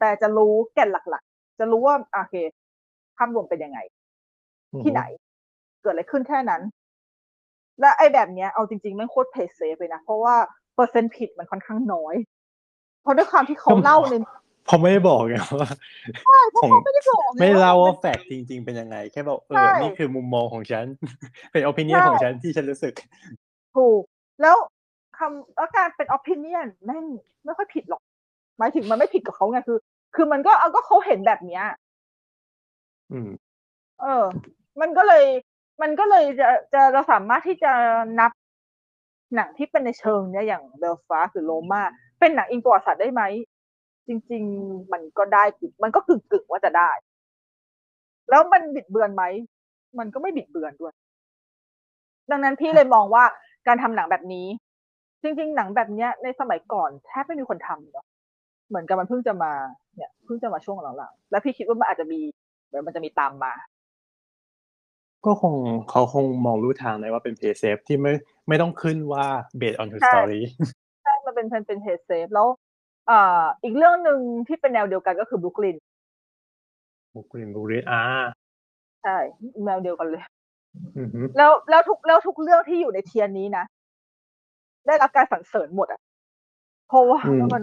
S2: แต่จะรู้แก่นหลักๆ จะรู้ว่าโอเคภาพรวมเป็นยังไง ที่ไหน เกิดอะไรขึ้นแค่นั้น และไอ้แบบเนี้ยเอาจริงๆไม่งโคตรเพย์เซฟเลยนะ เพราะว่าเปอร์เซ็นต์ผิดมันค่อนข้างน้อย เพราะด้วยความที่เขาเล่าใน
S3: เขาไม่ได้บอกไงว่า
S2: เพราะ
S3: ของ
S2: เขาไม่ได้บอกง
S3: ไม่เล่าว่า
S2: มัน
S3: แฟกต์จริง ๆ เป็นยังไง แค่บอกเอ
S2: ใช่
S3: อนี่คือมุมมองของฉัน เป็น o อ i ิเนีย
S2: ใช่
S3: ของฉันที่ฉันรู้สึก
S2: ถูก แล้วคำแล้วการเป็น opinion แม่งไม่ค่อยผิดหรอก หมายถึงมันไม่ผิดกับเขาไงคือ คือมันก็เอาก็เขาเห็นแบบเนี้ย
S3: อืม
S2: เออ มันก็เลย มันก็เลยจะจะเราสามารถที่จะนับหนังที่เป็นในเชิงเนี้ยอย่างเบลฟาสหรือโรมาเป็นหนังอิงประวัติศาสตร์ได้ไหม จริง ๆ มันก็ได้กึ่งมันก็กึ่งกึ่งๆว่าจะได้ แล้วมันบิดเบือนไหม มันก็ไม่บิดเบือนด้วย ดังนั้นพี่เลยมองว่าการทำหนังแบบนี้ จริง ๆ หนังแบบเนี้ย ในสมัยก่อนแทบไม่มีคนทำเนาะเหมือนกับมันเพิ่งจะมาเนี่ยเพิ่งจะมาช่วงหลังๆแล้วพี่คิดว่ามันอาจจะมีเดี๋ยวมันจะมีตามมา
S3: ก็คงเขาคงมองรู้ทางเลยว่าเป็น play safe ที่ไม่ไม่ต้องขึ้นว่า based on true
S2: ใช่
S3: story
S2: ใช่มันเป็นเป็นเป็น play safe แล้ว อ่าอีกเรื่องหนึ่งที่เป็นแนวเดียวกันก็คือ
S3: Brooklyn Brooklyn Brooklyn อ่า
S2: ใช่แนวเดียวกันเลย
S3: อือฮึ
S2: แล้วแล้วทุกแล้วทุกเรื่องที่อยู่ใน tier นี้นะได้รับการสรรเสริญหมดอะเพราะว่ามัน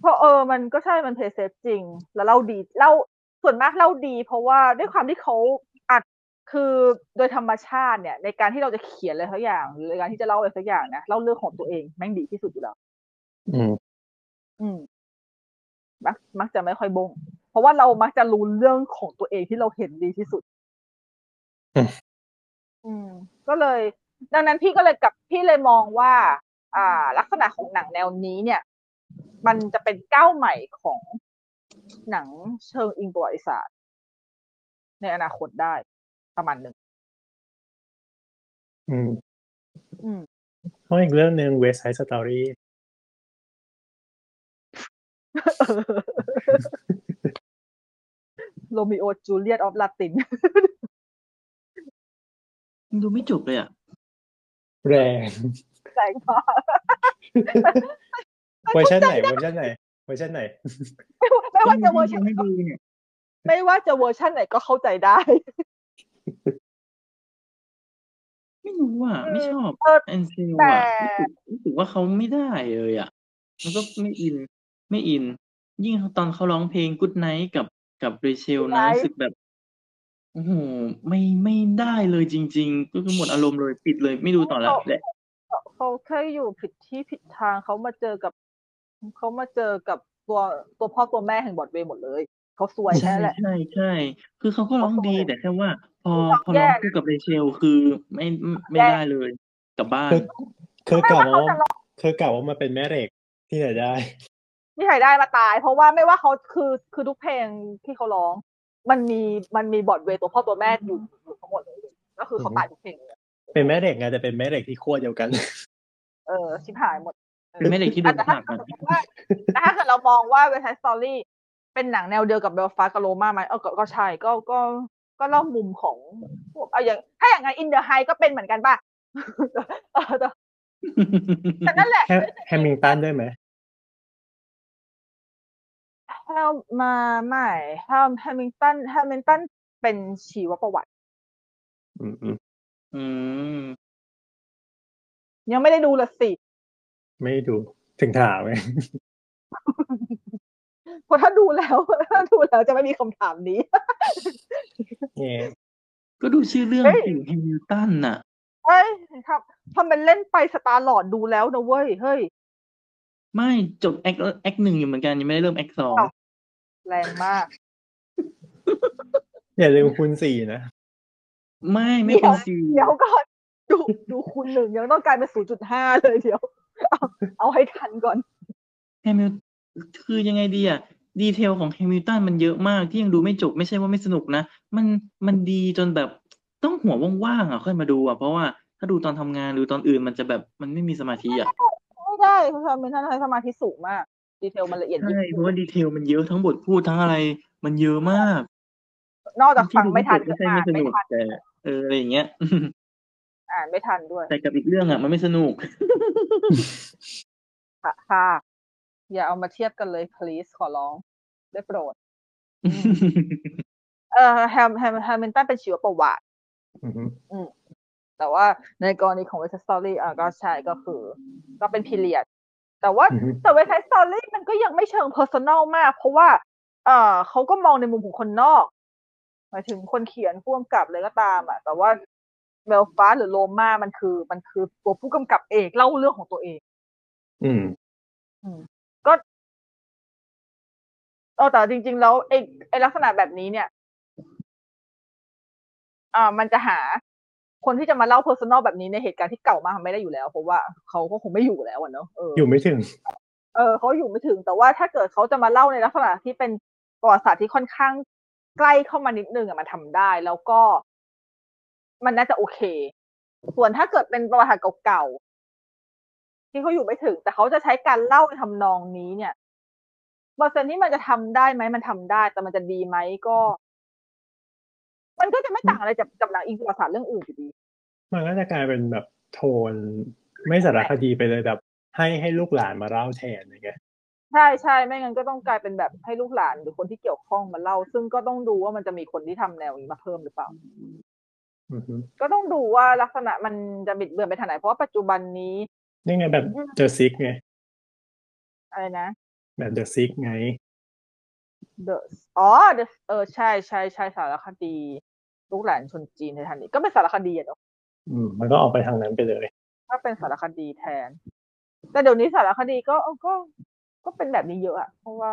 S2: เพราะเออ มันก็ใช่มัน play safe จริง แล้วเล่าดีเล่าส่วนมากเล่าดี เพราะว่าด้วยความที่เขาอัดคือโดยธรรมชาติเนี่ย ในการที่เราจะเขียนอะไรสักอย่างหรือในการที่จะเล่าอะไรสักอย่างนะเล่าเรื่องของตัวเองแม่งดีที่สุดอยู่แล้ว
S3: อืม
S2: อืมมักมักจะไม่ค่อยบง เพราะว่าเรามักจะรู้เรื่องของตัวเองที่เราเห็นดีที่สุด
S3: อืม
S2: อืมก็เลย ดังนั้นพี่ก็เลยกลับพี่เลยมองว่า อ่า ลักษณะของหนังแนวนี้เนี่ย มันจะเป็นก้าวใหม่ของหนังเชิงอิงประวัติศาสตร์ในอนาคตได้ประมาณหนึ่ง
S3: อืม
S2: อืม
S3: เพราะอีกเรื่องหนึ่ง West Side Story
S2: โรมิโอจูเลียต of Latin
S4: ดูไม่จบเลยอะ
S3: แรง
S2: แรงมาก
S3: เวอร์ชันไหนเวอร์ชันไหนเวอร์ชันไหน
S2: ไม่ว่าจะเวอร์ชัน
S4: ไม่ดูเนี่ย
S2: ไม่ว่าจะเวอร์ชันไหนก็เข้าใจได้
S4: ไม่รู้อะ ไม่ชอบ
S2: เออ
S4: แอนเซล
S2: แต่
S4: อะรู้สึกรู้สึกว่าเขาไม่ได้เลยอะ มันก็ไม่อิน ไม่อิน ยิ่งตอนเขาร้องเพลง Good Night กับกับเรเชลนะ
S2: Good Night
S4: รู้สึกแบบ โอ้โห ไม่ไม่ได้เลยจริง ๆ ก็คือหมดอารมณ์เลยปิดเลยไม่ดูต่อแล้วแหละ
S2: เขาแค่อยู่ผิดที่ผิดทางเขามาเจอกับเขามาเจอกับตัวตัวพ่อตัวแม่แห่งบอดเวย์หมดเลยเขาซวย
S4: ใช่
S2: แค่นั้นแหละ
S4: ใช่ใช่คือเขาก็ร้องดี
S2: เขาสวย
S4: แต่แค่ว่า พอ
S2: ร้อง
S4: พอ
S2: แย่
S4: ร้อง
S2: นะ
S4: คู่กับเรเชลคือไม่ไม่ไม่
S2: แย่
S4: ได้เลยกลับบ้าน
S3: คือคือกล่าว
S2: ไม่ว่า
S3: ว่า
S2: เขาจะร้อง
S3: คือกล่าวว่ามาเป็นแม่เหล็กที่ไหนได้
S2: ไม่ใครได้มาตาย เพราะว่าไม่ว่าเขาคือคือทุกเพลงที่เขาร้อง มันมีมันมีบอดเวย์ตัวพ่อตัวแม่อยู่อยู่ทั้งหมดเลยก็คือเขาตายทุกเพลงเลย
S3: เป็นแม่เหล็กไงแต่เป็นแม่เหล็กที่ขั้วเดียวกัน
S2: เออชิบหายหมด
S4: เป็นแม่เหล็กที่โดน
S2: แต่
S4: ผ
S2: ถ้า
S4: ลักอะ
S2: แต่ถ้าเกิดเรามองว่าเวทสตอรี่เป็นหนังแนวเดียวกับเบลฟาสกับโรมาไหมเออก็ก็ใช่ก็ก็ก็เล่ามุมของพวกเอาอย่าง ถ้าอย่างนั้น In the Heights ก็เป็นเหมือนกันป่ะเออแต่แต่นั่นแหละ
S3: แฮมแฮมิลตันด้วยไหม
S2: แฮมมาไม่แฮมแฮมิลตันแฮมิลตันเป็นชีวประวัติ
S3: อืมอืม
S4: อืม
S2: ยังไม่ได้ดูละสิ
S3: ไม่ดู ถึงถามไหม
S2: เพราะถ้าดูแล้วถ้าดูแล้วจะไม่มีคำถามนี้
S3: เนี่ย
S4: ก็ดูชื่อเรื่อง
S2: เฮ้ย
S4: สิแฮมิลตันน่ะ
S2: เฮ้ยครับทำเป็นเล่นไปสตาร์หลอดดูแล้วนะเว้ย เฮ้ย
S4: ไม่จบแอคแอคหนึ่งอยู่เหมือนกันยังไม่ได้เริ่มแอคสอง
S2: อ้าวแรงมาก
S3: อย่าลืมคูณสี่นะ
S4: ไม่ไม่
S2: เดี๋
S4: เป็
S2: ย
S4: น
S2: ว
S4: สี่
S2: เดี๋ยวก่อนดูดูคุณหนึ่งยังต้องกลายเป็นศูนย์จุดห้าเลยเดี๋ยว เอาเอาให้ทันก่อน
S4: แฮมิลคือยังไงดีอะ detail ของแฮมิลตันมันเยอะมากที่ยังดูไม่จบไม่ใช่ว่าไม่สนุกนะ มันมันดีจนแบบต้องหัวว่างๆอะค่อยมาดูอะเพราะว่าถ้าดูตอนทำงานหรือตอนอื่นมันจะแบบมันไม่มีสมาธิอะ
S2: ไม่ได้คุณทำเป็นท่านใช้สมาธิสูงมาก detail มันละเอียดยิบ
S4: ใช่เพราะว่าดีเทลมันเยอะทั้งบทพูดทั้งอะไร มันเยอะมาก
S2: นอกจากฟัง
S4: ที่ดู
S2: ไม่ทัน
S4: จบ
S2: ก็
S4: ไม่ใช่
S2: อ่า
S4: ไม่ส
S2: นุ
S4: ก
S2: ไม่ทัน
S4: แต่เอออะไรอย่างเงี้ย
S2: อ่านไม่ทันด้วย
S4: แต่กับอีกเรื่องอะ มันไม่สนุก
S2: ค่ะค่ะอย่าเอามาเทียบกันเลย please ขอร้อง ได้โปรด เออแฮมแฮมแฮมิลตันเป็นชีวประวัติ
S3: อือฮึ
S2: แต่ว่าในกรณีของเวสต์สตอรี่อะก็ใช่ก็คือ ก็เป็น period แต่ว่า
S3: อือฮึ
S2: แต่เวสต์สตอรี่มันก็ยังไม่เชิง personal มาก เพราะว่า เออเขาก็มองในมุมของคนนอกหมายถึงคนเขียนผู้กำกับเลยก็ตามอะแต่ว่าเบลฟาสหรือโรม่ามันคือ มันคือตัวผู้กำกับเอกเล่าเรื่องของตัวเอง
S3: อืม
S2: ก็เออแต่จริง ๆ แล้วไอ้ไอ้ลักษณะแบบนี้เนี่ยอ่ามันจะหา คนที่จะมาเล่า personal แบบนี้ในเหตุการณ์ที่เก่ามากมันไม่ได้อยู่แล้ว เพราะว่าเขาก็คงไม่อยู่แล้วอะเนอะเออ
S3: อยู่ไม่ถึง
S2: เออเขาอยู่ไม่ถึง แต่ว่าถ้าเกิดเขาจะมาเล่าในลักษณะที่เป็นประวัติศาสตร์ที่ค่อนข้างใกล้เข้ามานิดนึงอะมันทำได้ แล้วก็ มันน่าจะโอเค ส่วนถ้าเกิดเป็นประวัติศาสตร์เก่าๆที่เขาอยู่ไม่ถึง แต่เขาจะใช้การเล่าในทำนองนี้เนี่ยเปอร์เซ็นต์ที่มันจะทำได้ไหมมันทำได้ แต่มันจะดีไหมก็ มันก็จะไม่ต่างอะไรจากกับหนังอิงประวัติศาสตร์เรื่องอื่นอยู่ดี
S3: มันก็จะกลายเป็นแบบโทนไม่สารคดีไปเลยแบบ ให้ให้ลูกหลานมาเล่าแทนอย่างเงี้ย
S2: ใช่ใช่ไม่งั้นก็ต้องกลายเป็นแบบให้ลูกหลานหรือคนที่เกี่ยวข้องมาเล่า ซึ่งก็ต้องดูว่ามันจะมีคนที่ทำแนวนี้มาเพิ่มหรือเปล่า
S3: อือฮึ
S2: ก็ต้องดูว่าลักษณะมันจะบิดเบือนไปทางไหนเพราะว่าปัจจุบันนี้
S3: นี่ไงแบบ The Sick ไง
S2: อะไรนะ
S3: แบบ The Sick ไง
S2: The อ๋อ The เออใช่ใช่ใช่สารคดี ลูกหลานชนจีนในทันนี้ก็เป็นสารคดีอะเนาะ
S3: อืมมันก็ออกไปทางนั้นไปเลย
S2: ก็เป็นสารคดีแทน แต่เดี๋ยวนี้สารคดีก็เออก็ก็เป็นแบบนี้เยอะอะเพราะว่า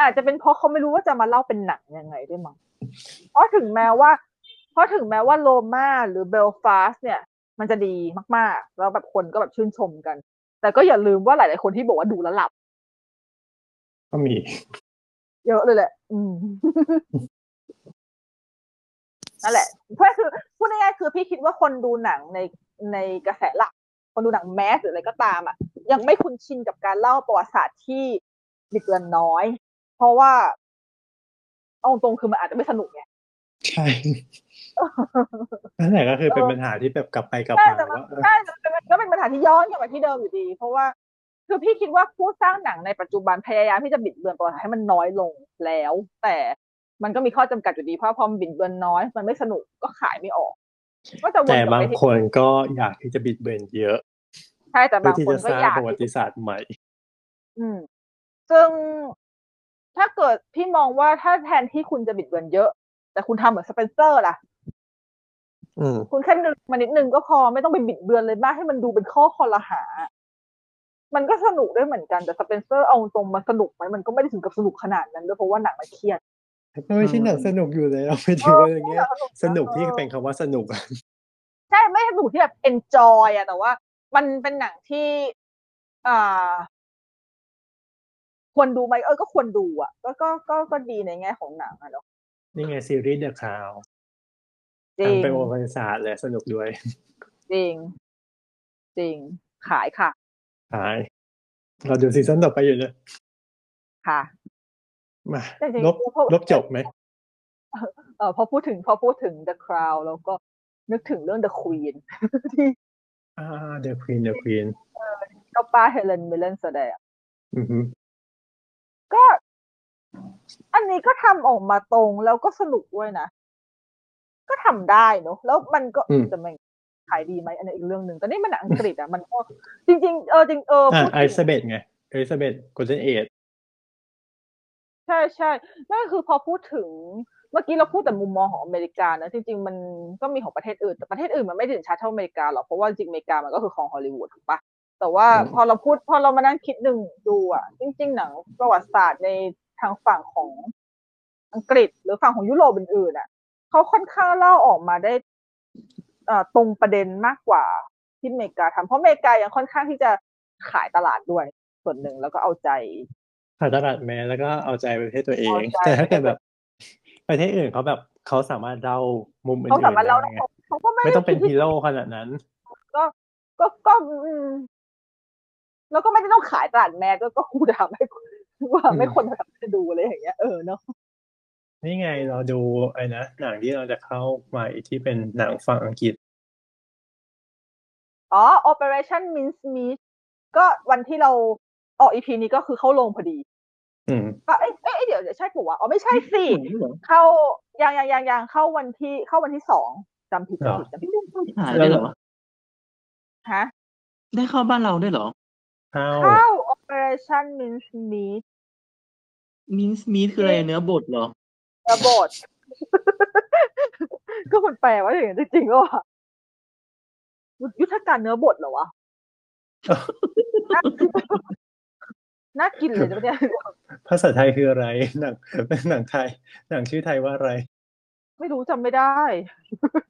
S2: อาจจะเป็นเพราะเขาไม่รู้ว่าจะมาเล่าเป็นหนังยังไงด้วยมั้งเพราะถึงแม้ว่า เพราะถึงแม้ว่าโรม่าหรือเบลฟาสเนี่ย มันจะดีมากๆ แล้วแบบคนก็แบบชื่นชมกัน แต่ก็อย่าลืมว่าหลาย ๆ คนที่บอกว่าดูแล้วหลับ
S3: ก็มี
S2: เยอะเลยแหละ อืม นั่นแหละเพื่อคือพูดง่ายๆคือพี่คิดว่าคนดูหนังในในกระแสหลัก คนดูหนังแมสหรืออะไรก็ตามอะ ยังไม่คุ้นชินกับการเล่าประวัติศาสตร์ที่บิดเบือนน้อย เพราะว่าเอาตรงๆคือมันอาจจะไม่สนุกไง
S3: ใช่นั่นแหละก็คือเป็นปัญหาที่แบบกลับไปกลับ
S2: ใช่
S3: มา
S2: แต่มัน
S3: ว่าเออ
S2: ใช่แต่มันก็เป็นปัญหาที่ย้อนกลับมาที่เดิมอยู่ดี เพราะว่าคือพี่คิดว่าผู้สร้างหนังในปัจจุบันพยายามที่จะบิดเบือนประวัติศาสตร์ให้มันน้อยลงแล้ว แต่ มันก็มีข้อจำกัดอยู่ดีเพราะพอมันบิดเบือนน้อย มันไม่สนุกก็ขายไม่ออกก็จะวน
S3: แต่
S2: กลั
S3: บาง
S2: ไปที่
S3: คนก็อยากที่จะบิดเบือนเยอะ
S2: ใช่แต่
S3: เพื่
S2: บา
S3: องที่
S2: คน
S3: จะ
S2: ก็
S3: สร้าง
S2: อยาก
S3: ประวัติศาสตร์ใหม่
S2: อืม ซึ่งถ้าเกิดพี่มองว่าถ้าแทนที่คุณจะบิดเบือนเยอะ แต่คุณทำเหมือนสเปนเซอร์ล่ะ
S3: อืม
S2: คุณแค่นึกมานิดนึงก็พอไม่ต้องไปบิดเบือนเลยมากให้มันดูเป็นข้อคอรหา มันก็สนุกได้เหมือนกันแต่สเปนเซอร์เอาตรงมาสนุกไหมมันก็ไม่ได้ถึงกับสนุกขนาดนั้นด้วยเพราะว่าหนังมันเครียด
S3: ก็ไม่ใช่หนังสนุกอยู่แล้วไม่ถึงว่าอย่างเงี้ย
S2: เออ
S3: สนุกที่เป็นคำว่าสนุกอะ
S2: ใช่ไม่สนุกที่แบบ enjoy อะแต่ว่า มันเป็นหนังที่อ่าควรดูไหมเออก็ควรดูอะก็ก็ก็ก็ดีในแง่ของหนังอะเนาะ
S3: นี่ไงซีรีส์ The Crown
S2: จริง
S3: ทำไปโอเวอร์ศาสตร์เลยสนุกด้วย
S2: จริง จริง ขายค่ะ
S3: ใช่เราดู season ต่อไปอยู่เลย
S2: ค่ะ
S3: มา
S2: แต่จริง
S3: ลบ
S2: พวก
S3: ลบจบไหม
S2: เออพอพูดถึงพอพูดถึง The Crown แล้วก็นึกถึงเรื่อง The Queen ที่
S3: อ่า The Queen The Queen
S2: ก็ป้าเฮเลนมิลเลนแสดง
S3: อือฮึ
S2: ก็ อันนี้ก็ทำออกมาตรงแล้วก็สนุกด้วยนะ ก็ทำได้เนอะแล้วมันก็จะไม่ขายดีไหมอันนี้อีกเรื่องหนึ่งแต่นี่มันหนังอังกฤษอะมันก็จริง ๆ เออจริงเออ
S3: อ่า
S2: พูด
S3: ไอ
S2: ถึง
S3: ซาเบตไงไอซาเบตโกลเด้นเอท
S2: ใช่ใช่นั่นคือพอพูดถึงเมื่อกี้เราพูดแต่มุมมองของอเมริกานะจริงๆมันก็มีของประเทศอื่นแต่ประเทศอื่นมันไม่ถึงชัดเท่าอเมริกาหรอกเพราะว่าจริงๆอเมริกามันก็คือของฮอลลีวูดถูกปะแต่ว่าพอเราพูดพอเรามานั่งคิดหนึ่งดูอะ จริง ๆ หนังประวัติศาสตร์ในทางฝั่งของอังกฤษ หรือฝั่งของยุโรปอื่นๆอะเขาค่อนข้างเล่าออกมาได้อ่าตรงประเด็นมากกว่าที่อเมริกาทำเพราะอเมริกายังค่อนข้างที่จะขายตลาดด้วยส่วนหนึ่งแล้วก็เอาใจ
S3: ขายตลาดแมสแล้วก็เอาใจประเทศตัวเอง
S2: เอาใจ
S3: แต่ถ้าเกิดแบบประเทศอื่นเขาแบบเขาสามารถเล่ามุมอื่น
S2: เขาสามารถเล่า
S3: ได้
S2: ได้
S3: ไง
S2: เขาก็ไม่
S3: ไม่ต้องเป็น
S2: คิด
S3: ฮี
S2: ที่
S3: โร่ขนาดนั้น
S2: ก็ก็ก็อืมแล้วก็ไม่ได้ต้องขายตลาดแมสก็ก็คูดามให้ว่าไม่คนแบบจะดูอะไรอย่างเงี้ยเออเนาะ
S3: นี่ไงเราดูไอ้นะหนังที่เราจะเข้าใหม่ที่เป็นหนังฝั่งอังกฤษ
S2: อ๋อ Operation Mincemeat ก็วันที่เรา ออกอีพีนี้ก็คือเข้าลงพอดี
S3: อืม
S2: ก็เอ้ยเอ้ยเดี๋ยวเดี๋ยวใช่ปู่วะอ๋อไม่ใช่สิ
S4: ญี่ปุ่นเหรอ
S2: เข้ายังยังยังยังเข้าวันที่เข้าวันที่สองจำผิด
S3: เหรอ
S2: จำผิดจำผิด
S4: หายได้เหรอ
S2: ฮะ
S4: ได้เข้าบ้านเราได้วยเหรอ
S3: เข้า
S2: เข้า Operation Mincemeat
S4: มินส์มีคืออะไรเนื้อบดเหรอ
S2: ระบดก็มันแปลว่าอย่างนั้นจริงๆก็ว่ายุทธการเนื้อบดเหรอวะ น่ากินเลยนะเนี่ย
S3: ภาษาไทยคืออะไร หนังเป็นหนังไทย หนังชื่อไทยว่าอะไร
S2: ไม่รู้จำไม่ได้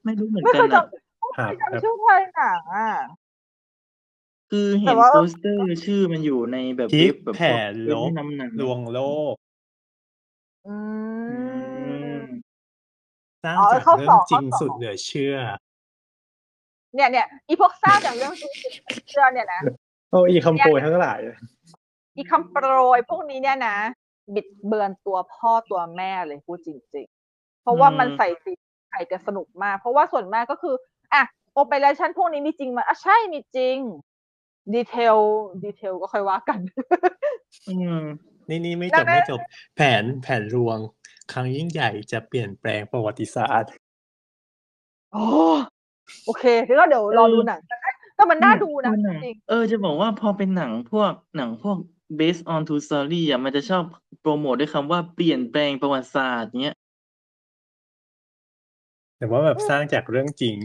S4: ไม่รู้เหมือน
S2: ไม่
S4: กั
S2: เคนยจ
S4: อะ
S3: หาำ
S2: ไม่
S3: แบบ
S2: จำชื่อไทยหนังอะ
S4: คือ
S2: แต่
S4: เห็น
S2: ว่า
S4: โปสเตอร์ชื่อมันอยู่ในแบบ
S3: พลิ
S4: เว็
S3: ก
S4: บแบบ
S3: แผนล
S4: เว็บบ
S3: ล
S4: นำหนัง
S3: ลวงโลก
S2: อื
S4: อื
S2: ม
S4: ม
S3: สร้าง
S2: อ๋อ
S3: จาก
S2: เข้า
S3: เรื่
S2: ส
S3: อ
S2: องง
S3: จริง
S2: เข้าสอง
S3: สุดเหลือเชื่อ
S2: เนี่ยเนี่ยอีพวกสร้างจากเรื่องจริงเชื่อเนี่ยนะ
S3: โอ้อีคำโปรยทั้งหลาย
S2: อีคำโปรยพวกนี้เนี่ยนะ บิดเบือนตัวพ่อตัวแม่เลยพูดจริง ๆ เพราะว่ามัน
S4: อืม
S2: ใส่สีใส่กันสนุกมาก เพราะว่าส่วนมากก็คืออะโอเปอเรชั่นพวกนี้มีจริงไหมอะใช่มีจริง ดีเทลดีเทลก็ค่อยว่ากัน
S4: อืม
S3: นี่นี่ไม่
S2: ดั
S3: จ
S2: ง
S3: บ
S2: นั้น
S3: ไม่จบ แผนแผนรวง ครั้งยิ่งใหญ่จะเปลี่ยนแปลงประวัติศาสตร์
S2: โอ้โอเคแล้วก็เดี๋ยวรอดูหนังแต่มันน่าดูนะ
S4: เออหง
S2: จริง
S4: เออจะบอกว่าพอเป็นหนังพวกหนังพวก based on true story อะมันจะชอบโปรโมทด้วยคำว่าเปลี่ยนแปลงประวัติศาสตร์เนี้ย
S3: แต่ว่าแบบสร้างจากเรื่องจริง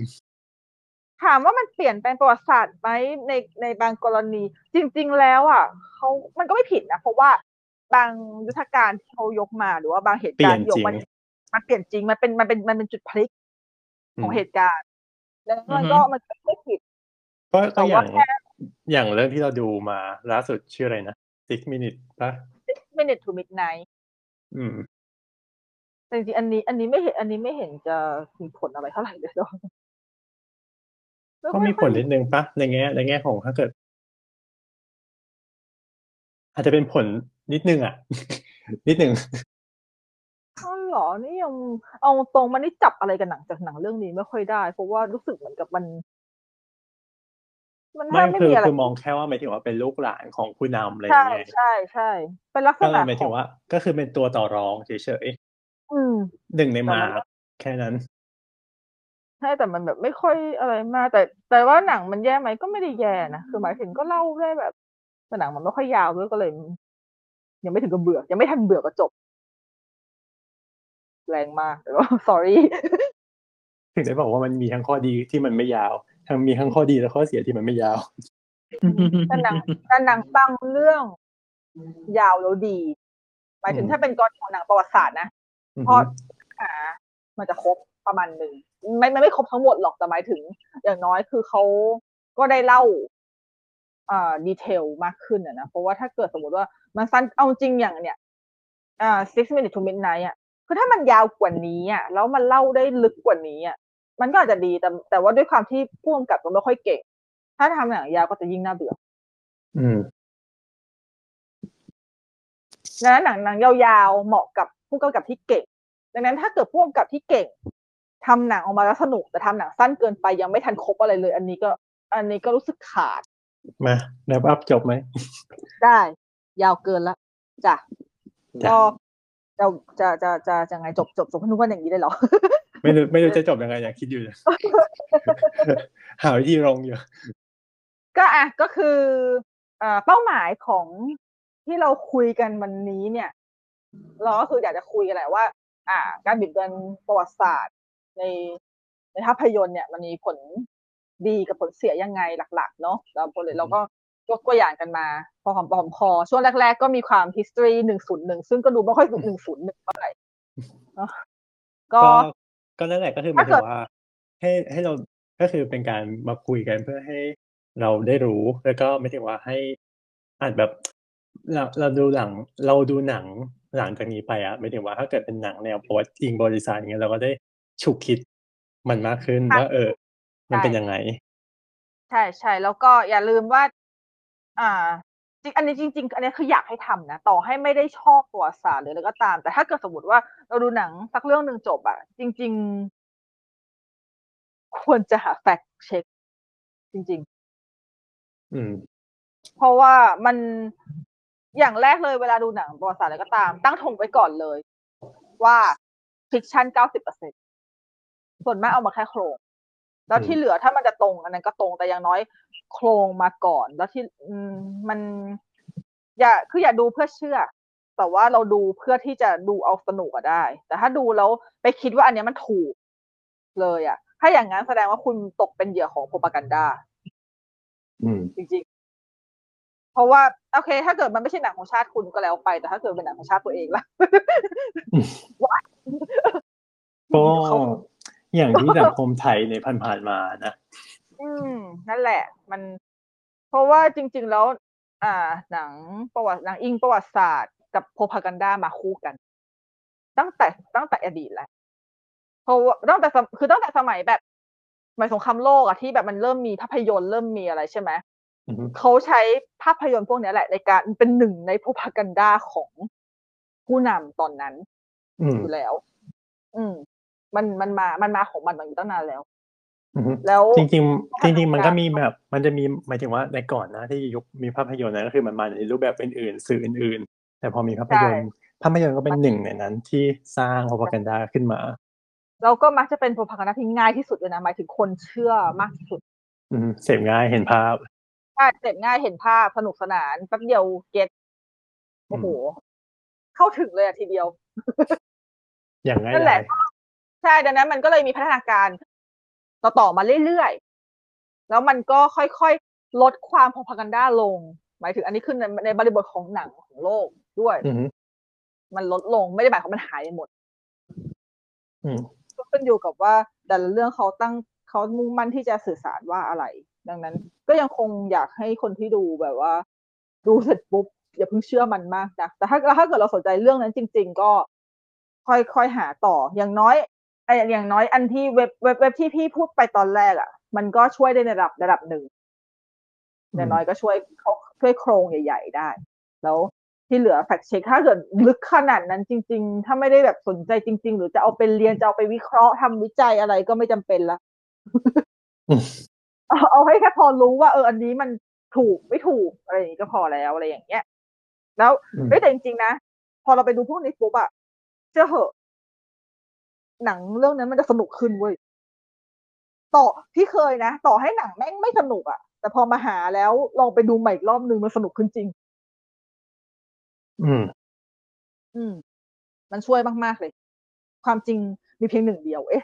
S2: ถามว่ามันเปลี่ยนแปลงประวัติศาสตร์ไหมในในบางกรณี จริง ๆ แล้วอะเขามันก็ไม่ผิดนะเพราะว่าบางยุทธการที่เขายกมาหรือว่าบางเหตุการณ์ที่ยกมา
S3: เปลี่ยนจริง
S2: มันเปลี่ยนจริงมันเป็นมันเป็นมันเป็นจุดพลิกของเหตุการณ์ดังนั้นมันก็มันก็ไม่ผิด
S3: ก็
S2: แต่
S3: ก็อ
S2: ว่า
S3: ย่าง
S2: แค่
S3: อย่างเรื่องที่เราดูมาล่าสุดชื่ออะไรนะ six minutes ปะ
S2: minute to midnight
S3: อืม
S2: แต่จริงๆอันนี้ อันนี้ไม่เห็น อันนี้ไม่เห็นจะมีผลอะไรเท่าไหร่เลยเนาะ
S3: ก็มีผลนิดนึงปะในแง่ในแง่ของถ้าเกิด อาจจะเป็นผลนิดนึงอะ นิดนึง
S2: อ๋อเหรอนี่ยังเอาตรงมันนี่จับอะไรกันหนังจากหนังเรื่องนี้ไม่ค่อยได้ เพราะว่ารู้สึกเหมือนกับมัน มันแท
S3: ไม่
S2: บไม่
S3: คือ
S2: มีอะไร
S3: คือมองแค่ว่าหมายถึงว่าเป็นลูกหลานของผู้นำอะไรอ
S2: ใช่
S3: ย่างเงี้ย
S2: ใช่ใช่เป็นลักษ
S3: ก็เล
S2: ณะ
S3: ยหมาย
S2: ข
S3: ถึ
S2: อง
S3: งว่า ก็คือเป็นตัวต่อรองเฉย
S2: อืม
S3: ๆหนึ่งใน
S2: แต่
S3: มา
S2: มัน
S3: แค่นั้น
S2: ใช่แต่มันแบบไม่ค่อยอะไรมากแต่แต่ว่าหนังมันแย่ไหมก็ไม่ได้แย่นะคือหมายถึงก็เล่าได้แบบแต่หนังมันไม่ค่อยยาวด้วยก็เลย ยังไม่ถึงกับเบื่อ ยังไม่ทันเบื่อก็จบ แรงมากแต่ว่า sorry
S3: ถึงได้บอกว่ามันมีทั้งข้อดีที่มันไม่ยาว ทั้งมีทั้งข้อดีและข้อเสียที่มันไม่ยาว
S2: แต่หนังแต่หนังบางเรื่อง ยาวแล้วดี หมายถึง
S3: อืม
S2: ถ้าเป็นกรณีของหนังประวัติศาสตร์นะ
S3: อือ
S2: เพ
S3: ฮึ
S2: ราะหามันจะครบประมาณหนึ่งไม่ไม่ไม่ครบทั้งหมดหรอกแต่หมายถึง อย่างน้อยคือเขาก็ได้เล่าอ่าดีเทลมากขึ้นอะนะเพราะว่าถ้าเกิดสมมติว่ามันสั้นเอาจริงอย่างเนี่ยอ่า six minutes to midnight อะคือถ้ามันยาวกว่านี้อะแล้วมันเล่าได้ลึกกว่านี้อะ มันก็อาจจะดีแต่แต่ว่าด้วยความที่ผู้กำกับก็ไม่ค่อยเก่ง ถ้าทำหนังยาวก็จะยิ่งน่าเบื่อ
S3: อืม
S2: ดังนั้นหนังหนังยาวๆเหมาะกับผู้กำกับที่เก่ง ดังนั้นถ้าเกิดผู้กำกับที่เก่งทำหนังออกมาแล้วสนุกแต่ทำหนังสั้นเกินไปยังไม่ทันครบอะไรเลย อันนี้ก็ อันนี้ก็รู้สึกขาด
S3: มาแรปอัพจบไหม
S2: ได้ ยาวเกินละจ้ะ
S3: จ้ะ
S2: ก็ จะจะจะจะจะไงจบจบจบพนุกันอย่างนี้ได้เหรอ
S3: ไม่รู้ไม่รู้จะจบยังไงอยากคิดอยู่เลยหาวิธีลงอยู่
S2: ก็อะก็คือเอ่อเป้าหมายของที่เราคุยกันวันนี้เนี่ย เราก็คืออยากจะคุยกันแหละว่า อ่า การบิดเบือนประวัติศาสตร์ ในในภาพยนตร์เนี่ย มันมีผลดีกับผลเสียยังไงหลัก ๆ เนาะแล้วพอเลยเราก็ ยกตัวอย่างกันมา พอหอมปอมคอ ช่วงแรก ๆ ก็มีความ history หนึ่งศูนย์หนึ่งซึ่งก็ดูไม่ค่อยหนึ่งศูนย์หนึ่งเท่าไหร่เนาะก็
S3: ก็ก็นั่นแหละก็คือหมายถึงว่า ให้ให้เราก็คือเป็นการมาคุยกันเพื่อให้เราได้รู้แล้วก็ไม่ถึงว่าให้อาจแบบเราเราดูหลังเราดูหนังหลังจากนี้ไปอะไม่ถึงว่าถ้าเกิดเป็นหนังแนวประวัติอิงบริษัทอย่างเงี้ยเราก็ได้ฉุกคิดมันมากขึ้นว่าเออ มันเป็นยังไง
S2: ใช่ใช่แล้วก็อย่าลืมว่า อ่า จริง อันนี้จริง ๆ อันนี้คืออยากให้ทำนะ ต่อให้ไม่ได้ชอบประวัติศาสตร์หรืออะไรก็ตาม แต่ถ้าเกิดสมมติว่าเราดูหนังสักเรื่องหนึ่งจบอะจริง ๆ ควรจะหาแฟกเช็ค จริง
S3: ๆ อืม
S2: เพราะว่ามันอย่างแรกเลยเวลาดูหนังประวัติศาสตร์อะไรก็ตาม ตั้งธงไว้ก่อนเลย ว่า fiction เก้าสิบเปอร์เซ็นส่วนมากเอามาแค่โครง แล้วที่เหลือถ้ามันจะตรงอันนั้นก็ตรงแต่อย่างน้อยโครงมาก่อน แล้วที่อืมมัน อย่าคืออย่าดูเพื่อเชื่อ แต่ว่าเราดูเพื่อที่จะดูเอาสนุกก็ได้ แต่ถ้าดูแล้วไปคิดว่าอันนี้มันถูกเลยอะถ้าอย่างนั้นแสดงว่าคุณตกเป็นเหยื่อของโพปากันดา
S3: อืม
S2: จริงๆ เพราะว่า โอเค ถ้าเกิดมันไม่ใช่หนังของชาติคุณก็แล้วไป แต่ถ้าเกิดเป็นหนังของชาติตัวเองล่ะ
S3: ก็ อย่างที่สังคมไทยในผ่านๆมานะ
S2: อืมนั่นแหละ มัน เพราะว่าจริง ๆ แล้ว อ่า หนังประวัติหนังอิงประวัติศาสตร์กับโพพากันดามาคู่กัน ตั้งแต่ตั้งแต่อดีตแล้วเพราะว่าตั้งแต่สมคือตั้งแต่สมัยแบบสมัยสงครามโลกอะที่แบบมันเริ่มมีภาพยนตร์เริ่มมีอะไรใช่ไหม
S3: อือฮึ
S2: เขาใช้ภาพยนตร์พวกเนี้ยแหละ ในการเป็นหนึ่งในโพพากันดาของผู้นำตอนนั้น
S3: อืม
S2: อยู่แล้ว อืม มันมันมามันมาของมันมาอยู่ตั้งนานแล้ว
S3: อือฮึ
S2: แล้ว
S3: จริงๆจริง ๆ มันก็มีแบบ มันจะมีหมายถึงว่าในก่อนนะที่ยุคมีภาพยนตร์นะก็คือมันมาในรูปแบบอื่นๆ สื่ออื่น ๆ แต่พอมีภาพยนตร์ ภาพยนตร์ก็เป็นหนึ่งในนั้น ที่สร้างโพปากันดาขึ้นมา
S2: เราก็มักจะเป็นโพพากันดาที่ง่ายที่สุดเลยนะหมายถึงคนเชื่อมากที่สุด
S3: อืมเสพง่ายเห็นภาพ
S2: ใช่เสร็จง่ายเห็นภาพสนุกสนานแป๊บเดียวเก็ตโอ้โหเข้าถึงเลยอะทีเดียว
S3: อย่างง่าย
S2: นั่นแหละ ใช่ดังนั้นมันก็เลยมีพัฒนาการต่อต่อมาเรื่อยๆ แล้วมันก็ค่อยๆ ลดความโพพากันดาลง หมายถึงอันนี้ขึ้นในในบริบทของหนังของโลกด้วย
S3: อือฮึ
S2: มันลดลงไม่ได้หมายความว่ามันหายไปหมด
S3: อืม
S2: ก็ขึ้นอยู่กับว่า แต่ละเรื่องเขาตั้งเขามุ่งมั่นที่จะสื่อสารว่าอะไร ดังนั้น ก็ยังคงอยากให้คนที่ดูแบบว่า ดูเสร็จปุ๊บอย่าเพิ่งเชื่อมันมากนะแต่ถ้าถ้าเกิดเราสนใจเรื่องนั้นจริง ๆ ก็ค่อยค่อยหาต่ออย่างน้อยไอ้อย่างน้อยอันที่เว็บเว็บเว็บที่พี่พูดไปตอนแรกอะ่ะ มันก็ช่วยได้ในระดับระดับหนึ่งอย่างน้อยก็ช่วยเขาช่วยโครงใหญ่ ๆ ได้ แล้วที่เหลือแฟกเช็คถ้าเกิดลึกขนาดนั้นจริง ๆ ถ้าไม่ได้แบบสนใจจริง ๆ หรือจะเอาไปเรียนจะเอาไปวิเคราะห์ทำวิจัยอะไรก็ไม่จำเป็นละ
S3: อืม
S2: เอาเอาให้แค่พอรู้ว่าเอออันนี้มันถูกไม่ถูกอะไรอย่างนี้ก็พอแล้วอะไรอย่างเงี้ย แล้ว
S3: อืม
S2: เฮ้ยแต่จริงๆนะ พอเราไปดูพวกนี้ปุ๊บอะเชื่อเหอะ หนังเรื่องนั้นมันจะสนุกขึ้นเว้ยต่อพี่เคยนะ ต่อให้หนังแม่งไม่สนุกอะแต่พอมาหาแล้วลองไปดูใหม่อีกรอบนึงมันสนุกขึ้นจริง
S3: อืม
S2: อืม มันช่วยมาก ๆ เลย ความจริงมีเพียงหนึ่งเดียว เอ๊ะ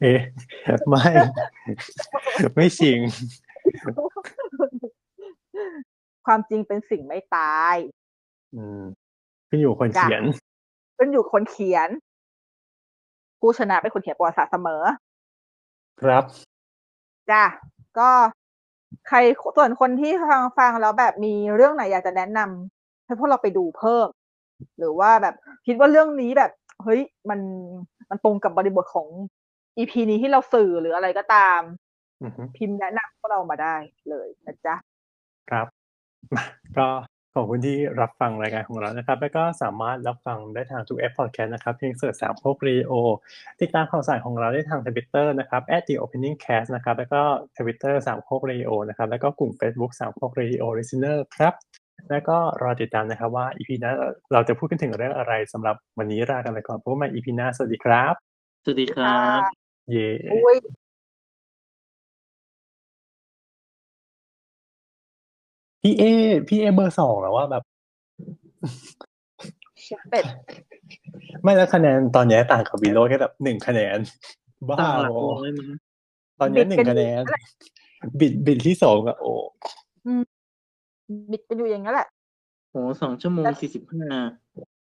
S3: เอ๊ะ ไม่ ไม่จริง
S2: ความจริงเป็นสิ่งไม่ตาย
S3: อืมขึ้นอยู่คนเขียน
S2: เป็นอยู่คนเขียน ผู้ชนะเป็นคนเขียนประวัติศาสตร์เสมอ
S3: ครับ
S2: จ้ะก็ใครส่วนคนที่ฟังฟังแล้วแบบมีเรื่องไหนอยากจะแนะนำให้พวกเราไปดูเพิ่ม หรือว่าแบบคิดว่าเรื่องนี้แบบ เฮ้ยมันมันตรงกับบริบทของอีพีนี้ที่เราสื่อหรืออะไรก็ตาม
S3: อือฮึ
S2: พิมพ์แนะนำพวกเรามาได้เลยนะจ๊ะ
S3: ครับ ก็ ขอบคุณที่รับฟังรายการของเรานะครับ แล้วก็สามารถรับฟังได้ทางทุกแอปพอดแคสต์นะครับ เพียง search สามโคกรีโอติดตามข่าวสารของเราได้ทางทวิตเตอร์นะครับ the opening cast นะครับ แล้วก็ทวิตเตอร์สามโคกรีโอนะครับ แล้วก็กลุ่ม Facebook สามโคกรีโอ listener ครับ แล้วก็รอติดตามนะครับว่า EP หน้าเราจะพูดกันถึงเรื่องอะไรสำหรับวันนี้ลากันไปก่อนพบกันใหม่ EP หน้าสวัสดีครับ
S4: สวัสดีครับ
S3: เย่ พี่เอ พี่เอเบอร์สองแล้วว่าแบบ
S2: เชฟเป็ด
S3: ไม่แล้วคะแนนตอนเนี้ยต่างกับวีโรจน์แค่แบบหนึ่งคะแนน บ้า
S4: ต่างหลัก
S3: โอ
S4: ร้อยมั้ง
S3: ตอนเนี้ยหนึ่งคะแนน บิดบิดที่สองอะโอ้
S2: บิดไปอยู่อย่างนั้นแหละ
S4: โหสองชั่วโมงสี่สิบห้า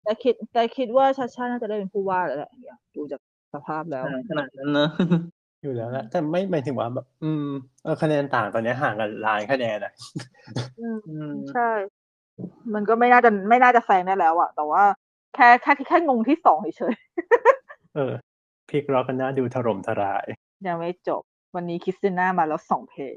S2: แต่คิดแต่คิดว่าชาชาน่าจะได้เป็นผู้ว่าแล้วแหละเนี่ยดูจากสภาพแล้ว
S4: อ่าขนาดนั้นเนอะ
S3: อยู่แล้วแหละแต่ไม่หมายถึงว่าแบบ อืมเออคะแนนต่างตอนนี้ห่างกันล้านคะแนนอะ
S2: อืม
S4: อืม
S2: ใช่ มันก็ไม่น่าจะไม่น่าจะแซงได้แล้วอะแต่ว่าแค่แค่แค่งงที่สองเฉย
S3: เออพลิกล็อกกันน่าดูถล่มทลาย
S2: ๆยังไม่จบ วันนี้คริสติน่ามาแล้วสองเพลง